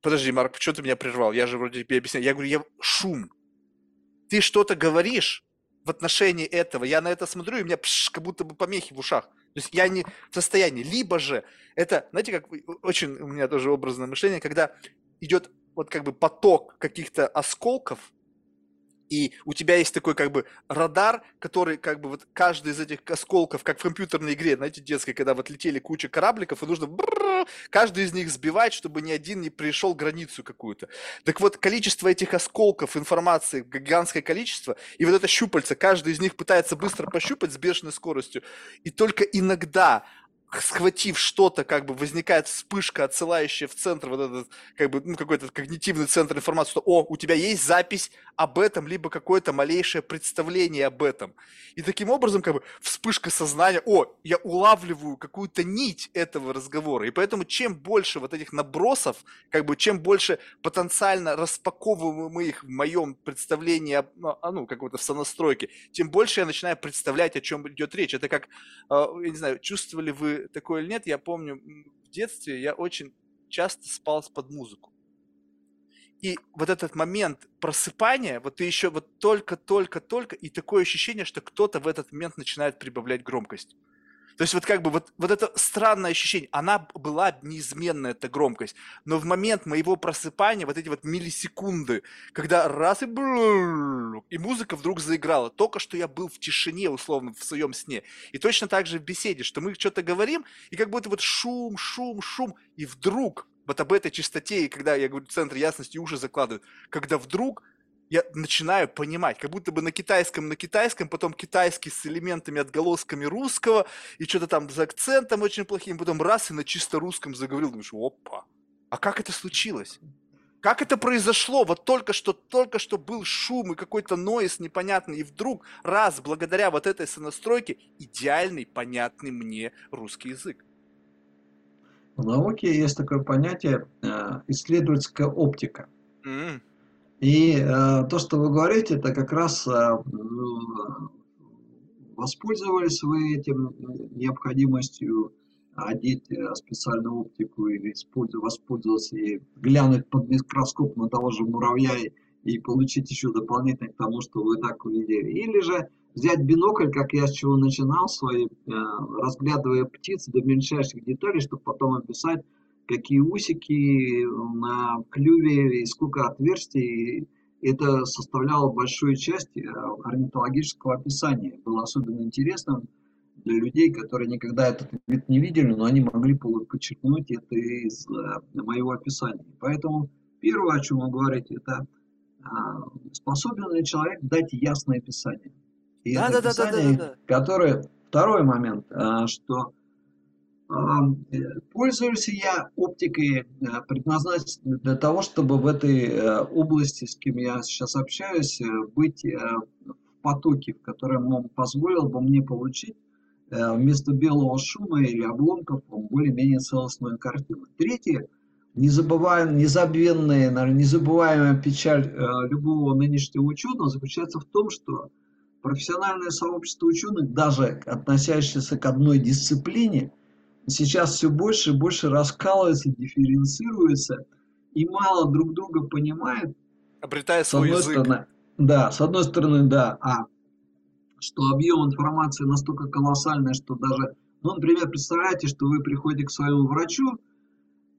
подожди, Марк, почему ты меня прервал? Я же вроде тебе объясняю. Я говорю, я шум. Ты что-то говоришь в отношении этого, я на это смотрю, и у меня пш, как будто бы помехи в ушах. То есть я не в состоянии. Либо же это, знаете, как очень у меня тоже образное мышление, когда идет вот как бы поток каких-то осколков, и у тебя есть такой как бы радар, который как бы вот каждый из этих осколков, как в компьютерной игре, знаете, детской, когда вот летели куча корабликов, и нужно каждый из них сбивать, чтобы ни один не пришел границу какую-то. Так вот, количество этих осколков информации, гигантское количество, и вот это щупальце, каждый из них пытается быстро пощупать с бешеной скоростью, и только иногда схватив что-то, как бы возникает вспышка, отсылающая в центр вот этот, как бы, ну, какой-то когнитивный центр информации, что, о, у тебя есть запись об этом, либо какое-то малейшее представление об этом. И таким образом, как бы, вспышка сознания, о, я улавливаю какую-то нить этого разговора. И поэтому, чем больше вот этих набросов, как бы, чем больше потенциально распаковываем их в моем представлении, ну, ну, какой-то в сонастройке, тем больше я начинаю представлять, о чем идет речь. Это как, а, я не знаю, чувствовали вы такое или нет, я помню, в детстве я очень часто спал под музыку. И вот этот момент просыпания, вот ты еще вот только-только-только, и такое ощущение, что кто-то в этот момент начинает прибавлять громкость. То есть вот как бы вот, вот это странное ощущение, она была неизменная, эта громкость, но в момент моего просыпания, вот эти вот миллисекунды, когда раз и и музыка вдруг заиграла, только что я был в тишине, условно, в своем сне. И точно так же в беседе, что мы что-то говорим, и как будто вот шум, шум, шум, и вдруг вот об этой чистоте, и когда я говорю, центр ясности уши закладывают, когда вдруг я начинаю понимать, как будто бы на китайском, на китайском, потом китайский с элементами, отголосками русского, и что-то там с акцентом очень плохим, потом раз и на чисто русском заговорил, думаешь, опа, а как это случилось? Как это произошло? Вот только что, только что был шум и какой-то нойс непонятный, и вдруг раз, благодаря вот этой сонастройке, идеальный, понятный мне русский язык. В науке есть такое понятие э, исследовательская оптика. Mm. И э, то, что вы говорите, это как раз э, воспользовались вы этим необходимостью одеть э, специальную оптику или воспользоваться и глянуть под микроскоп на того же муравья и, и получить еще дополнительно к тому, что вы так увидели. Или же взять бинокль, как я с чего начинал свои, э, разглядывая птиц до мельчайших деталей, чтобы потом описать какие усики на клюве и сколько отверстий. Это составляло большую часть э, орнитологического описания. Было особенно интересным для людей, которые никогда этот вид не видели, но они могли подчеркнуть это из э, моего описания. Поэтому первое, о чем вы говорите, это а, способен ли человек дать ясное описание. И да, это да, описание, да, да, да, да. которое... Второй момент, что Э, пользуюсь я оптикой, э, предназначенной для того, чтобы в этой э, области, с кем я сейчас общаюсь, быть в потоке, в котором он позволил бы мне получить вместо белого шума или обломков более-менее целостную картину. Третье, незабываем, незабвенная, незабываемая печаль любого нынешнего ученого заключается в том, что профессиональное сообщество ученых, даже относящееся к одной дисциплине, сейчас все больше и больше раскалывается, дифференцируется и мало друг друга понимает. Обретая свой с одной язык. Стороны, да, с одной стороны, да, а что объем информации настолько колоссальный, что даже, ну, например, представляете, что вы приходите к своему врачу,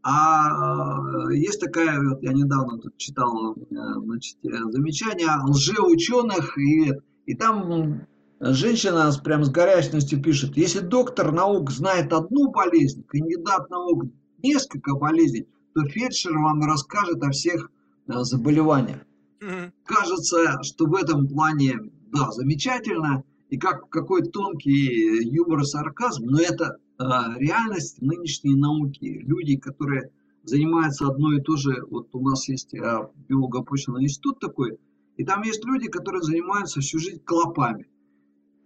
а есть такая, вот я недавно тут читал э, значит, замечание лжеученых, и, и там Женщина прям с горячностью пишет, если доктор наук знает одну болезнь, кандидат наук несколько болезней, то фельдшер вам расскажет о всех э, заболеваниях. Mm-hmm. Кажется, что в этом плане, да, замечательно, и как какой тонкий юмор и сарказм, но это э, реальность нынешней науки. Люди, которые занимаются одной и то же, вот у нас есть э, биолого-почвенный институт такой, и там есть люди, которые занимаются всю жизнь клопами.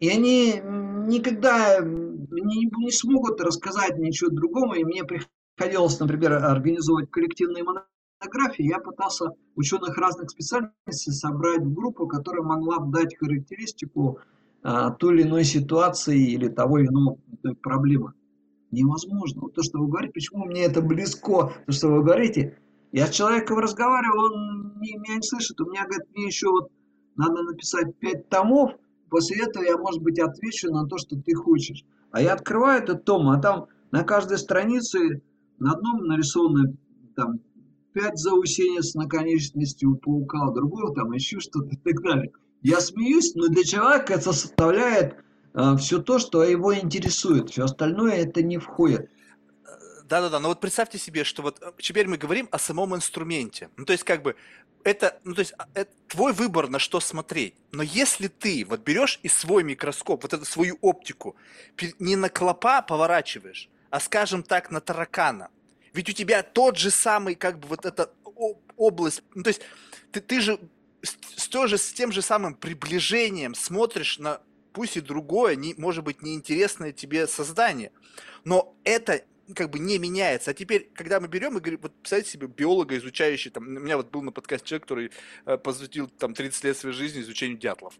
И они никогда не, не смогут рассказать ничего другого. И мне приходилось, например, организовывать коллективные монографии. Я пытался ученых разных специальностей собрать в группу, которая могла бы дать характеристику а, той или иной ситуации или того или иного проблемы. Невозможно. Вот то, что вы говорите, почему мне это близко, то, что вы говорите, я с человеком разговариваю, он меня не слышит, у меня, говорит, мне еще вот надо написать пять томов, После этого я, может быть, отвечу на то, что ты хочешь. А я открываю этот том, а там на каждой странице на одном нарисовано там пять заусенец на конечности у паука, у другого там еще что-то и так далее. Я смеюсь, но для человека это составляет э, а, все то, что его интересует. Все остальное это не входит. Да-да-да, но вот представьте себе, что вот э, теперь мы говорим о самом инструменте. Ну, то есть, как бы, это, ну, то есть, а, это твой выбор, на что смотреть. Но если ты вот берешь и свой микроскоп, вот эту свою оптику, не на клопа поворачиваешь, а, скажем так, на таракана, ведь у тебя тот же самый, как бы, вот эта область, ну, то есть, ты, ты же с, с, тоже, с тем же самым приближением смотришь на пусть и другое, не, может быть, неинтересное тебе создание, но это как бы не меняется. А теперь, когда мы берем и говорим, вот представьте себе биолога, изучающий, там, у меня вот был на подкасте человек, который э, посвятил там 30 лет своей жизни изучению дятлов.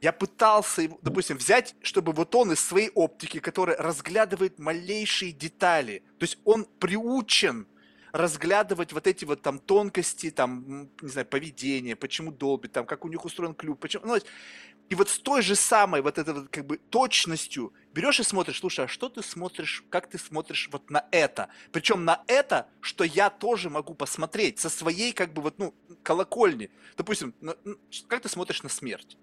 Я пытался, его, допустим, взять, чтобы вот он из своей оптики, которая разглядывает малейшие детали, то есть он приучен разглядывать вот эти вот там тонкости, там, не знаю, поведения, почему долбит, там, как у них устроен клюв, почему, ну, и вот с той же самой вот этой вот как бы точностью берешь и смотришь, слушай, а что ты смотришь, как ты смотришь вот на это? Причем на это, что я тоже могу посмотреть со своей как бы вот, ну, колокольни. Допустим, как ты смотришь на смерть?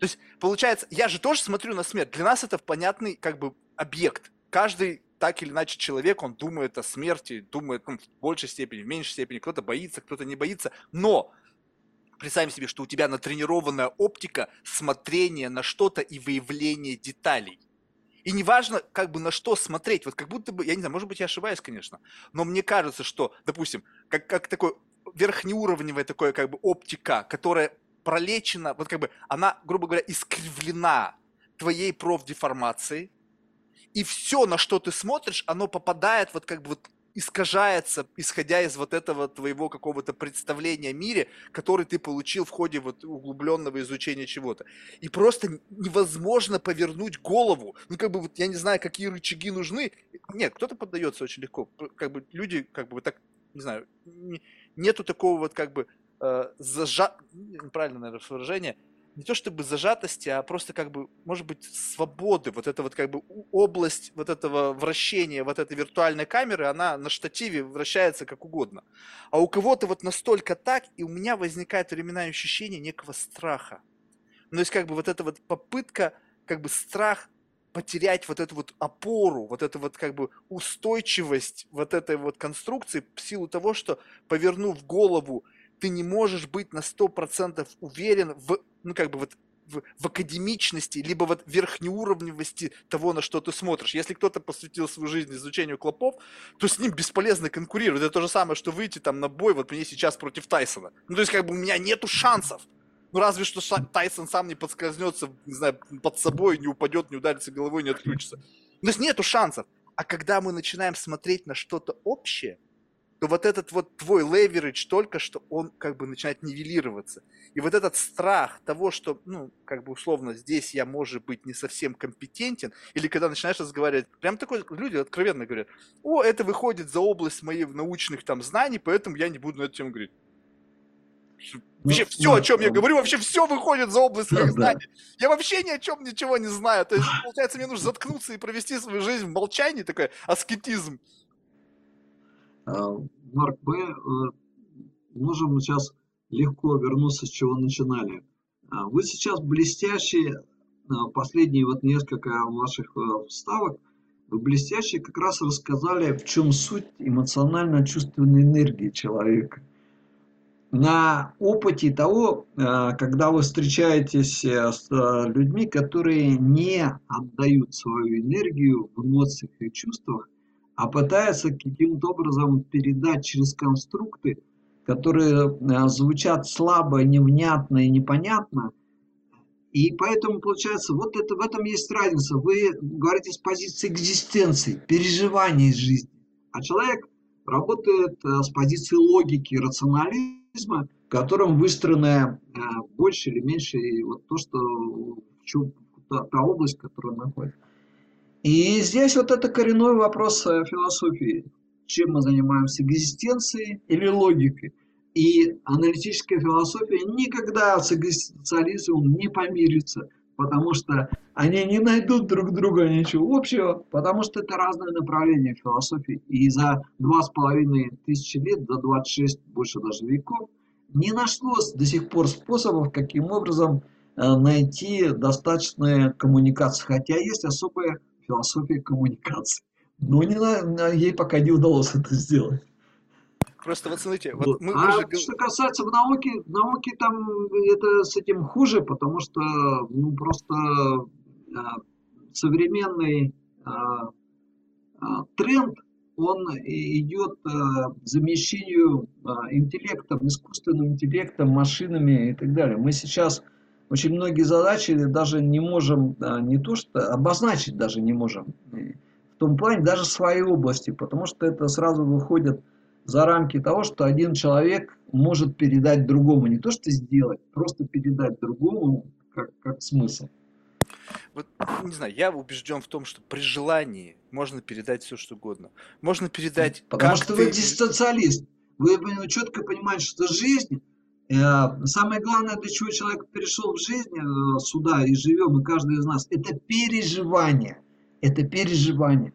То есть, получается, я же тоже смотрю на смерть. Для нас это понятный как бы объект. Каждый так или иначе человек, он думает о смерти, думает ну, в большей степени, в меньшей степени. Кто-то боится, кто-то не боится. Но Представим себе, что у тебя натренированная оптика смотрения на что-то и выявление деталей. И неважно, как бы на что смотреть, вот как будто бы, я не знаю, может быть, я ошибаюсь, конечно, но мне кажется, что, допустим, как, как такой верхнеуровневая такое как бы оптика, которая пролечена, вот как бы она, грубо говоря, искривлена твоей профдеформацией, и все, на что ты смотришь, оно попадает вот как бы вот искажается, исходя из вот этого твоего какого-то представления о мире, который ты получил в ходе вот углубленного изучения чего-то. И просто невозможно повернуть голову. Ну, как бы вот я не знаю, какие рычаги нужны. Нет, кто-то поддается очень легко. Как бы люди, как бы так, не знаю, нету такого вот как бы э, зажа... Правильно, наверное, выражение – не то чтобы зажатости, а просто как бы, может быть, свободы, вот эта вот как бы область вот этого вращения, вот этой виртуальной камеры, она на штативе вращается как угодно. А у кого-то вот настолько так, и у меня возникает временное ощущение некого страха. Ну, то есть как бы вот эта вот попытка, как бы страх потерять вот эту вот опору, вот эту вот как бы устойчивость вот этой вот конструкции в силу того, что повернув голову ты не можешь быть на 100% уверен в, ну, как бы вот в, в академичности, либо вот верхнеуровневости того, на что ты смотришь. Если кто-то посвятил свою жизнь изучению клопов, то с ним бесполезно конкурировать. Это то же самое, что выйти там на бой, вот мне сейчас против Тайсона. Ну, то есть, как бы у меня нету шансов. Ну, разве что Тайсон сам не подскользнется, не знаю, под собой, не упадет, не ударится головой, не отключится. То есть нету шансов. А когда мы начинаем смотреть на что-то общее, то вот этот вот твой леверидж только что, он как бы начинает нивелироваться. И вот этот страх того, что, ну, как бы условно, здесь я, может быть, не совсем компетентен, или когда начинаешь разговаривать, прям такой, люди откровенно говорят, о, это выходит за область моих научных там знаний, поэтому я не буду на эту тему говорить. Вообще ну, все, ну, о чем ну, я говорю, вообще все выходит за область моих да, знаний. Я вообще ни о чем ничего не знаю. То есть, получается, мне нужно заткнуться и провести свою жизнь в молчании, такой аскетизм. Марк, мы э, можем сейчас легко вернуться, с чего начинали. А, вы сейчас блестящие, последние вот несколько ваших э, вставок, вы блестяще как раз рассказали, в чем суть эмоционально-чувственной энергии человека. На опыте того, когда вы встречаетесь э, с людьми, которые не отдают свою энергию в эмоциях и чувствах, а пытается каким-то образом передать через конструкты, которые э, звучат слабо, невнятно и непонятно. И поэтому получается, вот это, в этом есть разница. Вы говорите с позиции экзистенции, переживаний жизни. А человек работает э, с позиции логики, рационализма, в котором выстроена э, больше или меньше вот то, что та, область, которая находится. И здесь вот это коренной вопрос э, философии. Чем мы занимаемся, экзистенцией или логикой? И аналитическая философия никогда с экзистенциализмом не помирится, потому что они не найдут друг друга ничего общего, потому что это разные направления философии. И за два с половиной тысячи лет, за 26, больше даже веков, не нашлось до сих пор способов, каким образом э, найти достаточные коммуникации. Хотя есть особые философия коммуникации. Но не на, ей пока не удалось это сделать. Просто вот смотрите, вот, вот. мы а уже... что касается в науке, в науке там это с этим хуже, потому что ну просто а, современный а, а, тренд он идет а, замещению а, интеллектом, искусственным интеллектом, машинами и так далее. Мы сейчас очень многие задачи даже не можем, не то что, обозначить даже не можем. В том плане даже своей области, потому что это сразу выходит за рамки того, что один человек может передать другому. Не то что сделать, просто передать другому как, как смысл. Вот, не знаю, я убежден в том, что при желании можно передать все, что угодно. Можно передать... Потому что ты... вы дистанциалист. Вы четко понимаете, что жизнь Э, самое главное, для чего человек перешел в жизнь э, сюда и живем, и каждый из нас, это переживание. Это переживание.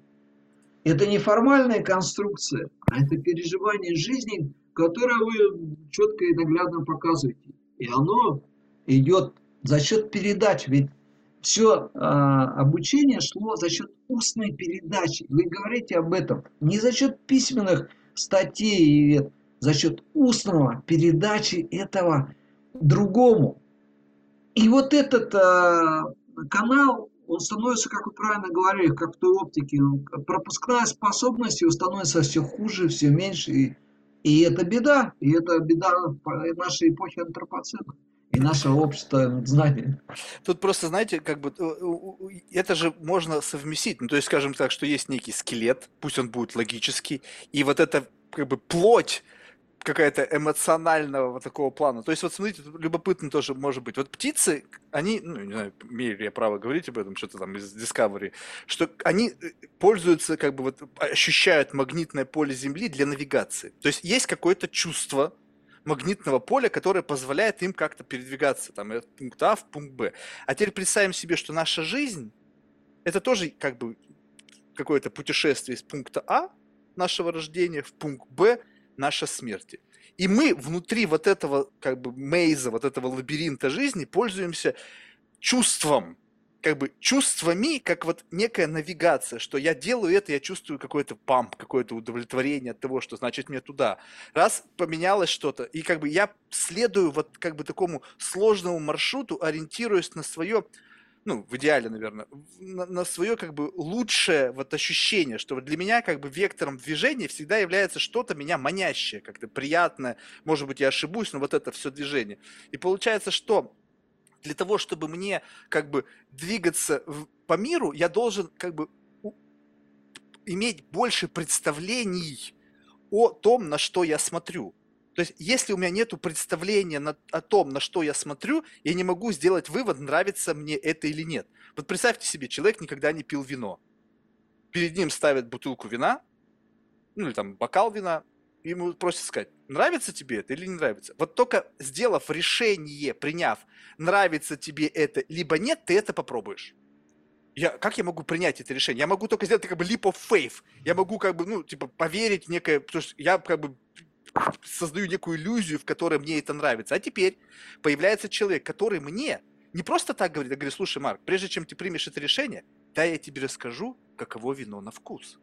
Это не формальная конструкция, а это переживание жизни, которое вы четко и наглядно показываете. И оно идет за счет передач. Ведь все а, обучение шло за счет устной передачи. Вы говорите об этом не за счет письменных статей за счет устного передачи этого другому. И вот этот э, канал, он становится, как вы правильно говорили, как в той оптике, пропускная способность его становится все хуже, все меньше. И, и это беда, и это беда нашей эпохи антропоцена и наше общество знаний. Тут просто, знаете, как бы это же можно совместить. Ну, то есть, скажем так, что есть некий скелет, пусть он будет логический, и вот это как бы плоть какая-то эмоционального вот такого плана. То есть, вот смотрите, любопытно тоже может быть. Вот птицы, они, ну, не знаю, имею я право говорить об этом, что-то там из Discovery, что они э, пользуются, как бы вот, ощущают магнитное поле Земли для навигации. То есть, есть какое-то чувство, магнитного поля, которое позволяет им как-то передвигаться там, от пункта А в пункт Б. А теперь представим себе, что наша жизнь это тоже как бы какое-то путешествие из пункта А нашего рождения в пункт Б наша смерти. И мы внутри вот этого как бы мейза, вот этого лабиринта жизни пользуемся чувством, как бы чувствами, как вот некая навигация, что я делаю это, я чувствую какой-то памп, какое-то удовлетворение от того, что значит мне туда. Раз поменялось что-то, и как бы я следую вот как бы такому сложному маршруту, ориентируясь на свое ну, в идеале, наверное, на, на свое как бы лучшее вот ощущение, что для меня как бы вектором движения всегда является что-то меня манящее, как-то приятное, может быть, я ошибусь, но вот это все движение. И получается, что для того, чтобы мне как бы двигаться в, по миру, я должен как бы у, иметь больше представлений о том, на что я смотрю. То есть, если у меня нет представления на, о том, на что я смотрю, я не могу сделать вывод, нравится мне это или нет. Вот представьте себе, человек никогда не пил вино. Перед ним ставят бутылку вина, ну или там бокал вина, ему просят сказать, нравится тебе это или не нравится. Вот только сделав решение, приняв, нравится тебе это, либо нет, ты это попробуешь. Я, как я могу принять это решение? Я могу только сделать как бы leap of faith. Я могу как бы, ну, типа, поверить некое... Потому что я как бы создаю некую иллюзию, в которой мне это нравится. А теперь появляется человек, который мне не просто так говорит, а говорит, слушай, Марк, прежде чем ты примешь это решение, дай я тебе расскажу, каково вино на вкус.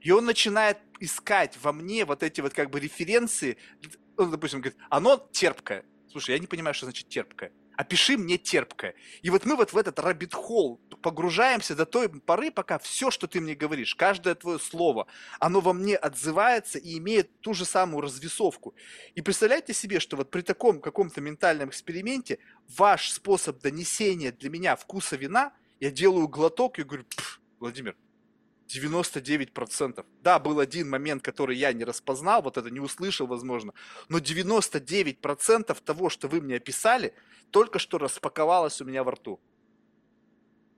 И он начинает искать во мне вот эти вот как бы референции. Он, допустим, говорит, оно терпкое. Слушай, я не понимаю, что значит терпкое. Опиши мне терпкое. И вот мы вот в этот рабит-холл погружаемся до той поры, пока все, что ты мне говоришь, каждое твое слово, оно во мне отзывается и имеет ту же самую развесовку. И представляете себе, что вот при таком каком-то ментальном эксперименте ваш способ донесения для меня вкуса вина, я делаю глоток и говорю, Владимир, 99%. Да, был один момент, который я не распознал, вот это не услышал, возможно, но 99% того, что вы мне описали, только что распаковалось у меня во рту.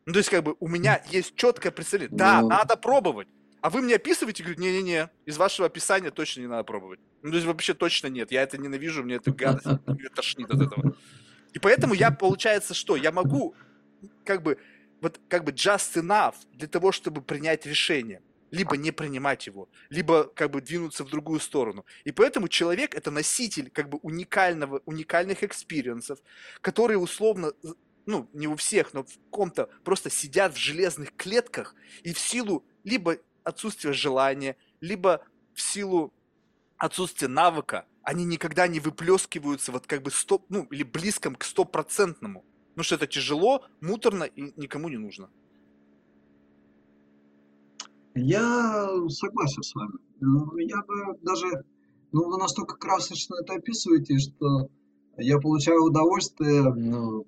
Ну, то есть, как бы, у меня есть четкое представление. Да, ну... надо пробовать. А вы мне описываете, говорите, не-не-не, из вашего описания точно не надо пробовать. Ну, то есть, вообще точно нет. Я это ненавижу, мне это гадость, мне тошнит от этого. И поэтому я, получается, что? Я могу, как бы, вот как бы just enough для того, чтобы принять решение. Либо не принимать его, либо как бы двинуться в другую сторону. И поэтому человек это носитель как бы уникального, уникальных experience -ов, которые условно ну, не у всех, но в ком-то просто сидят в железных клетках и в силу либо отсутствия желания, либо в силу отсутствия навыка, они никогда не выплескиваются вот как бы стоп, ну, или близком к стопроцентному. Потому что это тяжело, муторно и никому не нужно. Я согласен с вами. Ну, я бы даже, ну, вы настолько красочно это описываете, что я получаю удовольствие ну,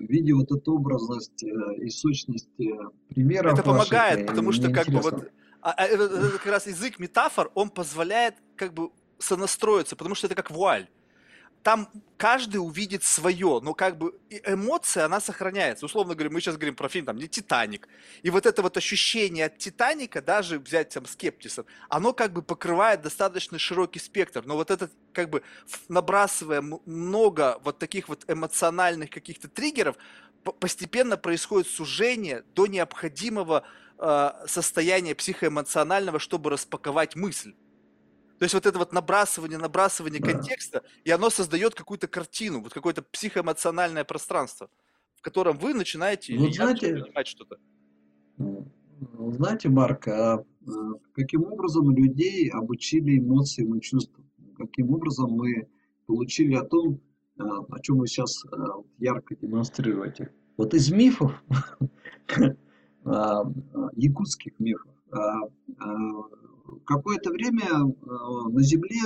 видя вот эту образность э, и сущность э, примеров. Это помогает, ваших, потому что как бы вот а, а, это, это как раз язык метафор, он позволяет как бы сонастроиться, потому что это как вуаль там каждый увидит свое, но как бы эмоция, она сохраняется. Условно говоря, мы сейчас говорим про фильм, там, не «Титаник». И вот это вот ощущение от «Титаника», даже взять там «Скептисов», оно как бы покрывает достаточно широкий спектр. Но вот этот, как бы, набрасывая много вот таких вот эмоциональных каких-то триггеров, постепенно происходит сужение до необходимого э, состояния психоэмоционального, чтобы распаковать мысль. То есть вот это вот набрасывание, набрасывание контекста, и оно создает какую-то картину, вот какое-то психоэмоциональное пространство, в котором вы начинаете вот знаете, понимать что-то. Знаете, Марк, а, а каким образом людей обучили эмоциям и чувствам? Каким образом мы получили о том, о чем вы сейчас ярко демонстрируете. Вот из мифов, якутских мифов, какое-то время на земле,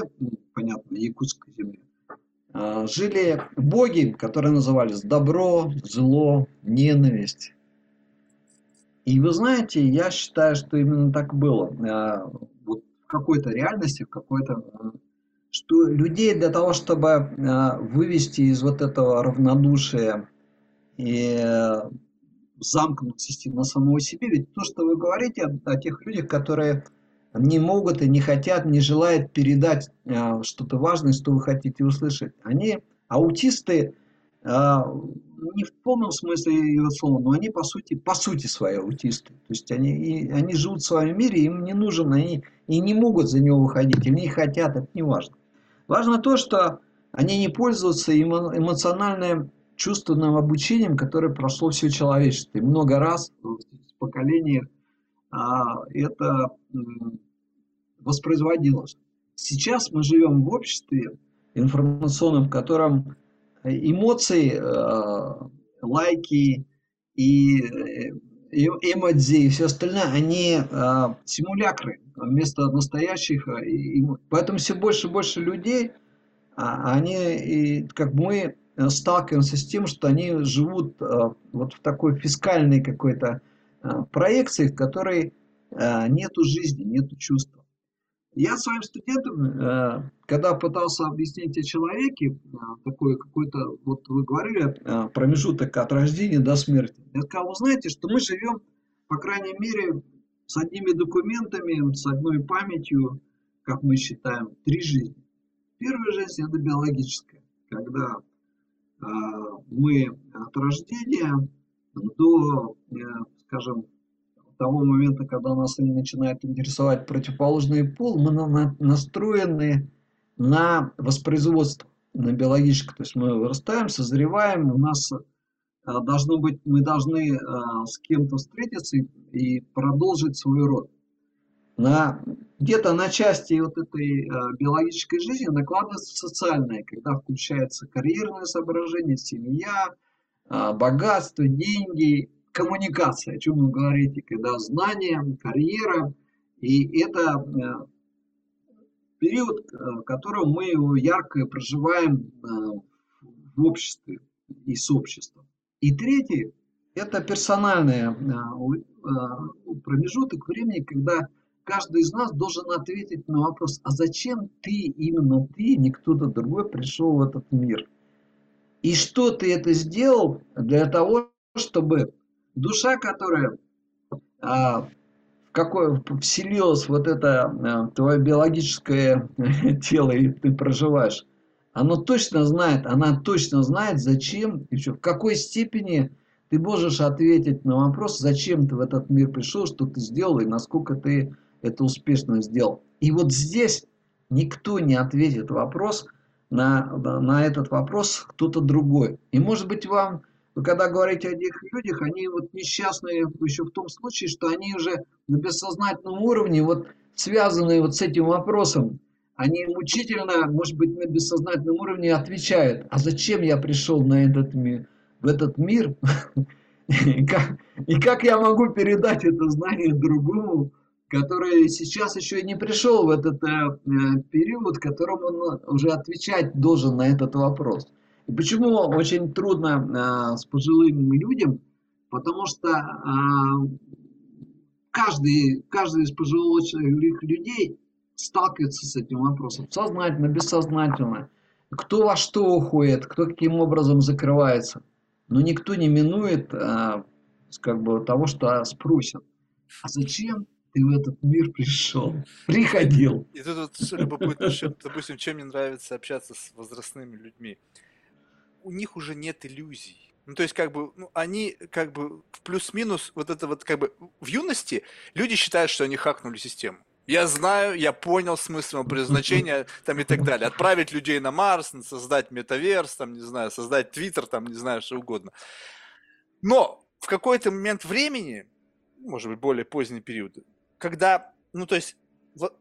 понятно, якутской земле, жили боги, которые назывались добро, зло, ненависть. И вы знаете, я считаю, что именно так было. А, вот в какой-то реальности, в какой-то что людей для того, чтобы вывести из вот этого равнодушия и замкнутости на самого себе, ведь то, что вы говорите о тех людях, которые не могут и не хотят, не желают передать а, что-то важное, что вы хотите услышать. Они, аутисты, а, не в полном смысле ее слова, но они по сути, по сути свои аутисты. То есть они, и, они живут в своем мире, им не нужен, они и не могут за него выходить, или не хотят, это не важно. Важно то, что они не пользуются эмо, эмоциональным чувственным обучением, которое прошло все человечество. И много раз в поколениях это воспроизводилось. Сейчас мы живем в обществе информационном, в котором эмоции, э, лайки и э, эмодзи и все остальное, они э, симулякры вместо настоящих. Поэтому все больше и больше людей, а, они, как мы, сталкиваемся с тем, что они живут вот в такой фискальной какой-то проекции, в которой нету жизни, нету чувства. Я своим студентам, э, когда пытался объяснить о человеке, э, такой какой-то, вот вы говорили, э, промежуток от рождения до смерти, я сказал, вы знаете, что мы живем, по крайней мере, с одними документами, с одной памятью, как мы считаем, три жизни. Первая жизнь – это биологическая, когда мы от рождения до, скажем, того момента, когда нас начинает интересовать противоположный пол, мы на, настроены на воспроизводство, на биологическое. То есть мы вырастаем, созреваем, у нас а, должно быть, мы должны а, с кем-то встретиться и, и продолжить свой род. На, где-то на части вот этой а, биологической жизни накладывается социальное, когда включается карьерное соображение, семья, богатство, деньги коммуникация, о чем вы говорите, когда знание, карьера, и это э, период, э, в котором мы его ярко проживаем э, в обществе и с обществом. И третий – это персональный промежуток времени, когда каждый из нас должен ответить на вопрос, а зачем ты, именно ты, не кто-то другой пришел в этот мир? И что ты это сделал для того, чтобы душа, которая а, какое вселилась вот это а, твое биологическое тело, и ты проживаешь, оно точно знает, она точно знает, зачем и в какой степени ты можешь ответить на вопрос, зачем ты в этот мир пришел, что ты сделал и насколько ты это успешно сделал. И вот здесь никто не ответит вопрос на, на этот вопрос кто-то другой. И может быть вам вы когда говорите о этих людях, они вот несчастные еще в том случае, что они уже на бессознательном уровне, вот связанные вот с этим вопросом, они мучительно, может быть, на бессознательном уровне отвечают, а зачем я пришел на этот мир, в этот мир, и как, и как я могу передать это знание другому, который сейчас еще и не пришел в этот э, э период, в котором он уже отвечать должен на этот вопрос. И почему очень трудно э, с пожилыми людям? Потому что э, каждый, каждый из пожилых людей сталкивается с этим вопросом. Сознательно, бессознательно. Кто во что уходит, кто каким образом закрывается. Но никто не минует э, как бы, того, что спросят. А зачем ты в этот мир пришел, приходил. И тут вот любопытно, что, допустим, чем мне нравится общаться с возрастными людьми у них уже нет иллюзий. Ну, то есть, как бы, ну, они, как бы, в плюс-минус, вот это вот, как бы, в юности люди считают, что они хакнули систему. Я знаю, я понял смысл предназначения, там, и так далее. Отправить людей на Марс, создать метаверс, там, не знаю, создать Твиттер, там, не знаю, что угодно. Но в какой-то момент времени, может быть, более поздний период, когда, ну, то есть,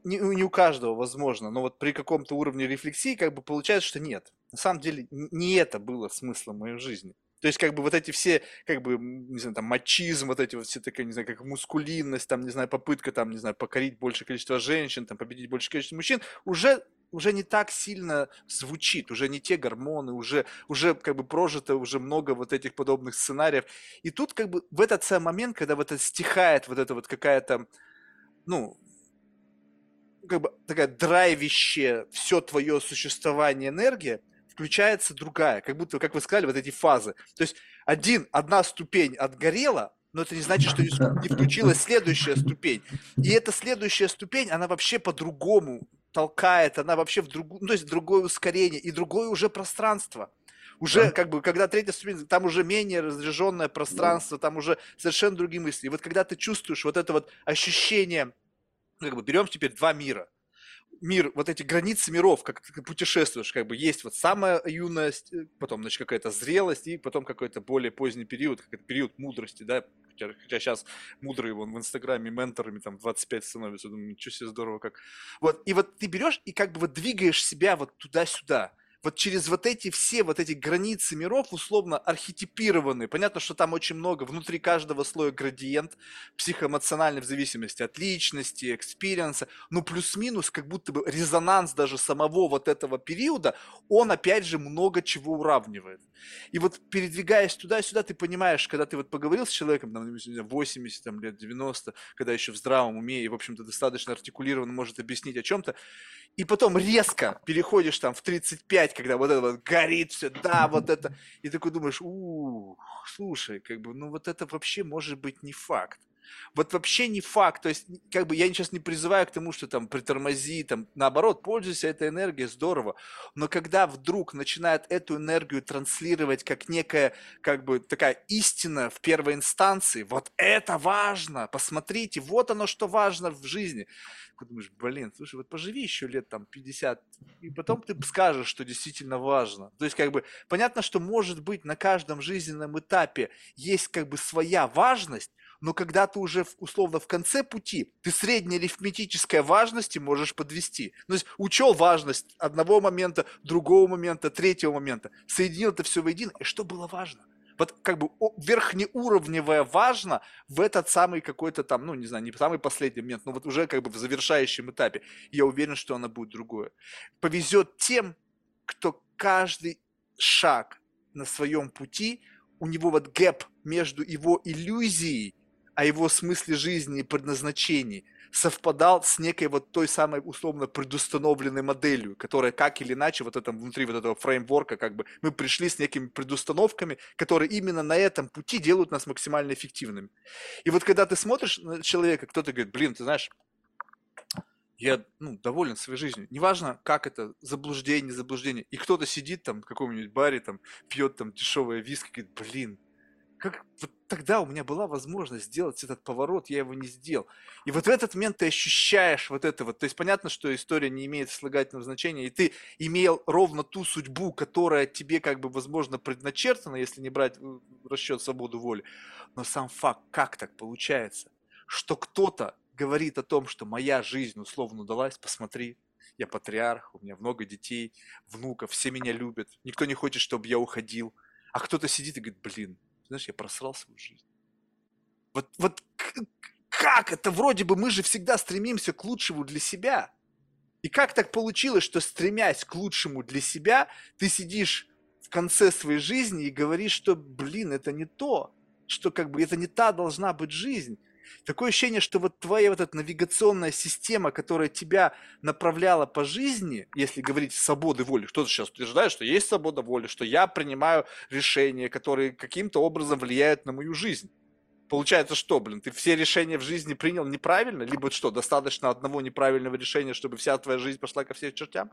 не, не у каждого возможно, но вот при каком-то уровне рефлексии как бы получается, что нет. На самом деле не это было смыслом моей жизни. То есть, как бы вот эти все, как бы, не знаю, там, мачизм, вот эти вот все такие, не знаю, как мускулинность, там, не знаю, попытка, там, не знаю, покорить большее количество женщин, там, победить большее количество мужчин, уже уже не так сильно звучит, уже не те гормоны, уже, уже как бы прожито уже много вот этих подобных сценариев. И тут как бы в этот самый момент, когда вот это стихает вот это вот какая-то, ну, как бы такая драйвящая все твое существование энергия, включается другая, как будто, как вы сказали, вот эти фазы. То есть один, одна ступень отгорела, но это не значит, что не включилась следующая ступень. И эта следующая ступень, она вообще по-другому толкает, она вообще в другую, ну, то есть другое ускорение и другое уже пространство. Уже, да. как бы, когда третья ступень, там уже менее разряженное пространство, там уже совершенно другие мысли. И вот когда ты чувствуешь вот это вот ощущение, как бы берем теперь два мира – мир, вот эти границы миров, как ты путешествуешь, как бы есть вот самая юность, э, потом, значит, какая-то зрелость, и потом какой-то более поздний период, какой-то период мудрости, да, хотя, хотя сейчас мудрые вон в Инстаграме менторами там 25 становятся, думаю, ничего себе здорово как. Вот, и вот ты берешь и как бы вот двигаешь себя вот туда-сюда, вот через вот эти все вот эти границы миров условно архетипированные. Понятно, что там очень много, внутри каждого слоя градиент, психоэмоциональный в зависимости от личности, experience -а, но плюс-минус как будто бы резонанс даже самого вот этого периода, он опять же много чего уравнивает. И вот передвигаясь туда-сюда, ты понимаешь, когда ты вот поговорил с человеком, там, 80 там, лет, 90, когда еще в здравом уме и, в общем-то, достаточно артикулированно может объяснить о чем-то, и потом резко переходишь там в 35, когда вот это вот горит все, да, вот это, и такой думаешь, у, слушай, как бы, ну вот это вообще может быть не факт. Вот вообще не факт, то есть как бы я сейчас не призываю к тому, что там притормози, там наоборот, пользуйся этой энергией, здорово, но когда вдруг начинает эту энергию транслировать как некая, как бы такая истина в первой инстанции, вот это важно, посмотрите, вот оно что важно в жизни. Ты думаешь, блин, слушай, вот поживи еще лет там 50, и потом ты скажешь, что действительно важно. То есть как бы понятно, что может быть на каждом жизненном этапе есть как бы своя важность, но когда ты уже условно в конце пути, ты средней арифметической важности можешь подвести. То есть учел важность одного момента, другого момента, третьего момента, соединил это все воедино, и что было важно? Вот как бы верхнеуровневое важно в этот самый какой-то там, ну не знаю, не самый последний момент, но вот уже как бы в завершающем этапе. Я уверен, что она будет другое. Повезет тем, кто каждый шаг на своем пути, у него вот гэп между его иллюзией о его смысле жизни и предназначении совпадал с некой вот той самой условно предустановленной моделью, которая как или иначе вот этом внутри вот этого фреймворка как бы мы пришли с некими предустановками, которые именно на этом пути делают нас максимально эффективными. И вот когда ты смотришь на человека, кто-то говорит, блин, ты знаешь, я ну, доволен своей жизнью. Неважно, как это, заблуждение, заблуждение. И кто-то сидит там в каком-нибудь баре, там, пьет там дешевое виски, говорит, блин, как вот тогда у меня была возможность сделать этот поворот, я его не сделал. И вот в этот момент ты ощущаешь вот это вот. То есть понятно, что история не имеет слагательного значения, и ты имел ровно ту судьбу, которая тебе как бы, возможно, предначертана, если не брать в расчет свободу воли. Но сам факт, как так получается, что кто-то говорит о том, что моя жизнь условно удалась, посмотри, я патриарх, у меня много детей, внуков, все меня любят, никто не хочет, чтобы я уходил. А кто-то сидит и говорит, блин, знаешь, я просрал свою жизнь. Вот, вот как это? Вроде бы мы же всегда стремимся к лучшему для себя. И как так получилось, что стремясь к лучшему для себя, ты сидишь в конце своей жизни и говоришь, что, блин, это не то, что как бы это не та должна быть жизнь. Такое ощущение, что вот твоя вот эта навигационная система, которая тебя направляла по жизни, если говорить свободы воли, кто-то сейчас утверждает, что есть свобода воли, что я принимаю решения, которые каким-то образом влияют на мою жизнь. Получается, что, блин, ты все решения в жизни принял неправильно, либо что, достаточно одного неправильного решения, чтобы вся твоя жизнь пошла ко всем чертям?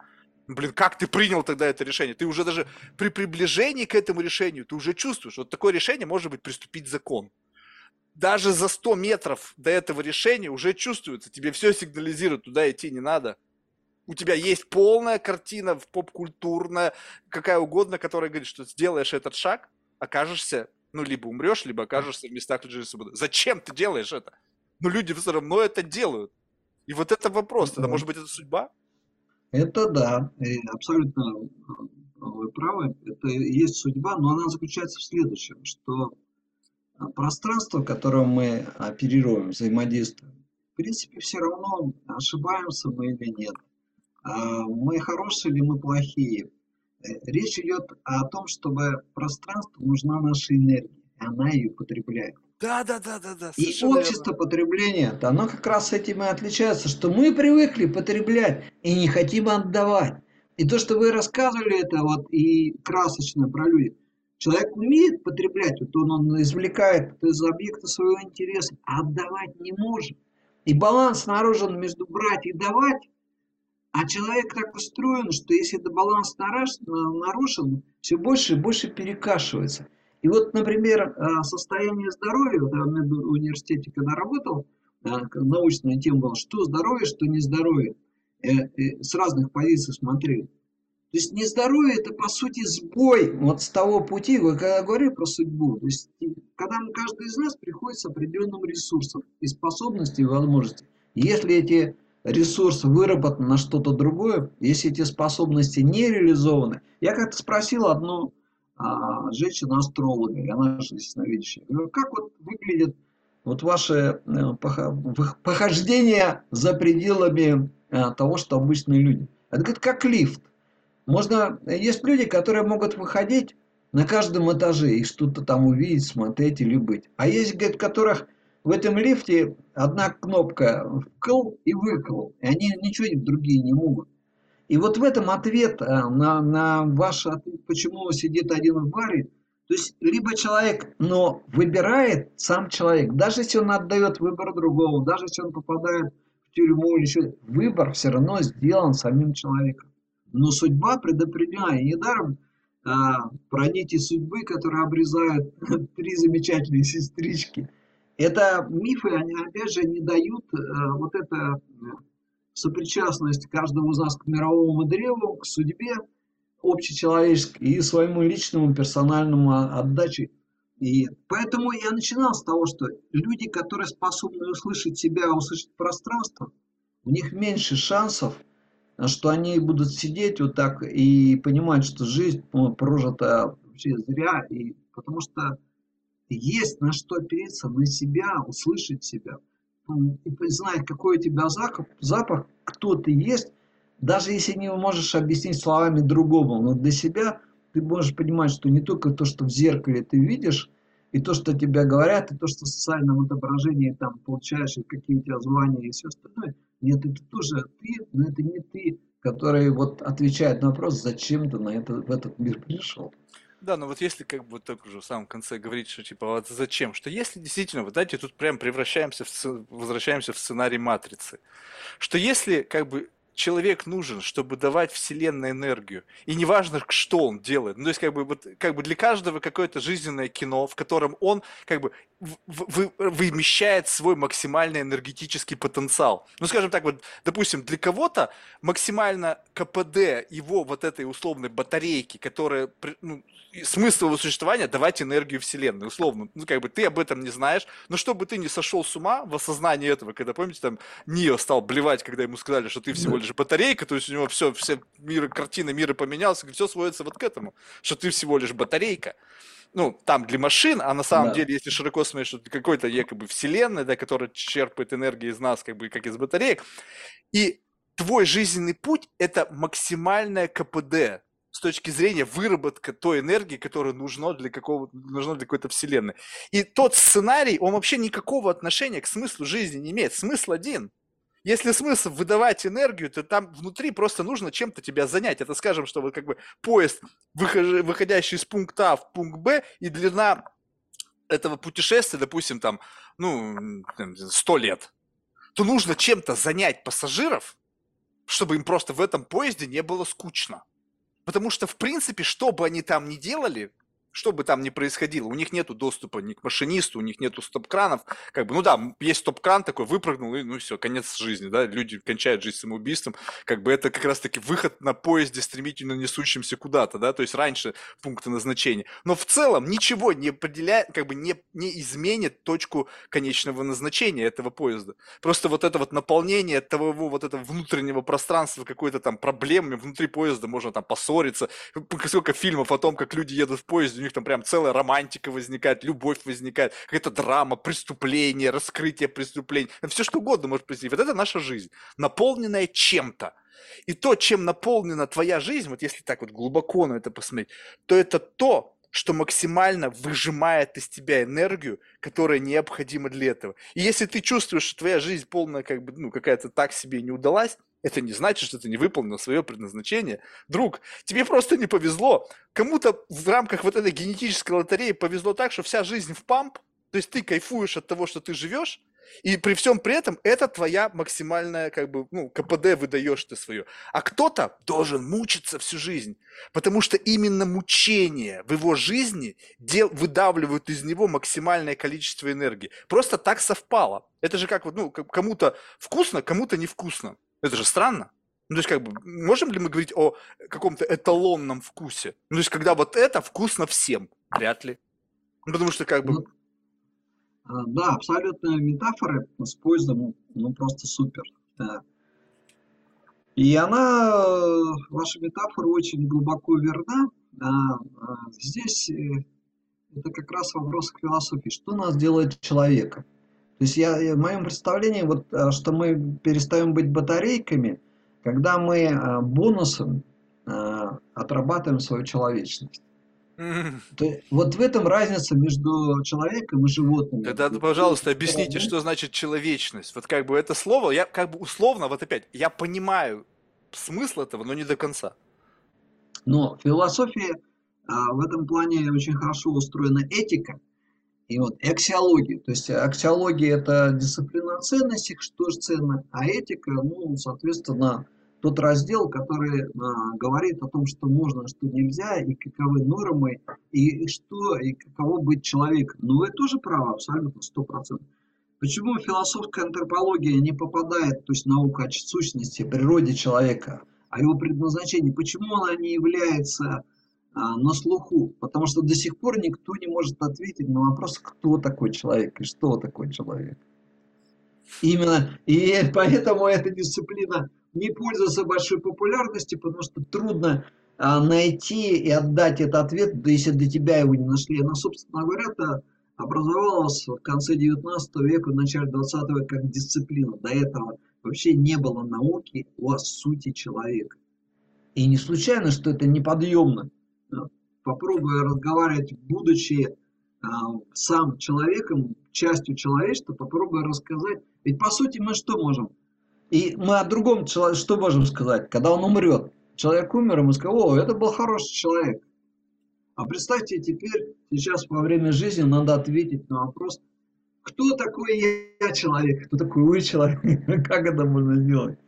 Блин, как ты принял тогда это решение? Ты уже даже при приближении к этому решению, ты уже чувствуешь, вот такое решение может быть приступить закон даже за 100 метров до этого решения уже чувствуется, тебе все сигнализирует, туда идти не надо. У тебя есть полная картина поп-культурная, какая угодно, которая говорит, что сделаешь этот шаг, окажешься, ну, либо умрешь, либо окажешься в местах лишения свободы. Зачем ты делаешь это? Ну, люди все равно это делают. И вот это вопрос, тогда, может быть, это судьба? Это да, абсолютно э, вы правы, это и есть судьба, но она заключается в следующем, что пространство, в котором мы оперируем, взаимодействуем, в принципе, все равно, ошибаемся мы или нет, а, мы хорошие или мы плохие. Э, речь идет о том, чтобы пространству нужна наша энергия, и она ее потребляет. Да, да, да, да, да. И общество потребления, оно как раз этим и отличается, что мы привыкли потреблять и не хотим отдавать. И то, что вы рассказывали, это вот и красочно про людей. Человек умеет потреблять, вот он, он извлекает из объекта своего интереса, а отдавать не может. И баланс наружен между брать и давать, а человек так устроен, что если этот баланс нарушен, все больше и больше перекашивается. И вот, например, э, состояние здоровья, вот я в университете, когда работал, э, научная тема была, что здоровье, что нездоровье. Э, с разных позиций смотрели. То есть нездоровье это по сути сбой вот с того пути, когда говорили про судьбу, то есть когда каждый из нас приходит с определенным ресурсом и способностью и возможностью. Если эти ресурсы выработаны на что-то другое, если эти способности не реализованы. Я как-то спросил одну а, женщину-астролога, она же ясновидящая. Говорю, как вот выглядит вот ваше похождение за пределами а, того, что обычные люди. Это говорит, как лифт. Можно, есть люди, которые могут выходить на каждом этаже и что-то там увидеть, смотреть или быть. А есть, говорит, которых в этом лифте одна кнопка вкл и выкл. И они ничего другие не могут. И вот в этом ответ а, на, на ваш ответ, почему сидит один в баре. То есть, либо человек, но выбирает сам человек, даже если он отдает выбор другому, даже если он попадает в тюрьму или еще, выбор все равно сделан самим человеком. Но судьба предопределена. И недаром а, про нити судьбы, которые обрезают три замечательные сестрички. Это мифы, они опять же не дают а, вот это сопричастность каждого из нас к мировому древу, к судьбе общечеловеческой и своему личному персональному отдаче. И поэтому я начинал с того, что люди, которые способны услышать себя, услышать пространство, у них меньше шансов – что они будут сидеть вот так и понимать, что жизнь ну, прожита вообще зря, и, потому что есть на что опереться, на себя, услышать себя, ну, и знать, какой у тебя запах, кто ты есть, даже если не можешь объяснить словами другому, но для себя ты можешь понимать, что не только то, что в зеркале ты видишь, и то, что тебе говорят, и то, что в социальном отображении там получаешь, и какие у тебя звания, и все остальное – нет, это тоже ты, но это не ты, который вот отвечает на вопрос, зачем ты на это, в этот мир пришел. Да, но вот если как бы так уже в самом конце говорить, что типа вот зачем, что если действительно, вот знаете, тут прям превращаемся, в, возвращаемся в сценарий Матрицы, что если как бы человек нужен, чтобы давать Вселенной энергию. И неважно, что он делает. Ну, то есть, как бы, вот, как бы для каждого какое-то жизненное кино, в котором он как бы вы, вымещает свой максимальный энергетический потенциал. Ну, скажем так, вот, допустим, для кого-то максимально КПД его вот этой условной батарейки, которая, ну, смысл его существования давать энергию Вселенной, условно. Ну, как бы ты об этом не знаешь, но чтобы ты не сошел с ума в осознании этого, когда, помните, там Нио стал блевать, когда ему сказали, что ты всего лишь батарейка, то есть у него все, все миры, картины мира поменялся, все сводится вот к этому, что ты всего лишь батарейка. Ну, там для машин, а на самом да. деле, если широко смотреть, что это какой-то якобы вселенная, да, которая черпает энергию из нас, как бы, как из батареек. И твой жизненный путь – это максимальное КПД, с точки зрения выработка той энергии, которая нужна для, какого, нужна для какой-то вселенной. И тот сценарий, он вообще никакого отношения к смыслу жизни не имеет. Смысл один. Если смысл выдавать энергию, то там внутри просто нужно чем-то тебя занять. Это, скажем, что вот как бы поезд, выходящий из пункта А в пункт Б, и длина этого путешествия, допустим, там, ну, 100 лет, то нужно чем-то занять пассажиров, чтобы им просто в этом поезде не было скучно. Потому что, в принципе, что бы они там ни делали, что бы там ни происходило, у них нету доступа ни к машинисту, у них нету стоп-кранов, как бы, ну да, есть стоп-кран такой, выпрыгнул, и ну все, конец жизни, да, люди кончают жизнь самоубийством, как бы это как раз-таки выход на поезде, стремительно несущемся куда-то, да, то есть раньше пункта назначения. Но в целом ничего не определяет, как бы не, не изменит точку конечного назначения этого поезда. Просто вот это вот наполнение того вот этого внутреннего пространства какой-то там проблемами внутри поезда, можно там поссориться, сколько фильмов о том, как люди едут в поезде, у них там прям целая романтика возникает, любовь возникает, какая-то драма, преступление, раскрытие преступлений, все что угодно может произойти. Вот это наша жизнь, наполненная чем-то. И то, чем наполнена твоя жизнь, вот если так вот глубоко на это посмотреть, то это то, что максимально выжимает из тебя энергию, которая необходима для этого. И если ты чувствуешь, что твоя жизнь полная, как бы, ну, какая-то так себе не удалась, это не значит, что ты не выполнил свое предназначение. Друг, тебе просто не повезло. Кому-то в рамках вот этой генетической лотереи повезло так, что вся жизнь в памп, то есть ты кайфуешь от того, что ты живешь, и при всем при этом это твоя максимальная, как бы, ну, КПД выдаешь ты свое. А кто-то должен мучиться всю жизнь, потому что именно мучение в его жизни дел, выдавливают из него максимальное количество энергии. Просто так совпало. Это же как вот, ну, кому-то вкусно, кому-то невкусно. Это же странно. Ну, то есть, как бы, можем ли мы говорить о каком-то эталонном вкусе? Ну, то есть, когда вот это вкусно всем? Вряд ли. Ну, потому что, как бы... Ну, а, да, абсолютная метафора с поездом, ну, просто супер. Да. И она, ваша метафора очень глубоко верна. А, а, здесь э, это как раз вопрос к философии. Что нас делает человеком? То есть я, в моем представлении, вот, э, что мы перестаем быть батарейками, когда мы э, бонусом э, отрабатываем свою человечность. То вот в этом разница между человеком и животным. Тогда, пожалуйста, объясните, что значит человечность. Вот как бы это слово, я как бы условно, вот опять, я понимаю смысл этого, но не до конца. Но философия а, в этом плане очень хорошо устроена этика. И вот аксиология, то есть аксиология это дисциплина ценностей, что же ценно, а этика, ну, соответственно, тот раздел, который а, говорит о том, что можно, что нельзя, и каковы нормы, и, и что, и каково быть человеком. Но вы тоже правы, абсолютно, сто процентов. Почему философская антропология не попадает, то есть наука о сущности, природе человека, о его предназначении, почему она не является а, на слуху, потому что до сих пор никто не может ответить на вопрос, кто такой человек и что такой человек. Именно, и поэтому эта дисциплина не пользуется большой популярностью, потому что трудно а, найти и отдать этот ответ, да если до тебя его не нашли. Она, собственно говоря, это образовалась в конце 19 века, в начале 20 века как дисциплина. До этого вообще не было науки о сути человека. И не случайно, что это неподъемно попробуя разговаривать, будучи э, сам человеком, частью человечества, попробуя рассказать. Ведь по сути мы что можем? И мы о другом человеке что можем сказать? Когда он умрет, человек умер, и мы скажем, о, это был хороший человек. А представьте теперь, сейчас во время жизни надо ответить на вопрос, кто такой я человек, кто такой вы человек, как это можно сделать?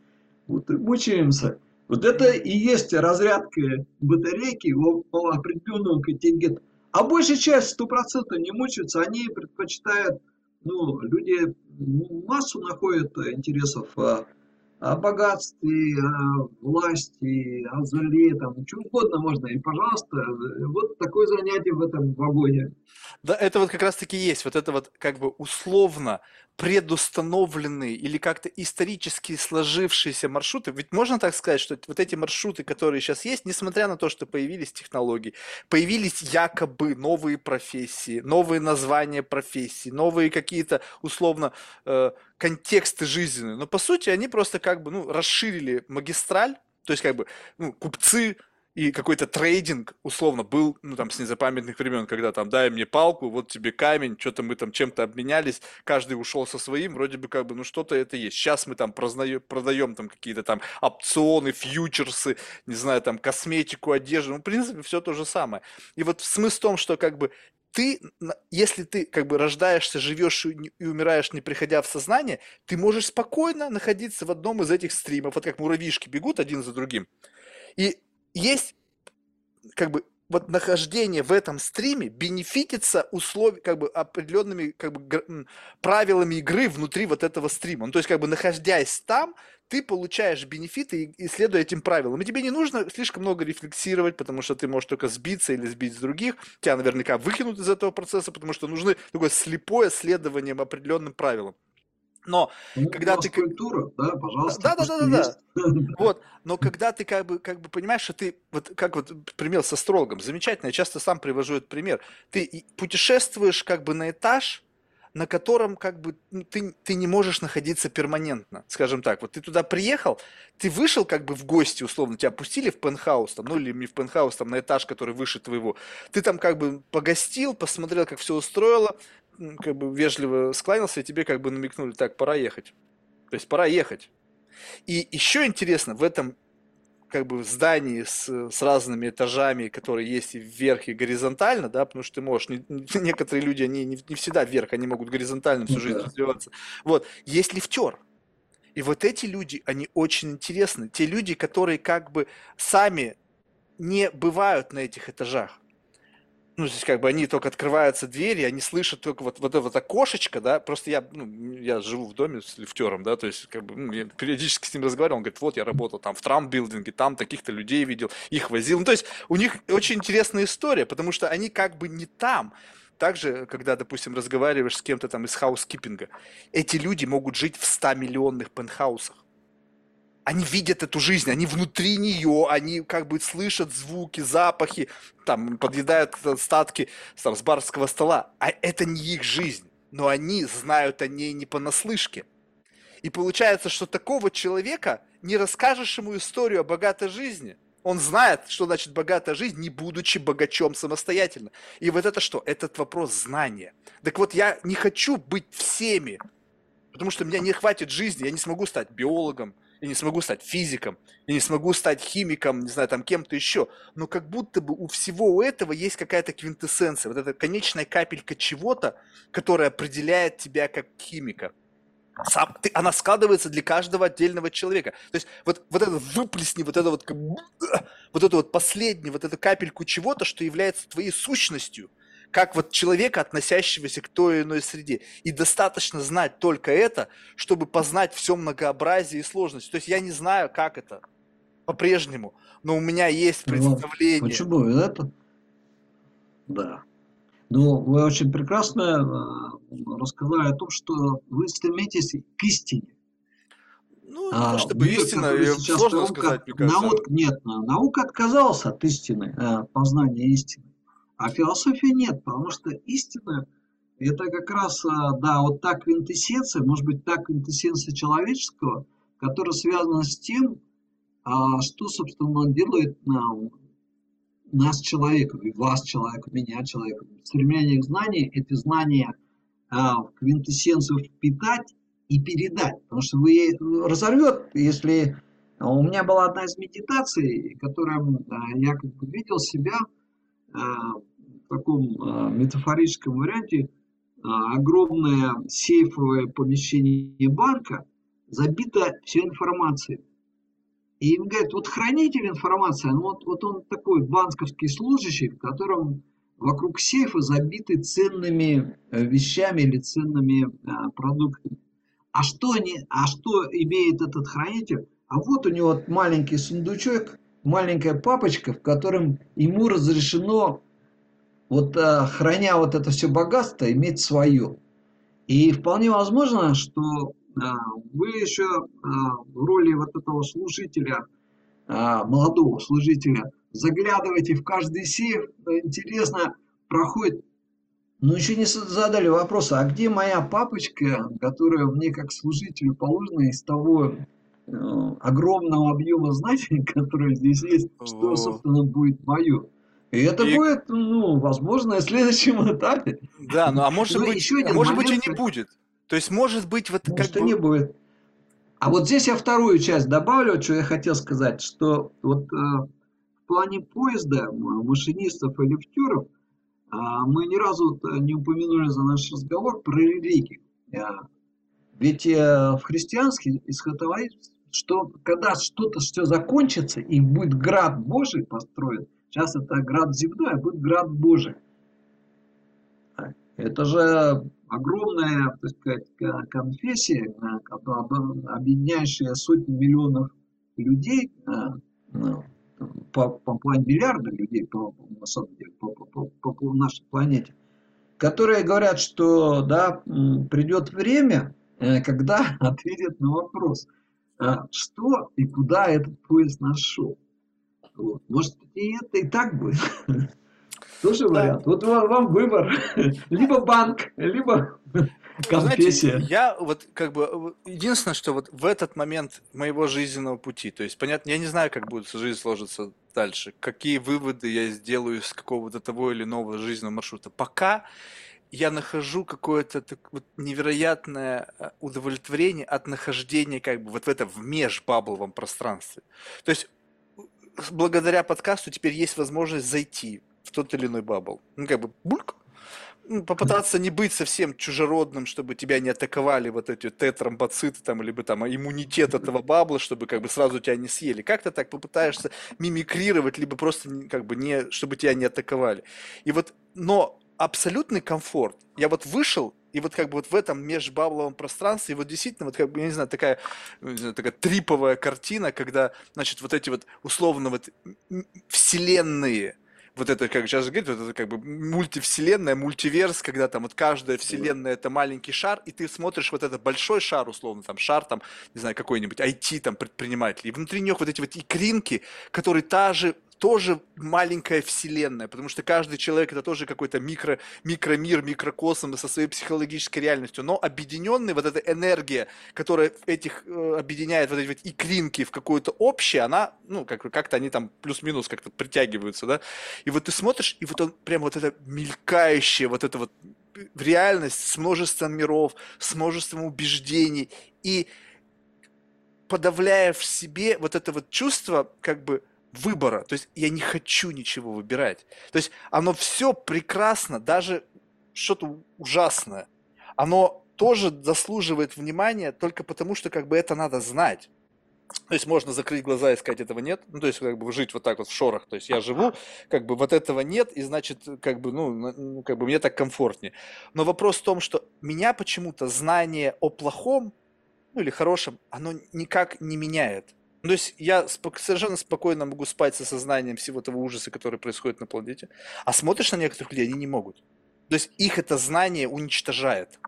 Вот и мучаемся. Вот это и есть разрядка батарейки у, определенного контингента. А большая часть, сто процентов не мучаются, они предпочитают, ну, люди массу находят интересов а, о богатстве, о власти, о зле, там, что угодно можно. И, пожалуйста, вот такое занятие в этом вагоне. Да, это вот как раз-таки есть, вот это вот как бы условно предустановленные или как-то исторически сложившиеся маршруты. Ведь можно так сказать, что вот эти маршруты, которые сейчас есть, несмотря на то, что появились технологии, появились якобы новые профессии, новые названия профессий, новые какие-то условно э, контексты жизненные. Но по сути они просто как бы ну, расширили магистраль, то есть как бы ну, купцы и какой-то трейдинг, условно, был, ну, там, с незапамятных времен, когда там, дай мне палку, вот тебе камень, что-то мы там чем-то обменялись, каждый ушел со своим, вроде бы, как бы, ну, что-то это есть. Сейчас мы там прознаем, продаем там какие-то там опционы, фьючерсы, не знаю, там, косметику, одежду, ну, в принципе, все то же самое. И вот смысл в том, что, как бы, ты, если ты как бы рождаешься, живешь и умираешь, не приходя в сознание, ты можешь спокойно находиться в одном из этих стримов, вот как муравьишки бегут один за другим. И есть как бы вот нахождение в этом стриме бенефитится условий, как бы определенными как бы, правилами игры внутри вот этого стрима. Ну, то есть, как бы находясь там, ты получаешь бенефиты и следуя этим правилам. И тебе не нужно слишком много рефлексировать, потому что ты можешь только сбиться или сбить с других. Тебя наверняка выкинут из этого процесса, потому что нужны такое слепое следование определенным правилам. Но ну, когда ты культура, да, пожалуйста. Да, да, да, да, да. Вот, но когда ты как бы, как бы понимаешь, что ты вот как вот пример со астрологом, замечательно. Я часто сам привожу этот пример. Ты путешествуешь как бы на этаж, на котором как бы ты, ты не можешь находиться перманентно, скажем так. Вот ты туда приехал, ты вышел как бы в гости, условно, тебя пустили в пентхаус, там, ну или не в пентхаус, там на этаж, который выше твоего. Ты там как бы погостил, посмотрел, как все устроило, как бы вежливо склонился, и тебе как бы намекнули, так, пора ехать. То есть пора ехать. И еще интересно, в этом как бы здании с, с разными этажами, которые есть и вверх, и горизонтально, да, потому что ты можешь, не, некоторые люди, они не, не всегда вверх, они могут горизонтально всю жизнь развиваться. Вот, есть лифтер. И вот эти люди, они очень интересны. Те люди, которые как бы сами не бывают на этих этажах ну, здесь как бы они только открываются двери, они слышат только вот, вот это вот окошечко, да, просто я, ну, я живу в доме с лифтером, да, то есть как бы ну, я периодически с ним разговаривал, он говорит, вот я работал там в трамп-билдинге, там таких-то людей видел, их возил, ну, то есть у них очень интересная история, потому что они как бы не там, также, когда, допустим, разговариваешь с кем-то там из хаускипинга, эти люди могут жить в 100 миллионных пентхаусах они видят эту жизнь, они внутри нее, они как бы слышат звуки, запахи, там подъедают остатки там, с барского стола, а это не их жизнь, но они знают о ней не понаслышке. И получается, что такого человека не расскажешь ему историю о богатой жизни. Он знает, что значит богатая жизнь, не будучи богачом самостоятельно. И вот это что? Этот вопрос знания. Так вот, я не хочу быть всеми, потому что у меня не хватит жизни, я не смогу стать биологом, я не смогу стать физиком, я не смогу стать химиком, не знаю, там кем-то еще. Но как будто бы у всего этого есть какая-то квинтэссенция, вот эта конечная капелька чего-то, которая определяет тебя как химика. Сам, ты, она складывается для каждого отдельного человека. То есть вот, вот это выплесни, вот это вот, вот это вот последнее, вот эту капельку чего-то, что является твоей сущностью – как вот человека, относящегося к той или иной среде. И достаточно знать только это, чтобы познать все многообразие и сложность. То есть я не знаю, как это по-прежнему, но у меня есть ну, представление. Ну, почему это? Да. Ну, вы очень прекрасно э, рассказали о том, что вы стремитесь к истине. Ну, а, то чтобы мир, истина, сложно наука, сказать, мне кажется. Наука, нет, наука отказалась от истины, э, познания истины. А философии нет, потому что истина – это как раз, а, да, вот та квинтэссенция, может быть, та квинтэссенция человеческого, которая связана с тем, а, что, собственно, делает нам, нас человеком, и вас человеком, меня человеком. Стремление к знанию – это знание а, в квинтэссенцию впитать и передать. Потому что вы разорвет, если... У меня была одна из медитаций, которая я как бы видел себя в таком а, метафорическом варианте а, огромное сейфовое помещение банка забито всей информацией. И им говорят, вот хранитель информации, ну вот, вот он такой банковский служащий, в котором вокруг сейфа забиты ценными э, вещами или ценными продуктами. А что, они, а что имеет этот хранитель? А вот у него маленький сундучок, маленькая папочка, в котором ему разрешено вот э, храня вот это все богатство, иметь свое. И вполне возможно, что э, вы еще э, в роли вот этого служителя, молодого служителя, заглядываете в каждый сейф, интересно, проходит, но еще не задали вопрос, а где моя папочка, которая мне как служителю положена из того огромного объема знаний, который здесь есть, что, собственно, будет мое. И это и... будет, ну, возможно, на следующем этапе. Да, ну а может ну, быть, еще один может момент, быть и не будет. То есть может быть вот может, как бы... не будет. А вот здесь я вторую часть добавлю, что я хотел сказать, что вот э, в плане поезда, машинистов и лифтеров, э, мы ни разу не упомянули за наш разговор про религию. Э, ведь э, в христианстве исходовает, что когда что-то все закончится и будет град Божий построен, Сейчас это град земной, а будет град Божий. Это же огромная, так сказать, конфессия, объединяющая сотни миллионов людей, ну, по, по плане миллиарда людей по, на самом деле, по, по, по, по нашей планете, которые говорят, что да, придет время, э, когда ответят на вопрос, а что и куда этот поезд нашел. Вот. Может, и это и так будет. Тоже вариант. Вот вам выбор. Либо банк, либо Конфессия. Знаете, я вот как бы единственное, что вот в этот момент моего жизненного пути, то есть понятно, я не знаю, как будет жизнь сложиться дальше, какие выводы я сделаю из какого-то того или иного жизненного маршрута. Пока я нахожу какое-то вот невероятное э, удовлетворение от нахождения как бы вот в этом в межбабловом пространстве. То есть благодаря подкасту теперь есть возможность зайти в тот или иной бабл. Ну, как бы бульк, ну, попытаться не быть совсем чужеродным, чтобы тебя не атаковали вот эти тетрамбоциты там, либо там иммунитет этого бабла, чтобы как бы сразу тебя не съели. Как-то так попытаешься мимикрировать, либо просто как бы не, чтобы тебя не атаковали. И вот, но абсолютный комфорт. Я вот вышел, и вот как бы вот в этом межбабловом пространстве, и вот действительно, вот как бы, я не знаю, такая, не знаю, такая триповая картина, когда, значит, вот эти вот условно вот вселенные, вот это, как сейчас говорит, вот это как бы мультивселенная, мультиверс, когда там вот каждая вселенная это маленький шар, и ты смотришь вот этот большой шар, условно, там шар, там, не знаю, какой-нибудь IT там предприниматель, и внутри них вот эти вот икринки, которые та же тоже маленькая вселенная, потому что каждый человек это тоже какой-то микро, микромир, микрокосм со своей психологической реальностью, но объединенный, вот эта энергия, которая этих э, объединяет вот эти вот икринки в какое-то общее, она, ну, как, как-то они там плюс-минус как-то притягиваются, да, и вот ты смотришь, и вот он прям вот это мелькающее, вот это вот в реальность с множеством миров, с множеством убеждений, и подавляя в себе вот это вот чувство, как бы, выбора. То есть я не хочу ничего выбирать. То есть оно все прекрасно, даже что-то ужасное. Оно тоже заслуживает внимания только потому, что как бы это надо знать. То есть можно закрыть глаза и сказать, этого нет. Ну, то есть как бы жить вот так вот в шорах. То есть я живу, как бы вот этого нет, и значит, как бы, ну, ну как бы мне так комфортнее. Но вопрос в том, что меня почему-то знание о плохом, ну или хорошем, оно никак не меняет. Ну, то есть я спок- совершенно спокойно могу спать со сознанием всего того ужаса, который происходит на планете, а смотришь на некоторых людей, они не могут. То есть их это знание уничтожает.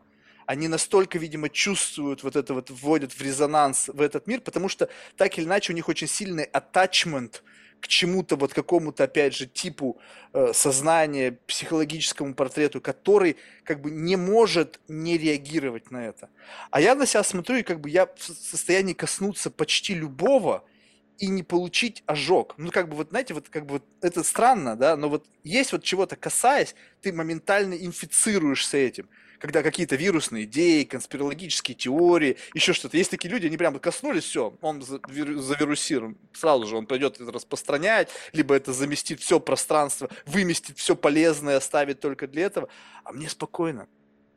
Они настолько, видимо, чувствуют вот это вот, вводят в резонанс в этот мир, потому что так или иначе у них очень сильный attachment – к чему-то, вот какому-то, опять же, типу э, сознания, психологическому портрету, который как бы не может не реагировать на это. А я на себя смотрю, и как бы я в состоянии коснуться почти любого и не получить ожог. Ну, как бы вот, знаете, вот как бы вот это странно, да, но вот есть вот чего-то касаясь, ты моментально инфицируешься этим когда какие-то вирусные идеи, конспирологические теории, еще что-то. Есть такие люди, они прямо коснулись, все, он завирусирован. Сразу же он пойдет это распространять, либо это заместит все пространство, выместит все полезное, оставит только для этого. А мне спокойно.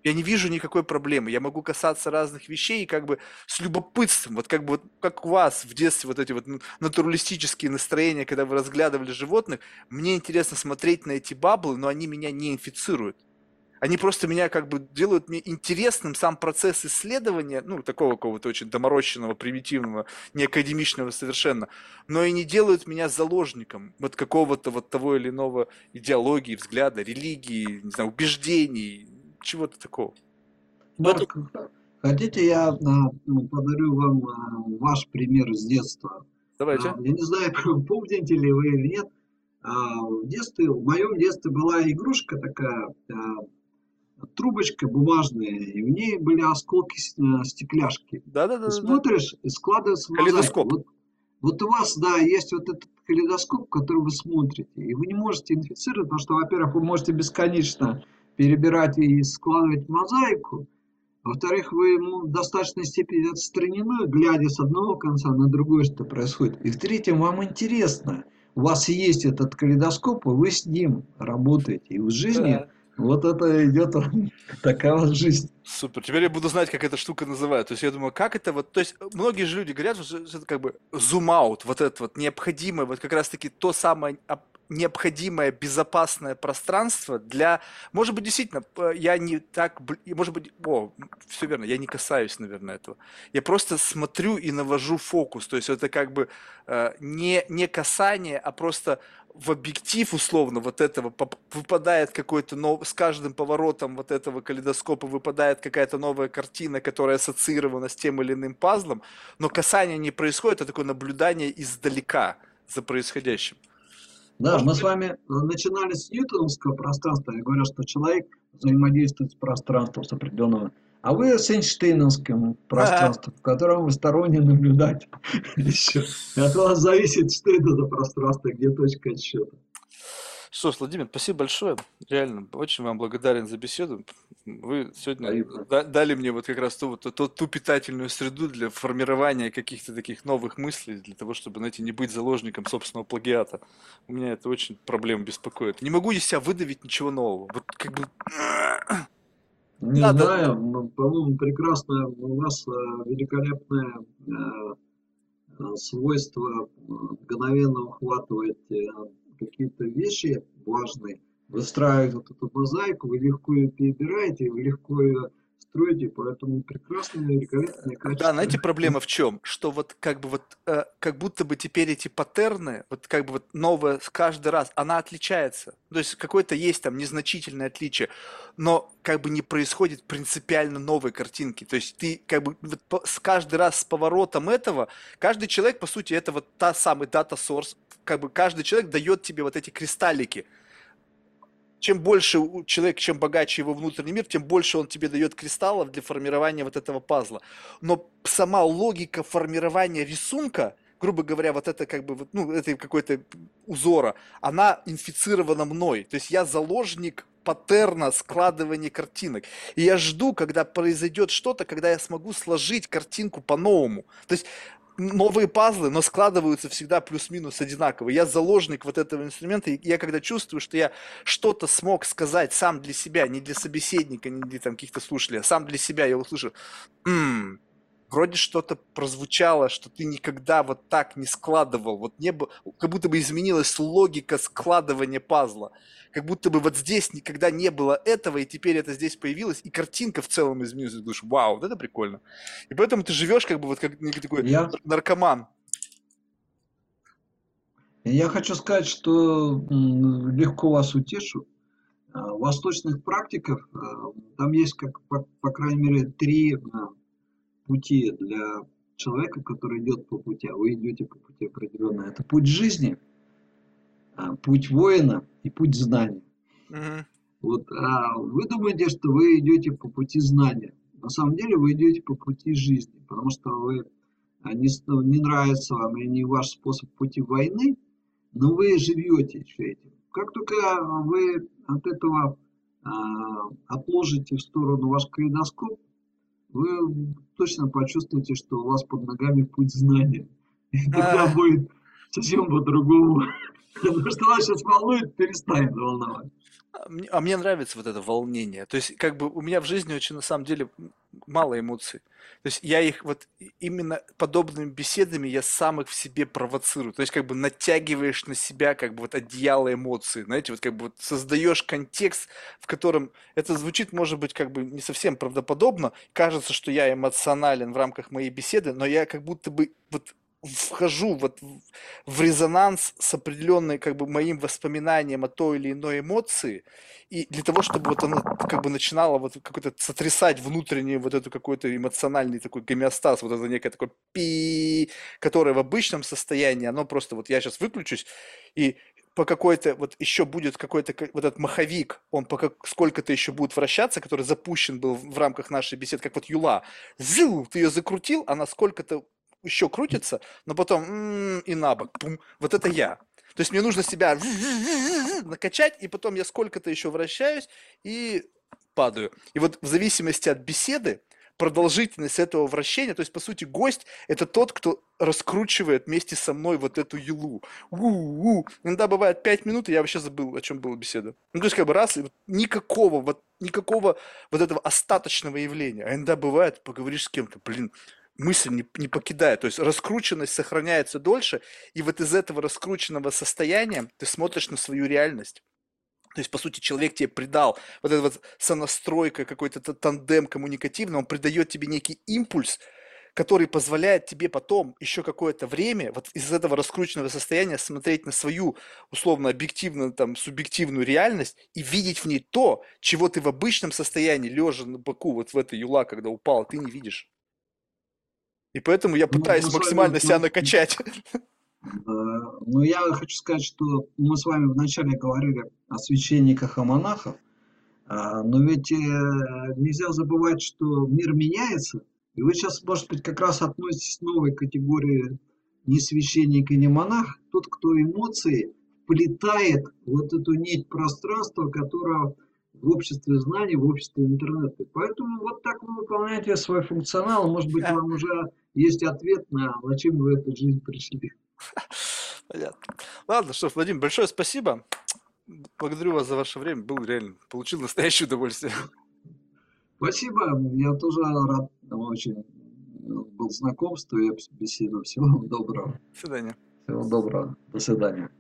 Я не вижу никакой проблемы. Я могу касаться разных вещей и как бы с любопытством, вот как бы вот как у вас в детстве вот эти вот натуралистические настроения, когда вы разглядывали животных, мне интересно смотреть на эти баблы, но они меня не инфицируют. Они просто меня как бы делают мне интересным сам процесс исследования, ну, такого какого-то очень доморощенного, примитивного, не академичного совершенно, но и не делают меня заложником вот какого-то вот того или иного идеологии, взгляда, религии, не знаю, убеждений, чего-то такого. Марк, хотите я ну, подарю вам а, ваш пример из детства? Давайте. А, я не знаю, помните ли вы или нет, а, в детстве, в моем детстве была игрушка такая, трубочка бумажная, и в ней были осколки э, стекляшки. Да-да-да. Ты смотришь и складывается Калейдоскоп. Вот, вот у вас, да, есть вот этот калейдоскоп, который вы смотрите, и вы не можете инфицировать, потому что, во-первых, вы можете бесконечно перебирать и складывать мозаику, во-вторых, вы ну, в достаточной степени отстранены, глядя с одного конца на другой, что происходит. И в-третьем, вам интересно, у вас есть этот калейдоскоп, и вы с ним работаете. И в жизни да Вот это идет такая вот жизнь. Супер. Теперь я буду знать, как эта штука называется. То есть я думаю, как это вот... То есть многие же люди говорят, что это как бы зум-аут, вот это вот необходимое, вот как раз-таки то самое необходимое безопасное пространство для, может быть, действительно, я не так, может быть, о, все верно, я не касаюсь, наверное, этого. Я просто смотрю и навожу фокус, то есть это как бы э, не, не касание, а просто в объектив условно вот этого выпадает какой-то нов... с каждым поворотом вот этого калейдоскопа выпадает какая-то новая картина, которая ассоциирована с тем или иным пазлом, но касание не происходит, а такое наблюдание издалека за происходящим. Да, Может мы с вами начинали с ньютоновского пространства. Я говорю, что человек взаимодействует с пространством, с определенным. А вы с Эйнштейновским пространством, в котором вы сторонний наблюдатель. Еще. От вас зависит, что это за пространство, где точка отсчета. Что ж, Владимир, спасибо большое. Реально, очень вам благодарен за беседу. Вы сегодня да, дали мне вот как раз ту, вот, ту, ту питательную среду для формирования каких-то таких новых мыслей, для того, чтобы, знаете, не быть заложником собственного плагиата. У меня это очень проблема беспокоит. Не могу из себя выдавить ничего нового. Вот как бы... Не Надо... знаю, ну, по-моему, прекрасно. У вас э, великолепное э, э свойство мгновенно ухватывать какие-то вещи важные, выстраивать вот эту мозаику, вы легко ее перебираете, вы легко ее строите, поэтому прекрасное, великолепное качество. Да, знаете, проблема в чем? Что вот как бы вот, э, как будто бы теперь эти паттерны, вот как бы вот новое каждый раз, она отличается. То есть какое-то есть там незначительное отличие, но как бы не происходит принципиально новой картинки. То есть ты как бы вот с каждый раз с поворотом этого, каждый человек, по сути, это вот та самый дата source, как бы каждый человек дает тебе вот эти кристаллики. Чем больше человек, чем богаче его внутренний мир, тем больше он тебе дает кристаллов для формирования вот этого пазла. Но сама логика формирования рисунка, грубо говоря, вот это как бы, ну, это какой-то узора, она инфицирована мной. То есть я заложник паттерна складывания картинок. И я жду, когда произойдет что-то, когда я смогу сложить картинку по-новому. То есть новые пазлы, но складываются всегда плюс-минус одинаково. Я заложник вот этого инструмента, и я когда чувствую, что я что-то смог сказать сам для себя, не для собеседника, не для там каких-то слушателей, а сам для себя, я услышу, м-м, вроде что-то прозвучало, что ты никогда вот так не складывал, вот не было, как будто бы изменилась логика складывания пазла как будто бы вот здесь никогда не было этого, и теперь это здесь появилось, и картинка в целом изменилась. Ты думаешь, вау, вот это прикольно. И поэтому ты живешь как бы вот как некий такой Я... наркоман. Я хочу сказать, что легко вас утешу. А, восточных практиках а, там есть, как, по, по крайней мере, три а, пути для человека, который идет по пути, а вы идете по пути определенно. Это путь жизни – а, путь воина и путь знания. Угу. Вот а вы думаете, что вы идете по пути знания. На самом деле вы идете по пути жизни, потому что вы а, не, не нравится вам и не ваш способ пути войны, но вы живете еще этим. Как только вы от этого а, отложите в сторону ваш калейдоскоп, вы точно почувствуете, что у вас под ногами путь знания. И тогда будет совсем по-другому. То, что вас сейчас волнует, перестанет волновать. А мне нравится вот это волнение. То есть, как бы у меня в жизни очень на самом деле мало эмоций. То есть я их вот именно подобными беседами я сам их в себе провоцирую. То есть как бы натягиваешь на себя как бы вот одеяло эмоций. Знаете, вот как бы вот создаешь контекст, в котором это звучит, может быть, как бы не совсем правдоподобно. Кажется, что я эмоционален в рамках моей беседы, но я как будто бы вот вхожу вот в резонанс с определенной как бы моим воспоминанием о той или иной эмоции, и для того, чтобы вот она как бы начинала вот какой-то сотрясать внутренний вот эту какой-то эмоциональный такой гомеостаз, вот это некое такое пи, которое в обычном состоянии, оно просто вот я сейчас выключусь, и по какой-то, вот еще будет какой-то, вот этот маховик, он по сколько-то еще будет вращаться, который запущен был в рамках нашей беседы, как вот юла. Зю, ты ее закрутил, она сколько-то еще крутится, но потом и на бок. Пум. Вот это я. То есть мне нужно себя накачать, и потом я сколько-то еще вращаюсь и падаю. И вот в зависимости от беседы, продолжительность этого вращения, то есть, по сути, гость – это тот, кто раскручивает вместе со мной вот эту юлу. У-у-у. Иногда бывает 5 минут, и я вообще забыл, о чем была беседа. Ну, то есть, как бы раз, и вот никакого, вот, никакого вот этого остаточного явления. А иногда бывает, поговоришь с кем-то, блин, мысль не, не покидает, то есть раскрученность сохраняется дольше, и вот из этого раскрученного состояния ты смотришь на свою реальность. То есть, по сути, человек тебе придал вот эта вот сонастройка, какой-то тандем коммуникативный, он придает тебе некий импульс, который позволяет тебе потом еще какое-то время вот из этого раскрученного состояния смотреть на свою условно объективную там субъективную реальность и видеть в ней то, чего ты в обычном состоянии лежа на боку вот в этой юла, когда упал, ты не видишь. И поэтому я ну, пытаюсь ну, максимально себя накачать. Ну, я хочу сказать, что мы с вами вначале говорили о священниках и монахах, а, но ведь э, нельзя забывать, что мир меняется, и вы сейчас, может быть, как раз относитесь к новой категории не священник и не монах, тот, кто эмоции вплетает вот эту нить пространства, которая в обществе знаний, в обществе интернета. Поэтому вот так вы выполняете свой функционал. Может быть, вам уже есть ответ на, зачем вы в эту жизнь пришли. Понятно. Ладно, что, Владимир, большое спасибо. Благодарю вас за ваше время. Был реально, получил настоящее удовольствие. Спасибо. Я тоже рад очень был знакомству и беседу. Всего вам доброго. До свидания. Всего доброго. До свидания.